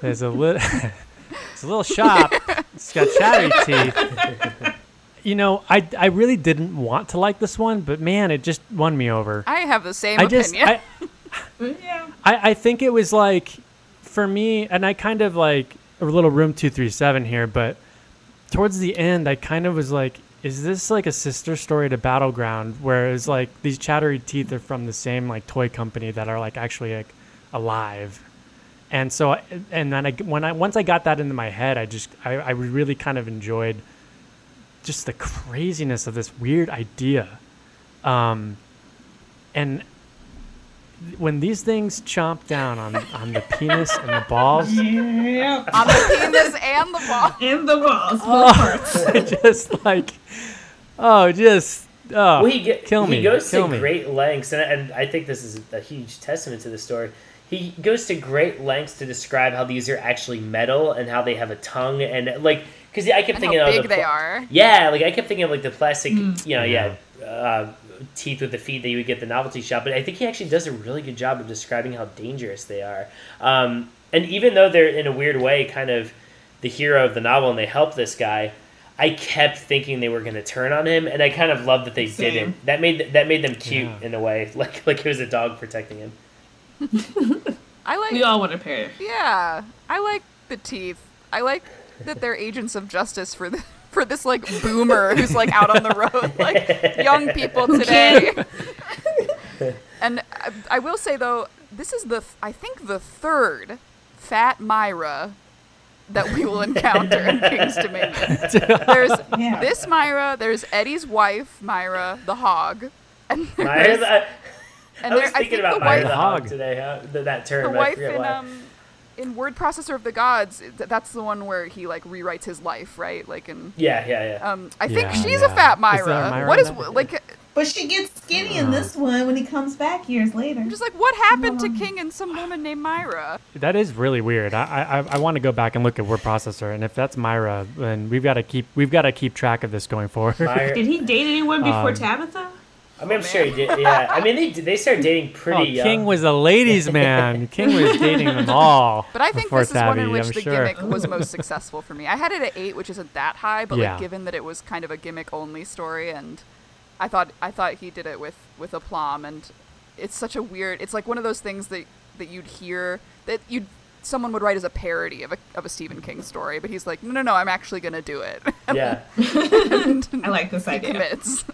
There's a little it's a little shop. It's got chattery teeth. You know, I, I really didn't want to like this one, but man, it just won me over. I have the same I just opinion. I, Yeah. I, I think it was like for me and I kind of like a little room 237 here, but towards the end I kind of was like is this like a sister story to Battleground where it's like these chattery teeth are from the same like toy company that are like actually like alive. And so and then I when I once I got that into my head, I just I, I really kind of enjoyed just the craziness of this weird idea. Um and when these things chomp down on on the penis and the balls, Yeah. On the penis and the ball. In the walls, both parts. just like, oh, just oh, Well, he, ge- kill me, he goes kill to me. great lengths, and, and I think this is a huge testament to the story. He goes to great lengths to describe how these are actually metal and how they have a tongue and like because I kept And thinking how of big the they pl- are. Yeah, like I kept thinking of like the plastic, Mm. you know, yeah, uh, teeth with the feet that you would get the novelty shop. But I think he actually does a really good job of describing how dangerous they are. Um, and even though they're in a weird way kind of the hero of the novel and they help this guy, I kept thinking they were going to turn on him, and I kind of loved that they Same. didn't. That made that made them cute Yeah. in a way, like like it was a dog protecting him. I like We all want a pair. Yeah, I like the teeth. I like that they're agents of justice for the for this like boomer who's like out on the road, like young people today. and I, I will say though, this is the I think the third fat Myra that we will encounter in King's Dominion. There's Yeah. this Myra. There's Eddie's wife, Myra, the hog, and Myra, uh, there's, I, and I there, was thinking think about the Myra wife, the Hog. hog today. How, th- that term, the wife forget in why. um in word processor of the gods that's the one where he like rewrites his life right like in yeah, yeah, yeah. um i think Yeah, she's yeah. a fat Is myra, there a Myra what in is that? like But she gets skinny in this one when he comes back years later. i'm just like what happened to king and some woman named myra That is really weird. I I, I want to go back and look at word processor, and if that's Myra, then we've got to keep we've got to keep track of this going forward. Myra- Did he date anyone before Um, Tabitha? I mean, I'm sure he did. Yeah, I mean, they they started dating oh, pretty young. King was a ladies' man. King was dating them all. but i think before this is one in which I'm the sure. gimmick was most successful for me i had it at eight which isn't that high but Yeah. like given that it was kind of a gimmick only story and i thought i thought he did it with with aplomb and it's such a weird it's like one of those things that that you'd hear that you'd someone would write as a parody of a, of a Stephen King story, but he's like, no, no, no, I'm actually gonna do it. Yeah. and I like this he idea. commits.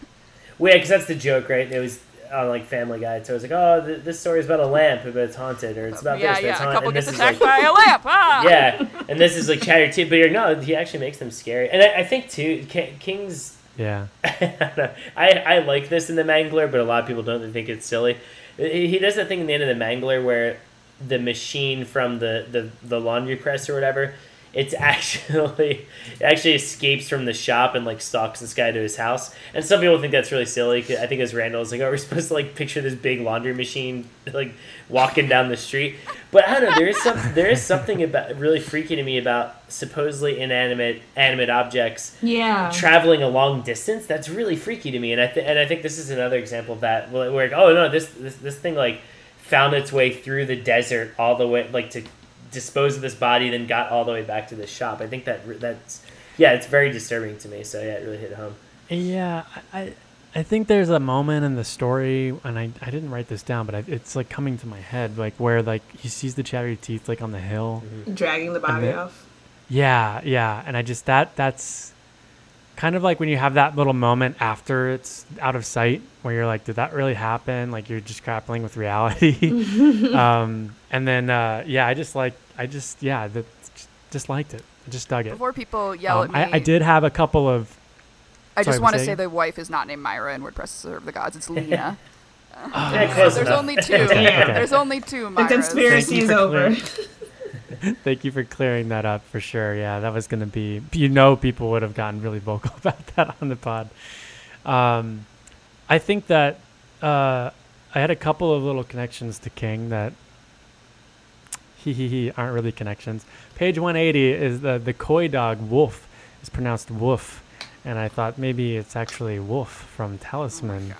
Well, yeah, because that's the joke, right? It was on like Family Guy. So it's like, oh, th- this story is about a lamp, but it's haunted, or it's about yeah, this, but it's yeah. A couple and gets this is attacked like, by a lamp. Ah! yeah, and this is like Chatter too. But you're no, he actually makes them scary. And I, I think too, Ki- King's. Yeah. I I like this in the Mangler, but a lot of people don't. They think it's silly. He he does that thing in the end of the Mangler where the machine from the, the, the laundry press or whatever, it's actually it actually escapes from the shop and like stalks this guy to his house. And some people think that's really silly. I think as Randall's like, oh, we're supposed to like picture this big laundry machine like walking down the street. But I don't know. There is some there is something about really freaky to me about supposedly inanimate animate objects Yeah. traveling a long distance that's really freaky to me and i th- and i think this is another example of that where, where, oh no this, this this thing like found its way through the desert all the way like to dispose of this body then got all the way back to the shop i think that that's yeah it's very disturbing to me so yeah it really hit home Yeah, I, I- I think there's a moment in the story, and I, I didn't write this down, but I, it's like coming to my head, like where like he sees the chattery teeth like on the hill. Dragging the body then- off. Yeah, yeah, and I just that that's kind of like when you have that little moment after it's out of sight, where you're like, did that really happen? Like you're just grappling with reality. um, and then uh, yeah, I just like I just yeah, that just liked it. I just dug it. Before people yell Um, at me, I, I did have a couple of I sorry, just want to say say the wife is not named Myra in WordPress of the Gods. It's Lena. yeah, close There's enough. only two. Yeah. There's only two The Myras. conspiracy is over. Thank you for clearing that up for sure. Yeah, that was going to be, you know, people would have gotten really vocal about that on the pod. Um, I think that uh, I had a couple of little connections to King that he he he aren't really connections. Page 180 is the the koi dog wolf is pronounced woof, and I thought maybe it's actually wolf from Talisman.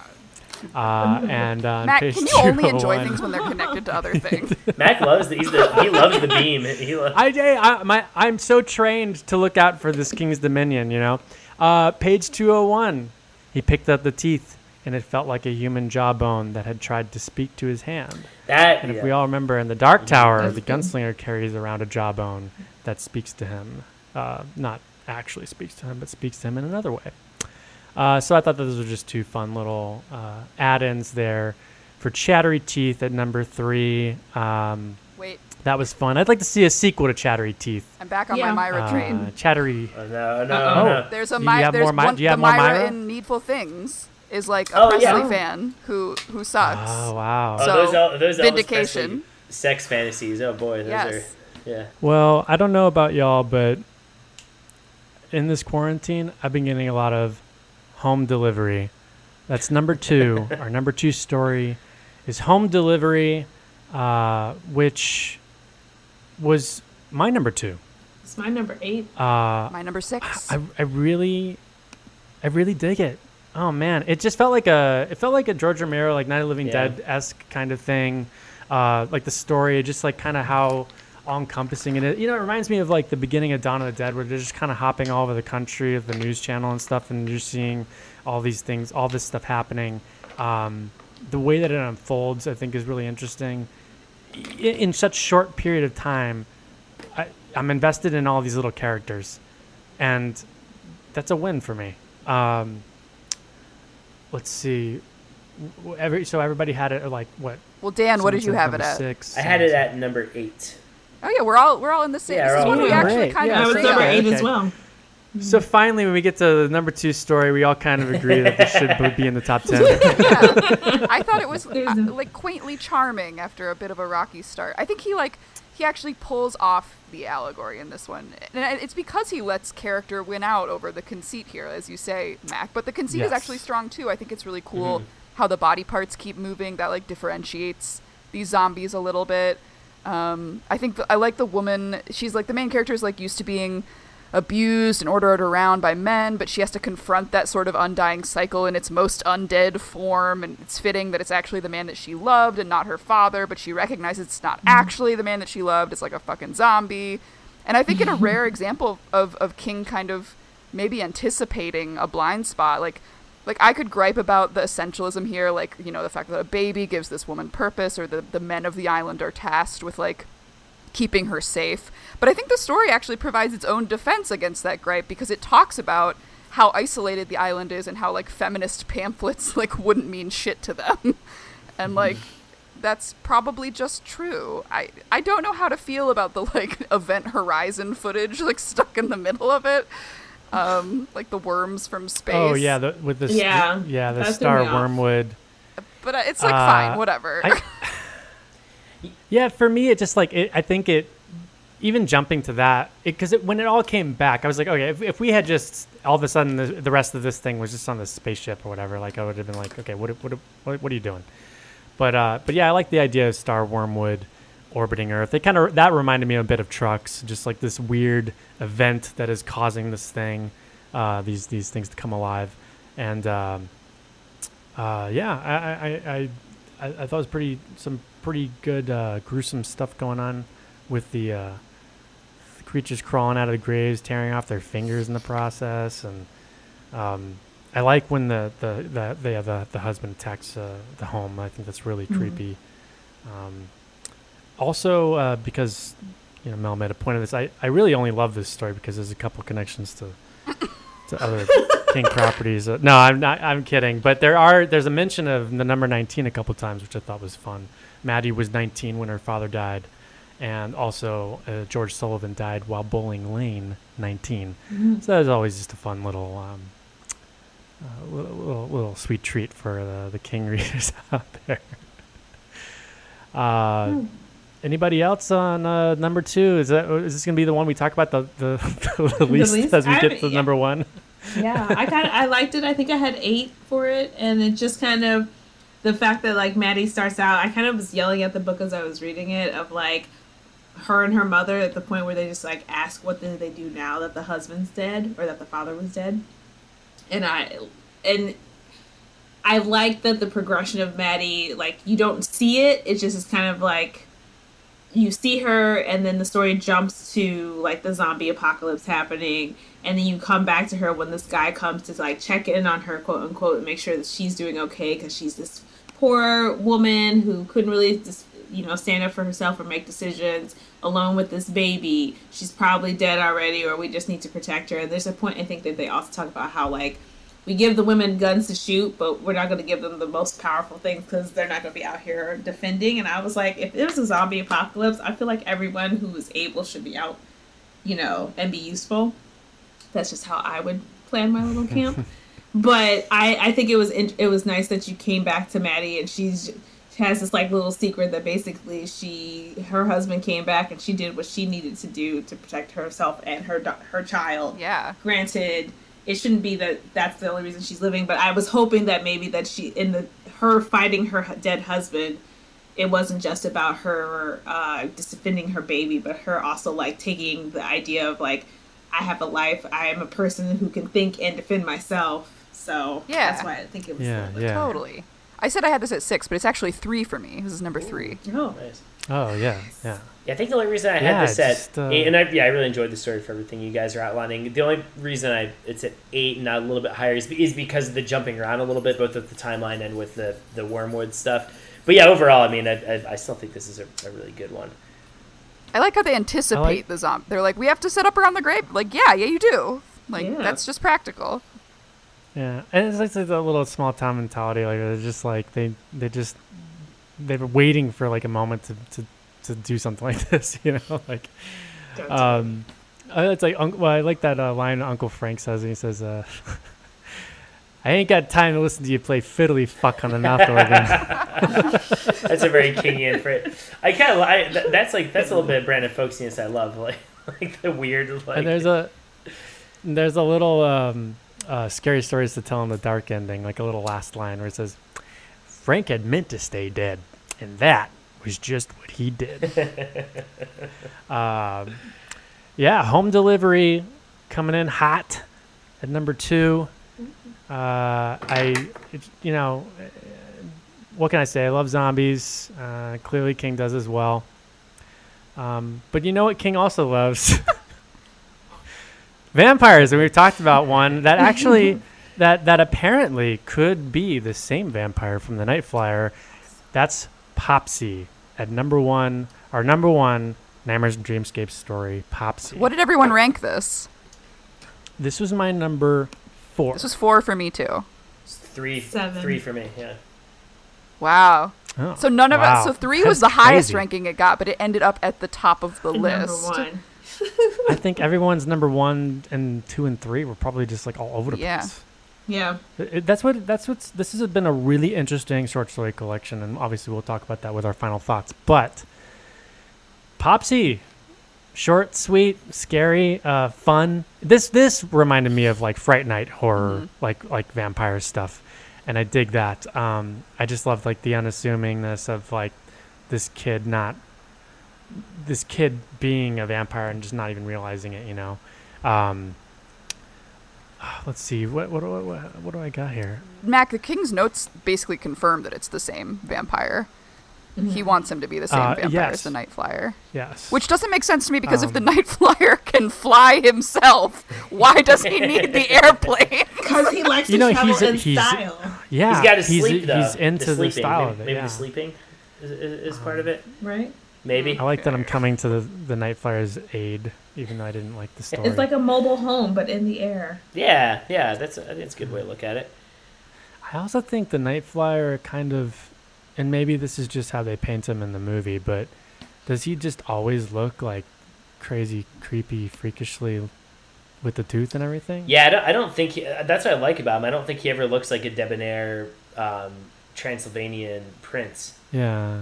uh, and on Matt, page can you only enjoy things when they're connected to other things? mac loves the, he's the he loves the beam he lo- I, I, I my I'm so trained to look out for this King's Dominion, you know. Uh, page 201. He picked up the teeth, and it felt like a human jawbone that had tried to speak to his hand. that And if we all remember, in the Dark Tower, the gunslinger carries around a jawbone that speaks to him. Uh, not actually speaks to him, but speaks to him in another way. Uh, so I thought that those were just two fun little uh, add-ins there for Chattery Teeth at number three. Um, Wait, that was fun. I'd like to see a sequel to Chattery Teeth. I'm back on Yeah. my Myra Uh, train. Chattery. oh no no Uh-oh. no There's a Do you have there's more Mi- one, do you have the more Myra, Myra? in Needful Things is like a Oh, Presley yeah. fan who who sucks. Oh wow. Oh, So, those, El- those vindication. Sex fantasies. Oh boy, those Yes. are yeah. Well, I don't know about y'all, but in this quarantine, I've been getting a lot of home delivery. That's number two. Our number two story is home delivery, uh, which was my number two. It's my number eight. Uh, My number six. I, I really, I really dig it. Oh man, it just felt like a it felt like a George Romero like Night of Living Yeah. Dead esque kind of thing. Uh, like the story, just like kind of how all encompassing it is. You know, it reminds me of like the beginning of Dawn of the Dead, where they're just kind of hopping all over the country of the news channel and stuff, and you're seeing all these things, all this stuff happening. Um, the way that it unfolds, I think, is really interesting. I- In such short period of time, I, I'm invested in all these little characters, and that's a win for me. Um, let's see. Every so everybody had it like what? well, Dan, what did you have it at? Six. I had it at number eight. Oh yeah, we're all we're all in the same. Yeah, this we're is all one we the- actually Great. kind Yeah, I was so agree number eight okay. as well. So finally, when we get to the number two story, we all kind of agree that this should be in the top ten. Yeah. I thought it was uh, like quaintly charming after a bit of a rocky start. I think he like he actually pulls off the allegory in this one, and it's because he lets character win out over the conceit here, as you say, Mac. But the conceit is actually strong too. I think it's really cool how the body parts keep moving. That like differentiates these zombies a little bit. Um, I think th- I like the woman. She's like the main character is like used to being abused and ordered around by men, but she has to confront that sort of undying cycle in its most undead form. And it's fitting that it's actually the man that she loved and not her father, but she recognizes it's not mm-hmm. actually the man that she loved. It's like a fucking zombie. And I think in a mm-hmm. rare example of, of King kind of maybe anticipating a blind spot, like like I could gripe about the essentialism here, like, you know, the fact that a baby gives this woman purpose or the, the men of the island are tasked with like keeping her safe. But I think the story actually provides its own defense against that gripe because it talks about how isolated the island is and how like feminist pamphlets like wouldn't mean shit to them. and like that's probably just true. I I don't know how to feel about the like event horizon footage like stuck in the middle of it. Um like the worms from space. oh yeah, the, with the Yeah, yeah the that star me off. wormwood. But uh, it's like Uh, fine, whatever. I- Yeah, for me, it just like it, I think it. Even jumping to that, because when it all came back, I was like, okay, if, if we had just all of a sudden the, the rest of this thing was just on the spaceship or whatever, like I would have been like, okay, what what what, are you doing? But uh, but yeah, I like the idea of Star Wormwood orbiting Earth. It kind of that reminded me a bit of Trucks, just like this weird event that is causing this thing, uh, these these things to come alive, and um, uh, yeah, I I, I I I thought it was pretty some pretty good uh, gruesome stuff going on with the, uh, the creatures crawling out of the graves, tearing off their fingers in the process, and um, I like when the the the the, the, the husband attacks uh, the home. I think that's really creepy. Um, also, uh, because you know Mel made a point of this, I, I really only love this story because there's a couple connections to to other King properties. Uh, no, I'm not. I'm kidding. But there are. There's a mention of the number 19 a couple times, which I thought was fun. Maddie was 19 when her father died, and also uh, George Sullivan died while bowling lane 19. So that was always just a fun little. Um, uh, little, little, little sweet treat for the, the King readers out there. Uh, Anybody else on uh, number two? Is that is this gonna be the one we talk about the the, the least, least? as we I get to yeah. number one? yeah i kind of i liked it i think i had eight for it and it just kind of the fact that like maddie starts out i kind of was yelling at the book as i was reading it of like her and her mother at the point where they just like ask what did they do now that the husband's dead or that the father was dead. And i and i like that the progression of maddie like you don't see it it just is kind of like you see her and then the story jumps to like the zombie apocalypse happening and then you come back to her when this guy comes to like check in on her quote unquote and make sure that she's doing okay because she's this poor woman who couldn't really just you know stand up for herself or make decisions alone with this baby she's probably dead already or we just need to protect her and there's a point i think that they also talk about how like we give the women guns to shoot, but we're not going to give them the most powerful things because they're not going to be out here defending. And I was like, if it was a zombie apocalypse, I feel like everyone who is able should be out, you know, and be useful. That's just how I would plan my little camp. but I I think it was in, it was nice that you came back to Maddie and she's she has this like little secret that basically she her husband came back and she did what she needed to do to protect herself and her her child. Yeah. Granted, it shouldn't be that that's the only reason she's living, but I was hoping that maybe that she in the her fighting her dead husband, it wasn't just about her uh, defending her baby, but her also like taking the idea of like I have a life, I am a person who can think and defend myself. So Yeah. that's why I think it was. Yeah, the- yeah. Totally. I said I had this at six, but it's actually three for me. This is number three. Oh, Nice. Oh yeah, yeah. Yeah, I think the only reason I had Yeah, this at just, uh, eight, and I, yeah, I really enjoyed the story for everything you guys are outlining. The only reason I it's at eight and not a little bit higher is, is because of the jumping around a little bit, both with the timeline and with the the wormwood stuff. But yeah, overall, I mean, I, I, I still think this is a, a really good one. I like how they anticipate like- the zombie. They're like, we have to set up around the grave. Like, yeah, yeah, you do. Like, Yeah. that's just practical. Yeah, and it's like the little small town mentality. Like they're just like they they just they were waiting for like a moment to to, to do something like this. You know, like um, it's like well, I like that uh, line Uncle Frank says. And he says, uh, "I ain't got time to listen to you play fiddly fuck on the mouth organ." That's a very Kingian for I kind of I, th- that's like that's a little bit of Brandon Folksianus I love, like like the weird like. and there's a there's a little um, uh, scary stories to tell in the dark ending, like a little last line where it says, "Frank had meant to stay dead, and that was just what he did." um, yeah, home delivery coming in hot at number two. Uh, I, it, you know, uh, what can I say? I love zombies. Uh, clearly, King does as well. Um, but you know what King also loves? vampires and we've talked about one that actually that that apparently could be the same vampire from the night flyer that's popsy at number one our number one nightmares and dreamscapes story popsy What did everyone rank this? this was my number four This was four for me, too. three Seven. three for me. Yeah. Wow. Oh, So none of wow. us. So three That's was the highest ranking it got, but it ended up at the top of the And number list. one. i think everyone's number one and two and three were probably just like all over the Yeah. place Yeah. It- it- that's what that's what's this has been a really interesting short story collection and obviously we'll talk about that with our final thoughts but popsy short sweet scary uh, fun. This this reminded me of like fright night horror like like vampire stuff and i dig that. Um i just love like the unassumingness of like this kid not this kid being a vampire and just not even realizing it you know? Um let's see what what, what what what do i got here? Mac, the King's notes basically confirm that it's the same vampire. He wants him to be the same Uh, vampire yes. as the Night Flyer. yes Which doesn't make sense to me because if the Um, Night Flyer can fly himself, why does he need the airplane? Because he likes You to know, travel he's- in he's- style. yeah he's got to he's, sleep though. he's into the, sleeping. style maybe, of it Maybe yeah. the sleeping is, is, is part of it. Right? Maybe. i like that i'm coming to the the night flyer's aid even though i didn't like the story It's like a mobile home, but in the air. Yeah, yeah. That's I think it's a good way to look at it. I also think the Night Flyer kind of, and maybe this is just how they paint him in the movie, but does he just always look like crazy, creepy, freakishly with the tooth and everything? Yeah, I don't, I don't think he, that's what I like about him. I don't think he ever looks like a debonair um, Transylvanian prince. Yeah.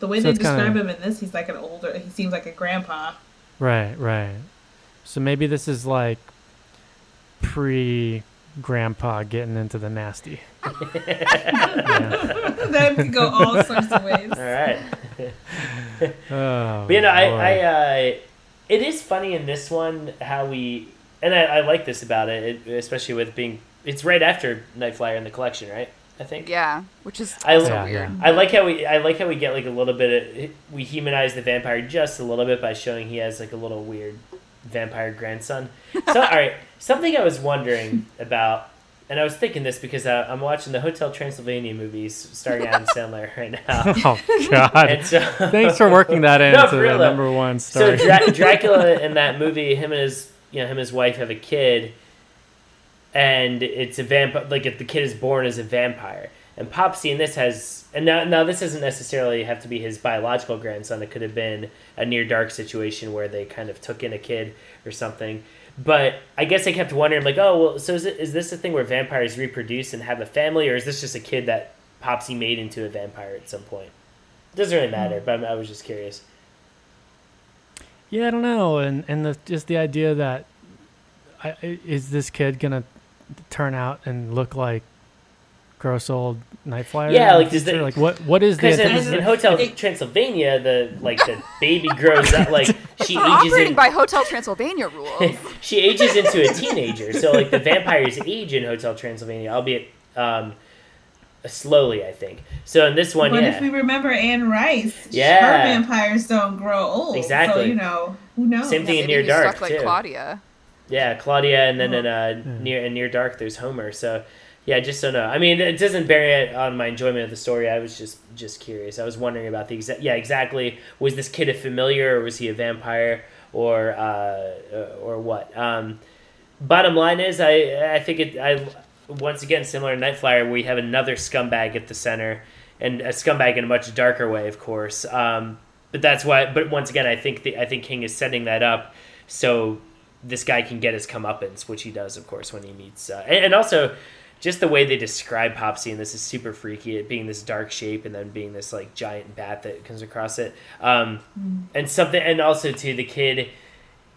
The way So they it's kinda- describe him in this, he's like an older. He seems like a grandpa. Right, right. So maybe this is like pre grandpa getting into the nasty. Yeah. that could go all sorts of ways. All right. Oh, But you know, I, boy. I uh, it is funny in this one how we, and I, I like this about it, it, especially with being, it's right after Night Flyer in the collection, right? I think. Yeah, which is I- also Yeah, weird. yeah. I like how we, I like how we get like a little bit of, we humanize the vampire just a little bit by showing he has like a little weird vampire grandson. So, all right, something I was wondering about, and I was thinking this because I, I'm watching the Hotel Transylvania movies starring Adam Sandler right now. oh, God. So, Thanks for working that into the number one So story. Dra- Dracula in that movie, him and his you know him and his wife have a kid, and it's a vampire. Like if the kid is born as a vampire, and Popsy in this has and now now this doesn't necessarily have to be his biological grandson. It could have been a near dark situation where they kind of took in a kid or something. But I guess I kept wondering, like, oh, well, so is, it, is this a thing where vampires reproduce and have a family, or is this just a kid that Popsy made into a vampire at some point? It doesn't really matter, hmm. but I was just curious. Yeah, I don't know, and and the just the idea that I, I- is this kid gonna turn out and look like gross old Nightflyer? Yeah, like, does the- future? like what what is the Because in, in Hotel Transylvania, the like the baby grows up, like she We're ages operating in, by Hotel Transylvania rules. she ages into a teenager. So like the vampires age in Hotel Transylvania, albeit um, slowly, I think. So in this one, But yeah, if we remember Anne Rice, Yeah. her vampires don't grow old. So, Exactly. you know, who knows? Same thing Yeah, in Near Dark, stuck like too. Claudia. yeah, Claudia, and then in uh, near in Near Dark, there's Homer. So yeah, just don't know. I mean, it doesn't bear on my enjoyment of the story. I was just just curious. I was wondering about the exact. Yeah, exactly. Was this kid a familiar, or was he a vampire, or uh, or what? Um, bottom line is, I I think it. I once again similar to Night Flyer, we have another scumbag at the center, and a scumbag in a much darker way, of course. Um, but that's why. But once again, I think the I think King is setting that up so this guy can get his comeuppance, which he does, of course, when he meets. Uh, and, and also, just the way they describe Popsy, and this is super freaky, it being this dark shape and then being this like giant bat that comes across it. Um, And something, and also to the kid,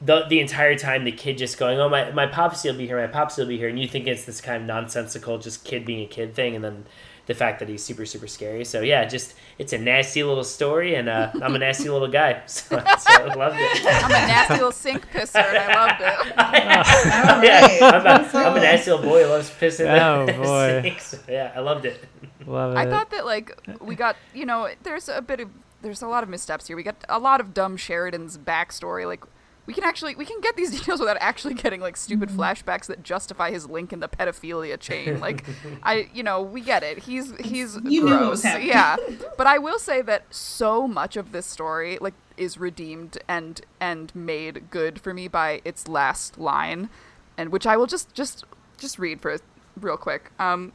the the entire time the kid just going, "Oh my my Popsy will be here, my Popsy will be here," and you think it's this kind of nonsensical, just kid being a kid thing, and then the fact that he's super super scary. So yeah, just it's a nasty little story, and uh, I'm a nasty little guy, so, so I loved it. I'm a nasty little sink pisser, and I loved it. All yeah. I'm a, I'm a nasty little boy who loves pissing. Oh, the boy. sinks. Yeah, I loved it. Love I thought that like we got you know there's a bit of there's a lot of missteps here. We got a lot of dumb Sheridan's backstory. Like we can actually we can get these details without actually getting like stupid flashbacks that justify his link in the pedophilia chain. Like I you know we get it. He's he's You knew what was gross. Yeah, but I will say that so much of this story like is redeemed and and made good for me by its last line, and which I will just just just read for real quick. Um,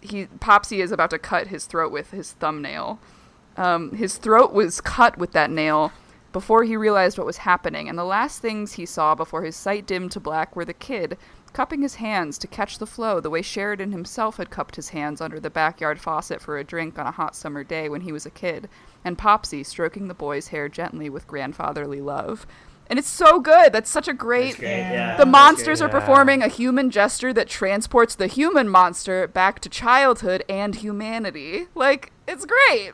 he Popsy is about to cut his throat with his thumbnail. Um, his throat was cut with that nail before he realized what was happening, and the last things he saw before his sight dimmed to black were the kid cupping his hands to catch the flow the way Sheridan himself had cupped his hands under the backyard faucet for a drink on a hot summer day when he was a kid, and Popsy stroking the boy's hair gently with grandfatherly love. And it's so good. That's such a great great. Yeah, the monsters great. are performing a human gesture that transports the human monster back to childhood and humanity. Like, it's great.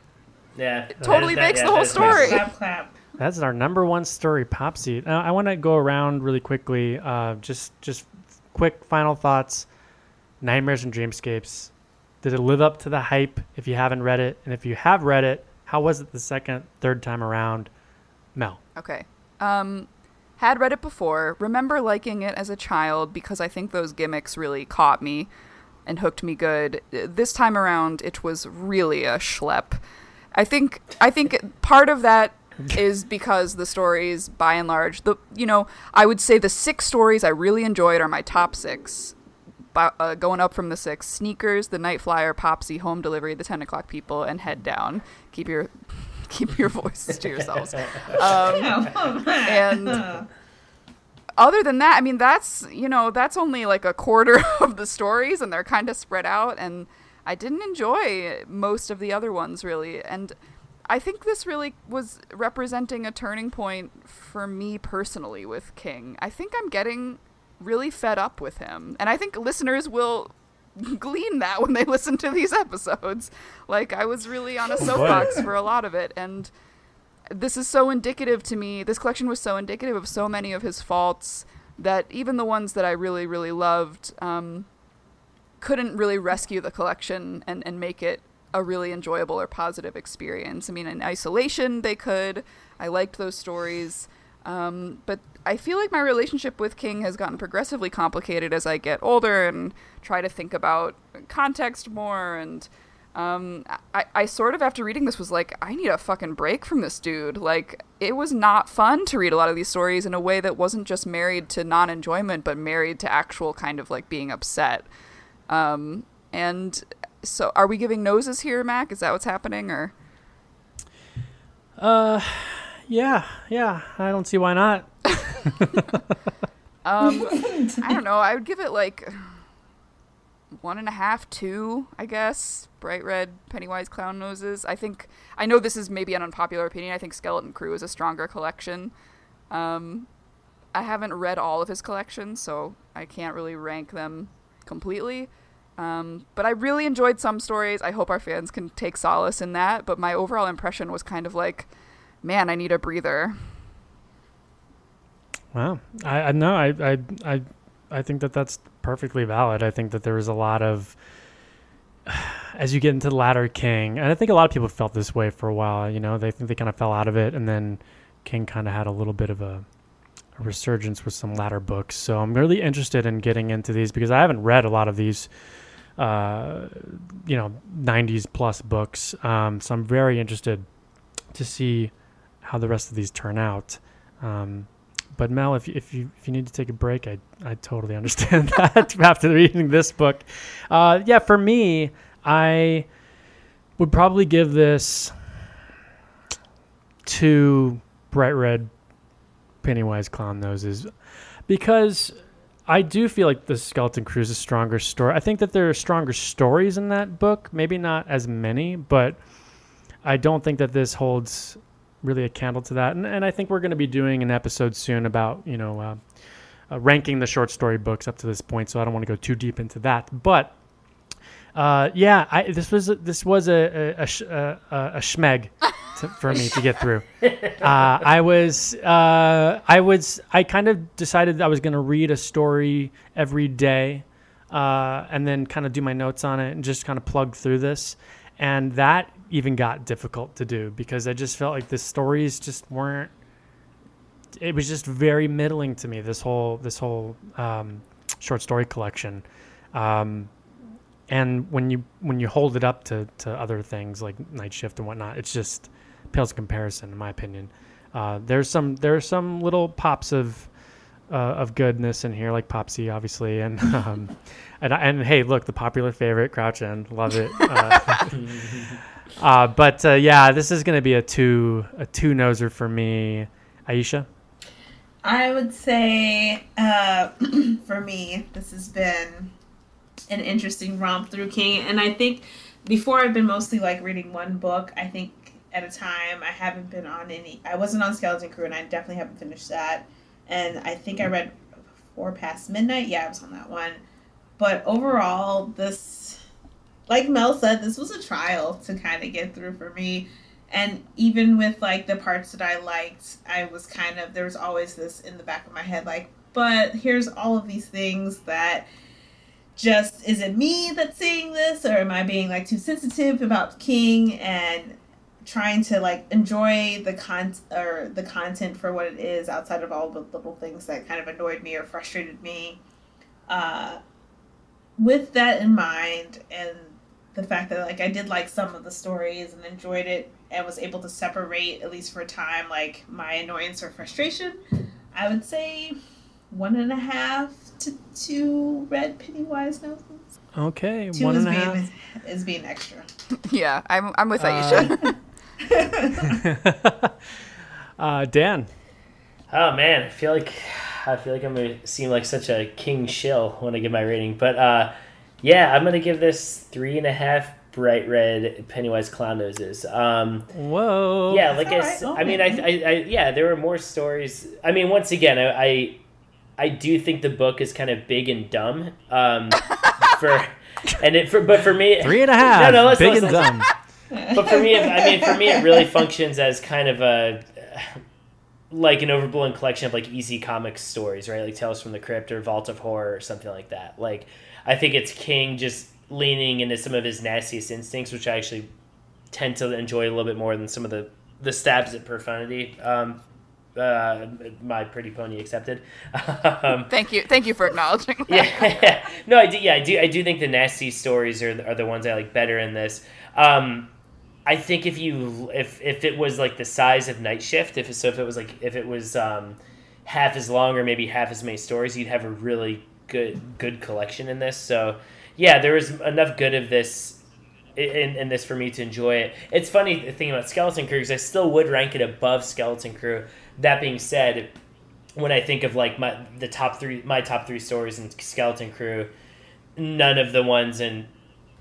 Yeah, It totally that is- makes that- the whole story. Clap, clap. That's our number one story, Popsy. Now, I want to go around really quickly. Uh, just, just quick final thoughts. Nightmares and Dreamscapes. Did it live up to the hype? If you haven't read it, and if you have read it, how was it the second, third time around? Mel. Okay. Um, had read it before. Remember liking it as a child because I think those gimmicks really caught me and hooked me good. This time around, it was really a schlep. I think I think part of that is because the stories, by and large, the you know I would say the six stories I really enjoyed are my top six. Uh, going up from the six: Sneakers, The Night Flyer, Popsy, Home Delivery, The Ten O'clock People, and Head Down. Keep your keep your voices to yourselves. Um, and other than that, I mean, that's you know that's only like a quarter of the stories, and they're kind of spread out. And I didn't enjoy most of the other ones really, and I think this really was representing a turning point for me personally with King. I think I'm getting really fed up with him, and I think listeners will glean that when they listen to these episodes. Like I was really on a soapbox for a lot of it, and this is so indicative to me. This collection was so indicative of so many of his faults that even the ones that I really, really loved um, couldn't really rescue the collection and, and make it a really enjoyable or positive experience. I mean, in isolation, they could. I liked those stories. Um, but I feel like my relationship with King has gotten progressively complicated as I get older and try to think about context more. And um, I, I sort of, after reading this, was like, I need a fucking break from this dude. Like, it was not fun to read a lot of these stories in a way that wasn't just married to non enjoyment, but married to actual kind of like being upset. Um, and so, are we giving noses here, Mac? Is that what's happening, or? Uh, yeah, yeah. I don't see why not. Um, I don't know. I would give it like one and a half, two, I guess. Bright red Pennywise clown noses. I think I know this is maybe an unpopular opinion. I think Skeleton Crew is a stronger collection. Um, I haven't read all of his collections, so I can't really rank them completely. Um, but I really enjoyed some stories. I hope our fans can take solace in that. But my overall impression was kind of like, man, I need a breather. Wow. I, I no, I, I, I, I think that that's perfectly valid. I think that there was a lot of, as you get into the Ladder King, and I think a lot of people felt this way for a while. You know, they think they kind of fell out of it, and then King kind of had a little bit of a, a resurgence with some Ladder books. So I'm really interested in getting into these because I haven't read a lot of these, uh, you know, 90s plus books. Um, so I'm very interested to see how the rest of these turn out. Um, but Mel, if you, if you if you need to take a break, I I totally understand that after reading this book. Uh, yeah, for me, I would probably give this two bright red Pennywise clown noses because I do feel like the Skeleton Crew is a stronger story. I think that there are stronger stories in that book, maybe not as many, but I don't think that this holds really a candle to that. And, and I think we're going to be doing an episode soon about, you know, uh, uh, ranking the short story books up to this point. So I don't want to go too deep into that. But uh, yeah, I, this was a, this was a a, a, a, a schmeg to, for me to get through. Uh, I was uh, I was I kind of decided I was going to read a story every day, uh, and then kind of do my notes on it and just kind of plug through this, and that even got difficult to do because I just felt like the stories just weren't. It was just very middling to me. This whole this whole um, short story collection. Um, and when you when you hold it up to, to other things like night shift and whatnot it's just pales in comparison in my opinion. Uh, there's some there's some little pops of uh, of goodness in here like popsy obviously and um, and, and hey look the popular favorite crouch end. Love it. Uh, uh, but uh, yeah this is gonna be a two a two noser for me. Ahse I would say, uh, for me, this has been an interesting romp through King. And I think before I've been mostly like reading one book, I think at a time. I haven't been on any. I wasn't on Skeleton Crew, and I definitely haven't finished that. And I think I read Four Past Midnight. Yeah, I was on that one. But overall, this, like Mel said, this was a trial to kind of get through for me. And even with like the parts that I liked, I was kind of there was always this in the back of my head, like, but here's all of these things that just is it me that's saying this or am i being like too sensitive about king and trying to like enjoy the con or the content for what it is outside of all the little things that kind of annoyed me or frustrated me? Uh with that in mind and the fact that like i did like some of the stories and enjoyed it and was able to separate at least for a time like my annoyance or frustration i would say one and a half to two red Pennywise noses. Okay, Two one is and a being half. is being extra. yeah, I'm I'm with Uh, Ahse. uh, Dan. Oh man, I feel like I feel like I'm gonna seem like such a king shill when I give my rating, but uh, yeah, I'm gonna give this three and a half bright red Pennywise clown noses. Um, Whoa. yeah, like I, right. I mean, I, I, I, yeah, there were more stories. I mean, once again, I, I, I do think the book is kind of big and dumb. Um, for and it for but for me, Three and a half. No, no, let's Big listen. and dumb. but for me, I mean, for me, it really functions as kind of a like an overblown collection of like easy comic stories, right? Like Tales from the Crypt or Vault of Horror or something like that. Like, I think it's King just leaning into some of his nastiest instincts, which I actually tend to enjoy a little bit more than some of the the stabs at profundity. Um, uh, my pretty pony accepted. um, thank you, thank you for acknowledging. That. yeah, no, I do. Yeah, I do. I do think the nasty stories are are the ones I like better in this. Um, I think if you if if it was like the size of Night Shift, if so, if it was like if it was um, half as long or maybe half as many stories, you'd have a really good good collection in this. So yeah, there was enough good of this in, in this for me to enjoy it. It's funny the thing about Skeleton Crew because I still would rank it above Skeleton Crew. That being said, when I think of like my the top three my top three stories in Skeleton Crew, none of the ones in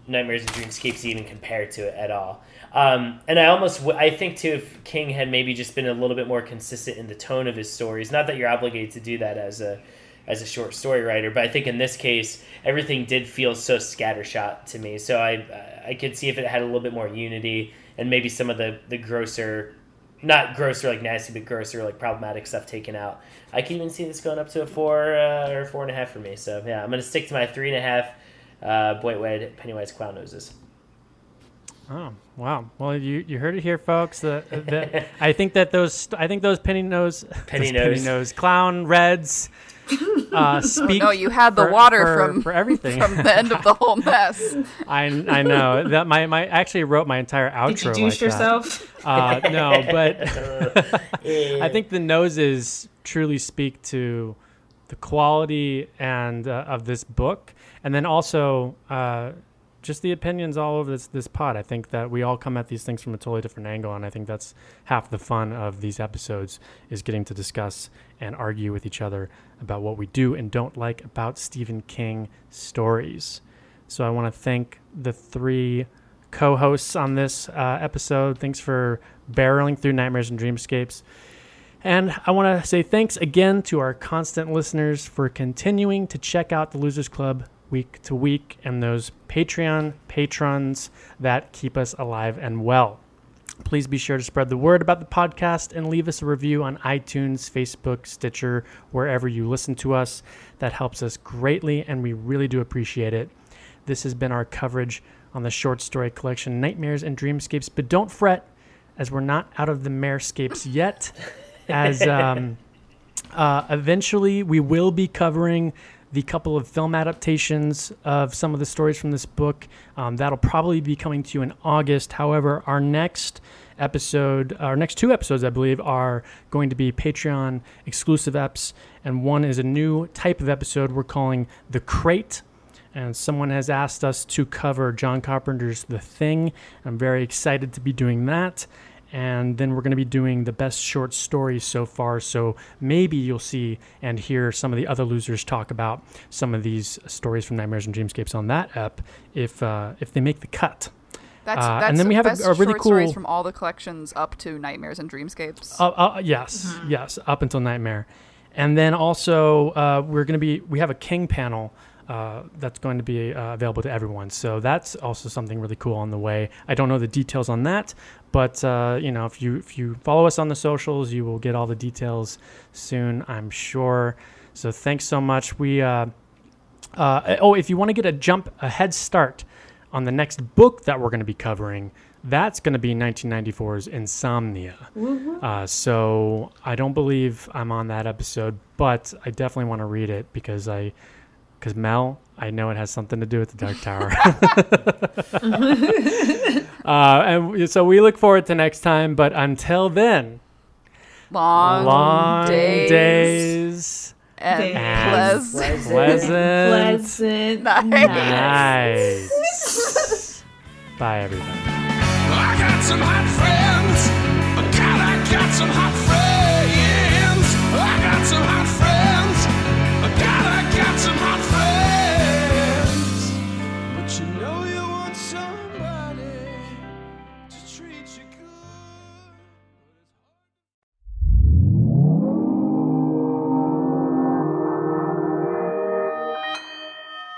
Nightmares and Dreamscapes even compare to it at all. Um, and I almost I think too if King had maybe just been a little bit more consistent in the tone of his stories. Not that you're obligated to do that as a as a short story writer, but I think in this case everything did feel so scattershot to me. So I I could see if it had a little bit more unity and maybe some of the the grosser not grosser like nasty, but grosser like problematic stuff taken out. I can even see this going up to a four uh, or four and a half for me. So yeah, I'm gonna stick to my three and a half. Uh, Boyd Pennywise clown noses. Oh wow! Well, you, you heard it here, folks. The, the, I think that those I think those penny nose Penny those penny nose. nose clown reds uh, speak. no, you had the for- water for- from for everything. from the end of the whole mess. I I know that my my I actually wrote my entire outro. Did you douche like that. yourself? Uh, no, but I think the noses truly speak to the quality and uh, of this book, and then also uh, just the opinions all over this this pod. I think that we all come at these things from a totally different angle, and I think that's half the fun of these episodes is getting to discuss and argue with each other about what we do and don't like about Stephen King stories. So I want to thank the three co-hosts on this uh, episode. Thanks for barreling through Nightmares and Dreamscapes. And I want to say thanks again to our constant listeners for continuing to check out the Losers Club week to week and those Patreon patrons that keep us alive and well. Please be sure to spread the word about the podcast and leave us a review on iTunes, Facebook, Stitcher, wherever you listen to us. That helps us greatly, and we really do appreciate it. This has been our coverage on the short story collection Nightmares and Dreamscapes, but don't fret, as we're not out of the marescapes yet. As um, uh, eventually we will be covering the couple of film adaptations of some of the stories from this book. Um, that'll probably be coming to you in August. However, our next episode, our next two episodes, I believe, are going to be Patreon exclusive eps, and one is a new type of episode we're calling the Crate. And someone has asked us to cover John Carpenter's The Thing. I'm very excited to be doing that and then we're going to be doing the best short stories so far. So maybe you'll see and hear some of the other losers talk about some of these stories from Nightmares and Dreamscapes on that app if uh, if they make the cut. That's, Uh, that's and then we have a- a really short stories cool- from all the collections up to Nightmares and Dreamscapes. Uh, uh, yes, yes, up until Nightmare, and then also uh, we're going to be we have a King panel. Uh, that's going to be uh, available to everyone. So that's also something really cool on the way. I don't know the details on that, but uh, you know, if you if you follow us on the socials, you will get all the details soon, I'm sure. So thanks so much. We uh, uh, oh, if you want to get a jump a head start on the next book that we're going to be covering, that's going to be 1994's Insomnia. Uh, so I don't believe I'm on that episode, but I definitely want to read it because I, because Mel, I know it has something to do with the Dark Tower. uh, and so we look forward to next time. But until then, long, long days, days, and and pleasant. pleasant, Pleasant Nice. nights. Bye, everybody. I got some hot friends. God, I got some hot friends.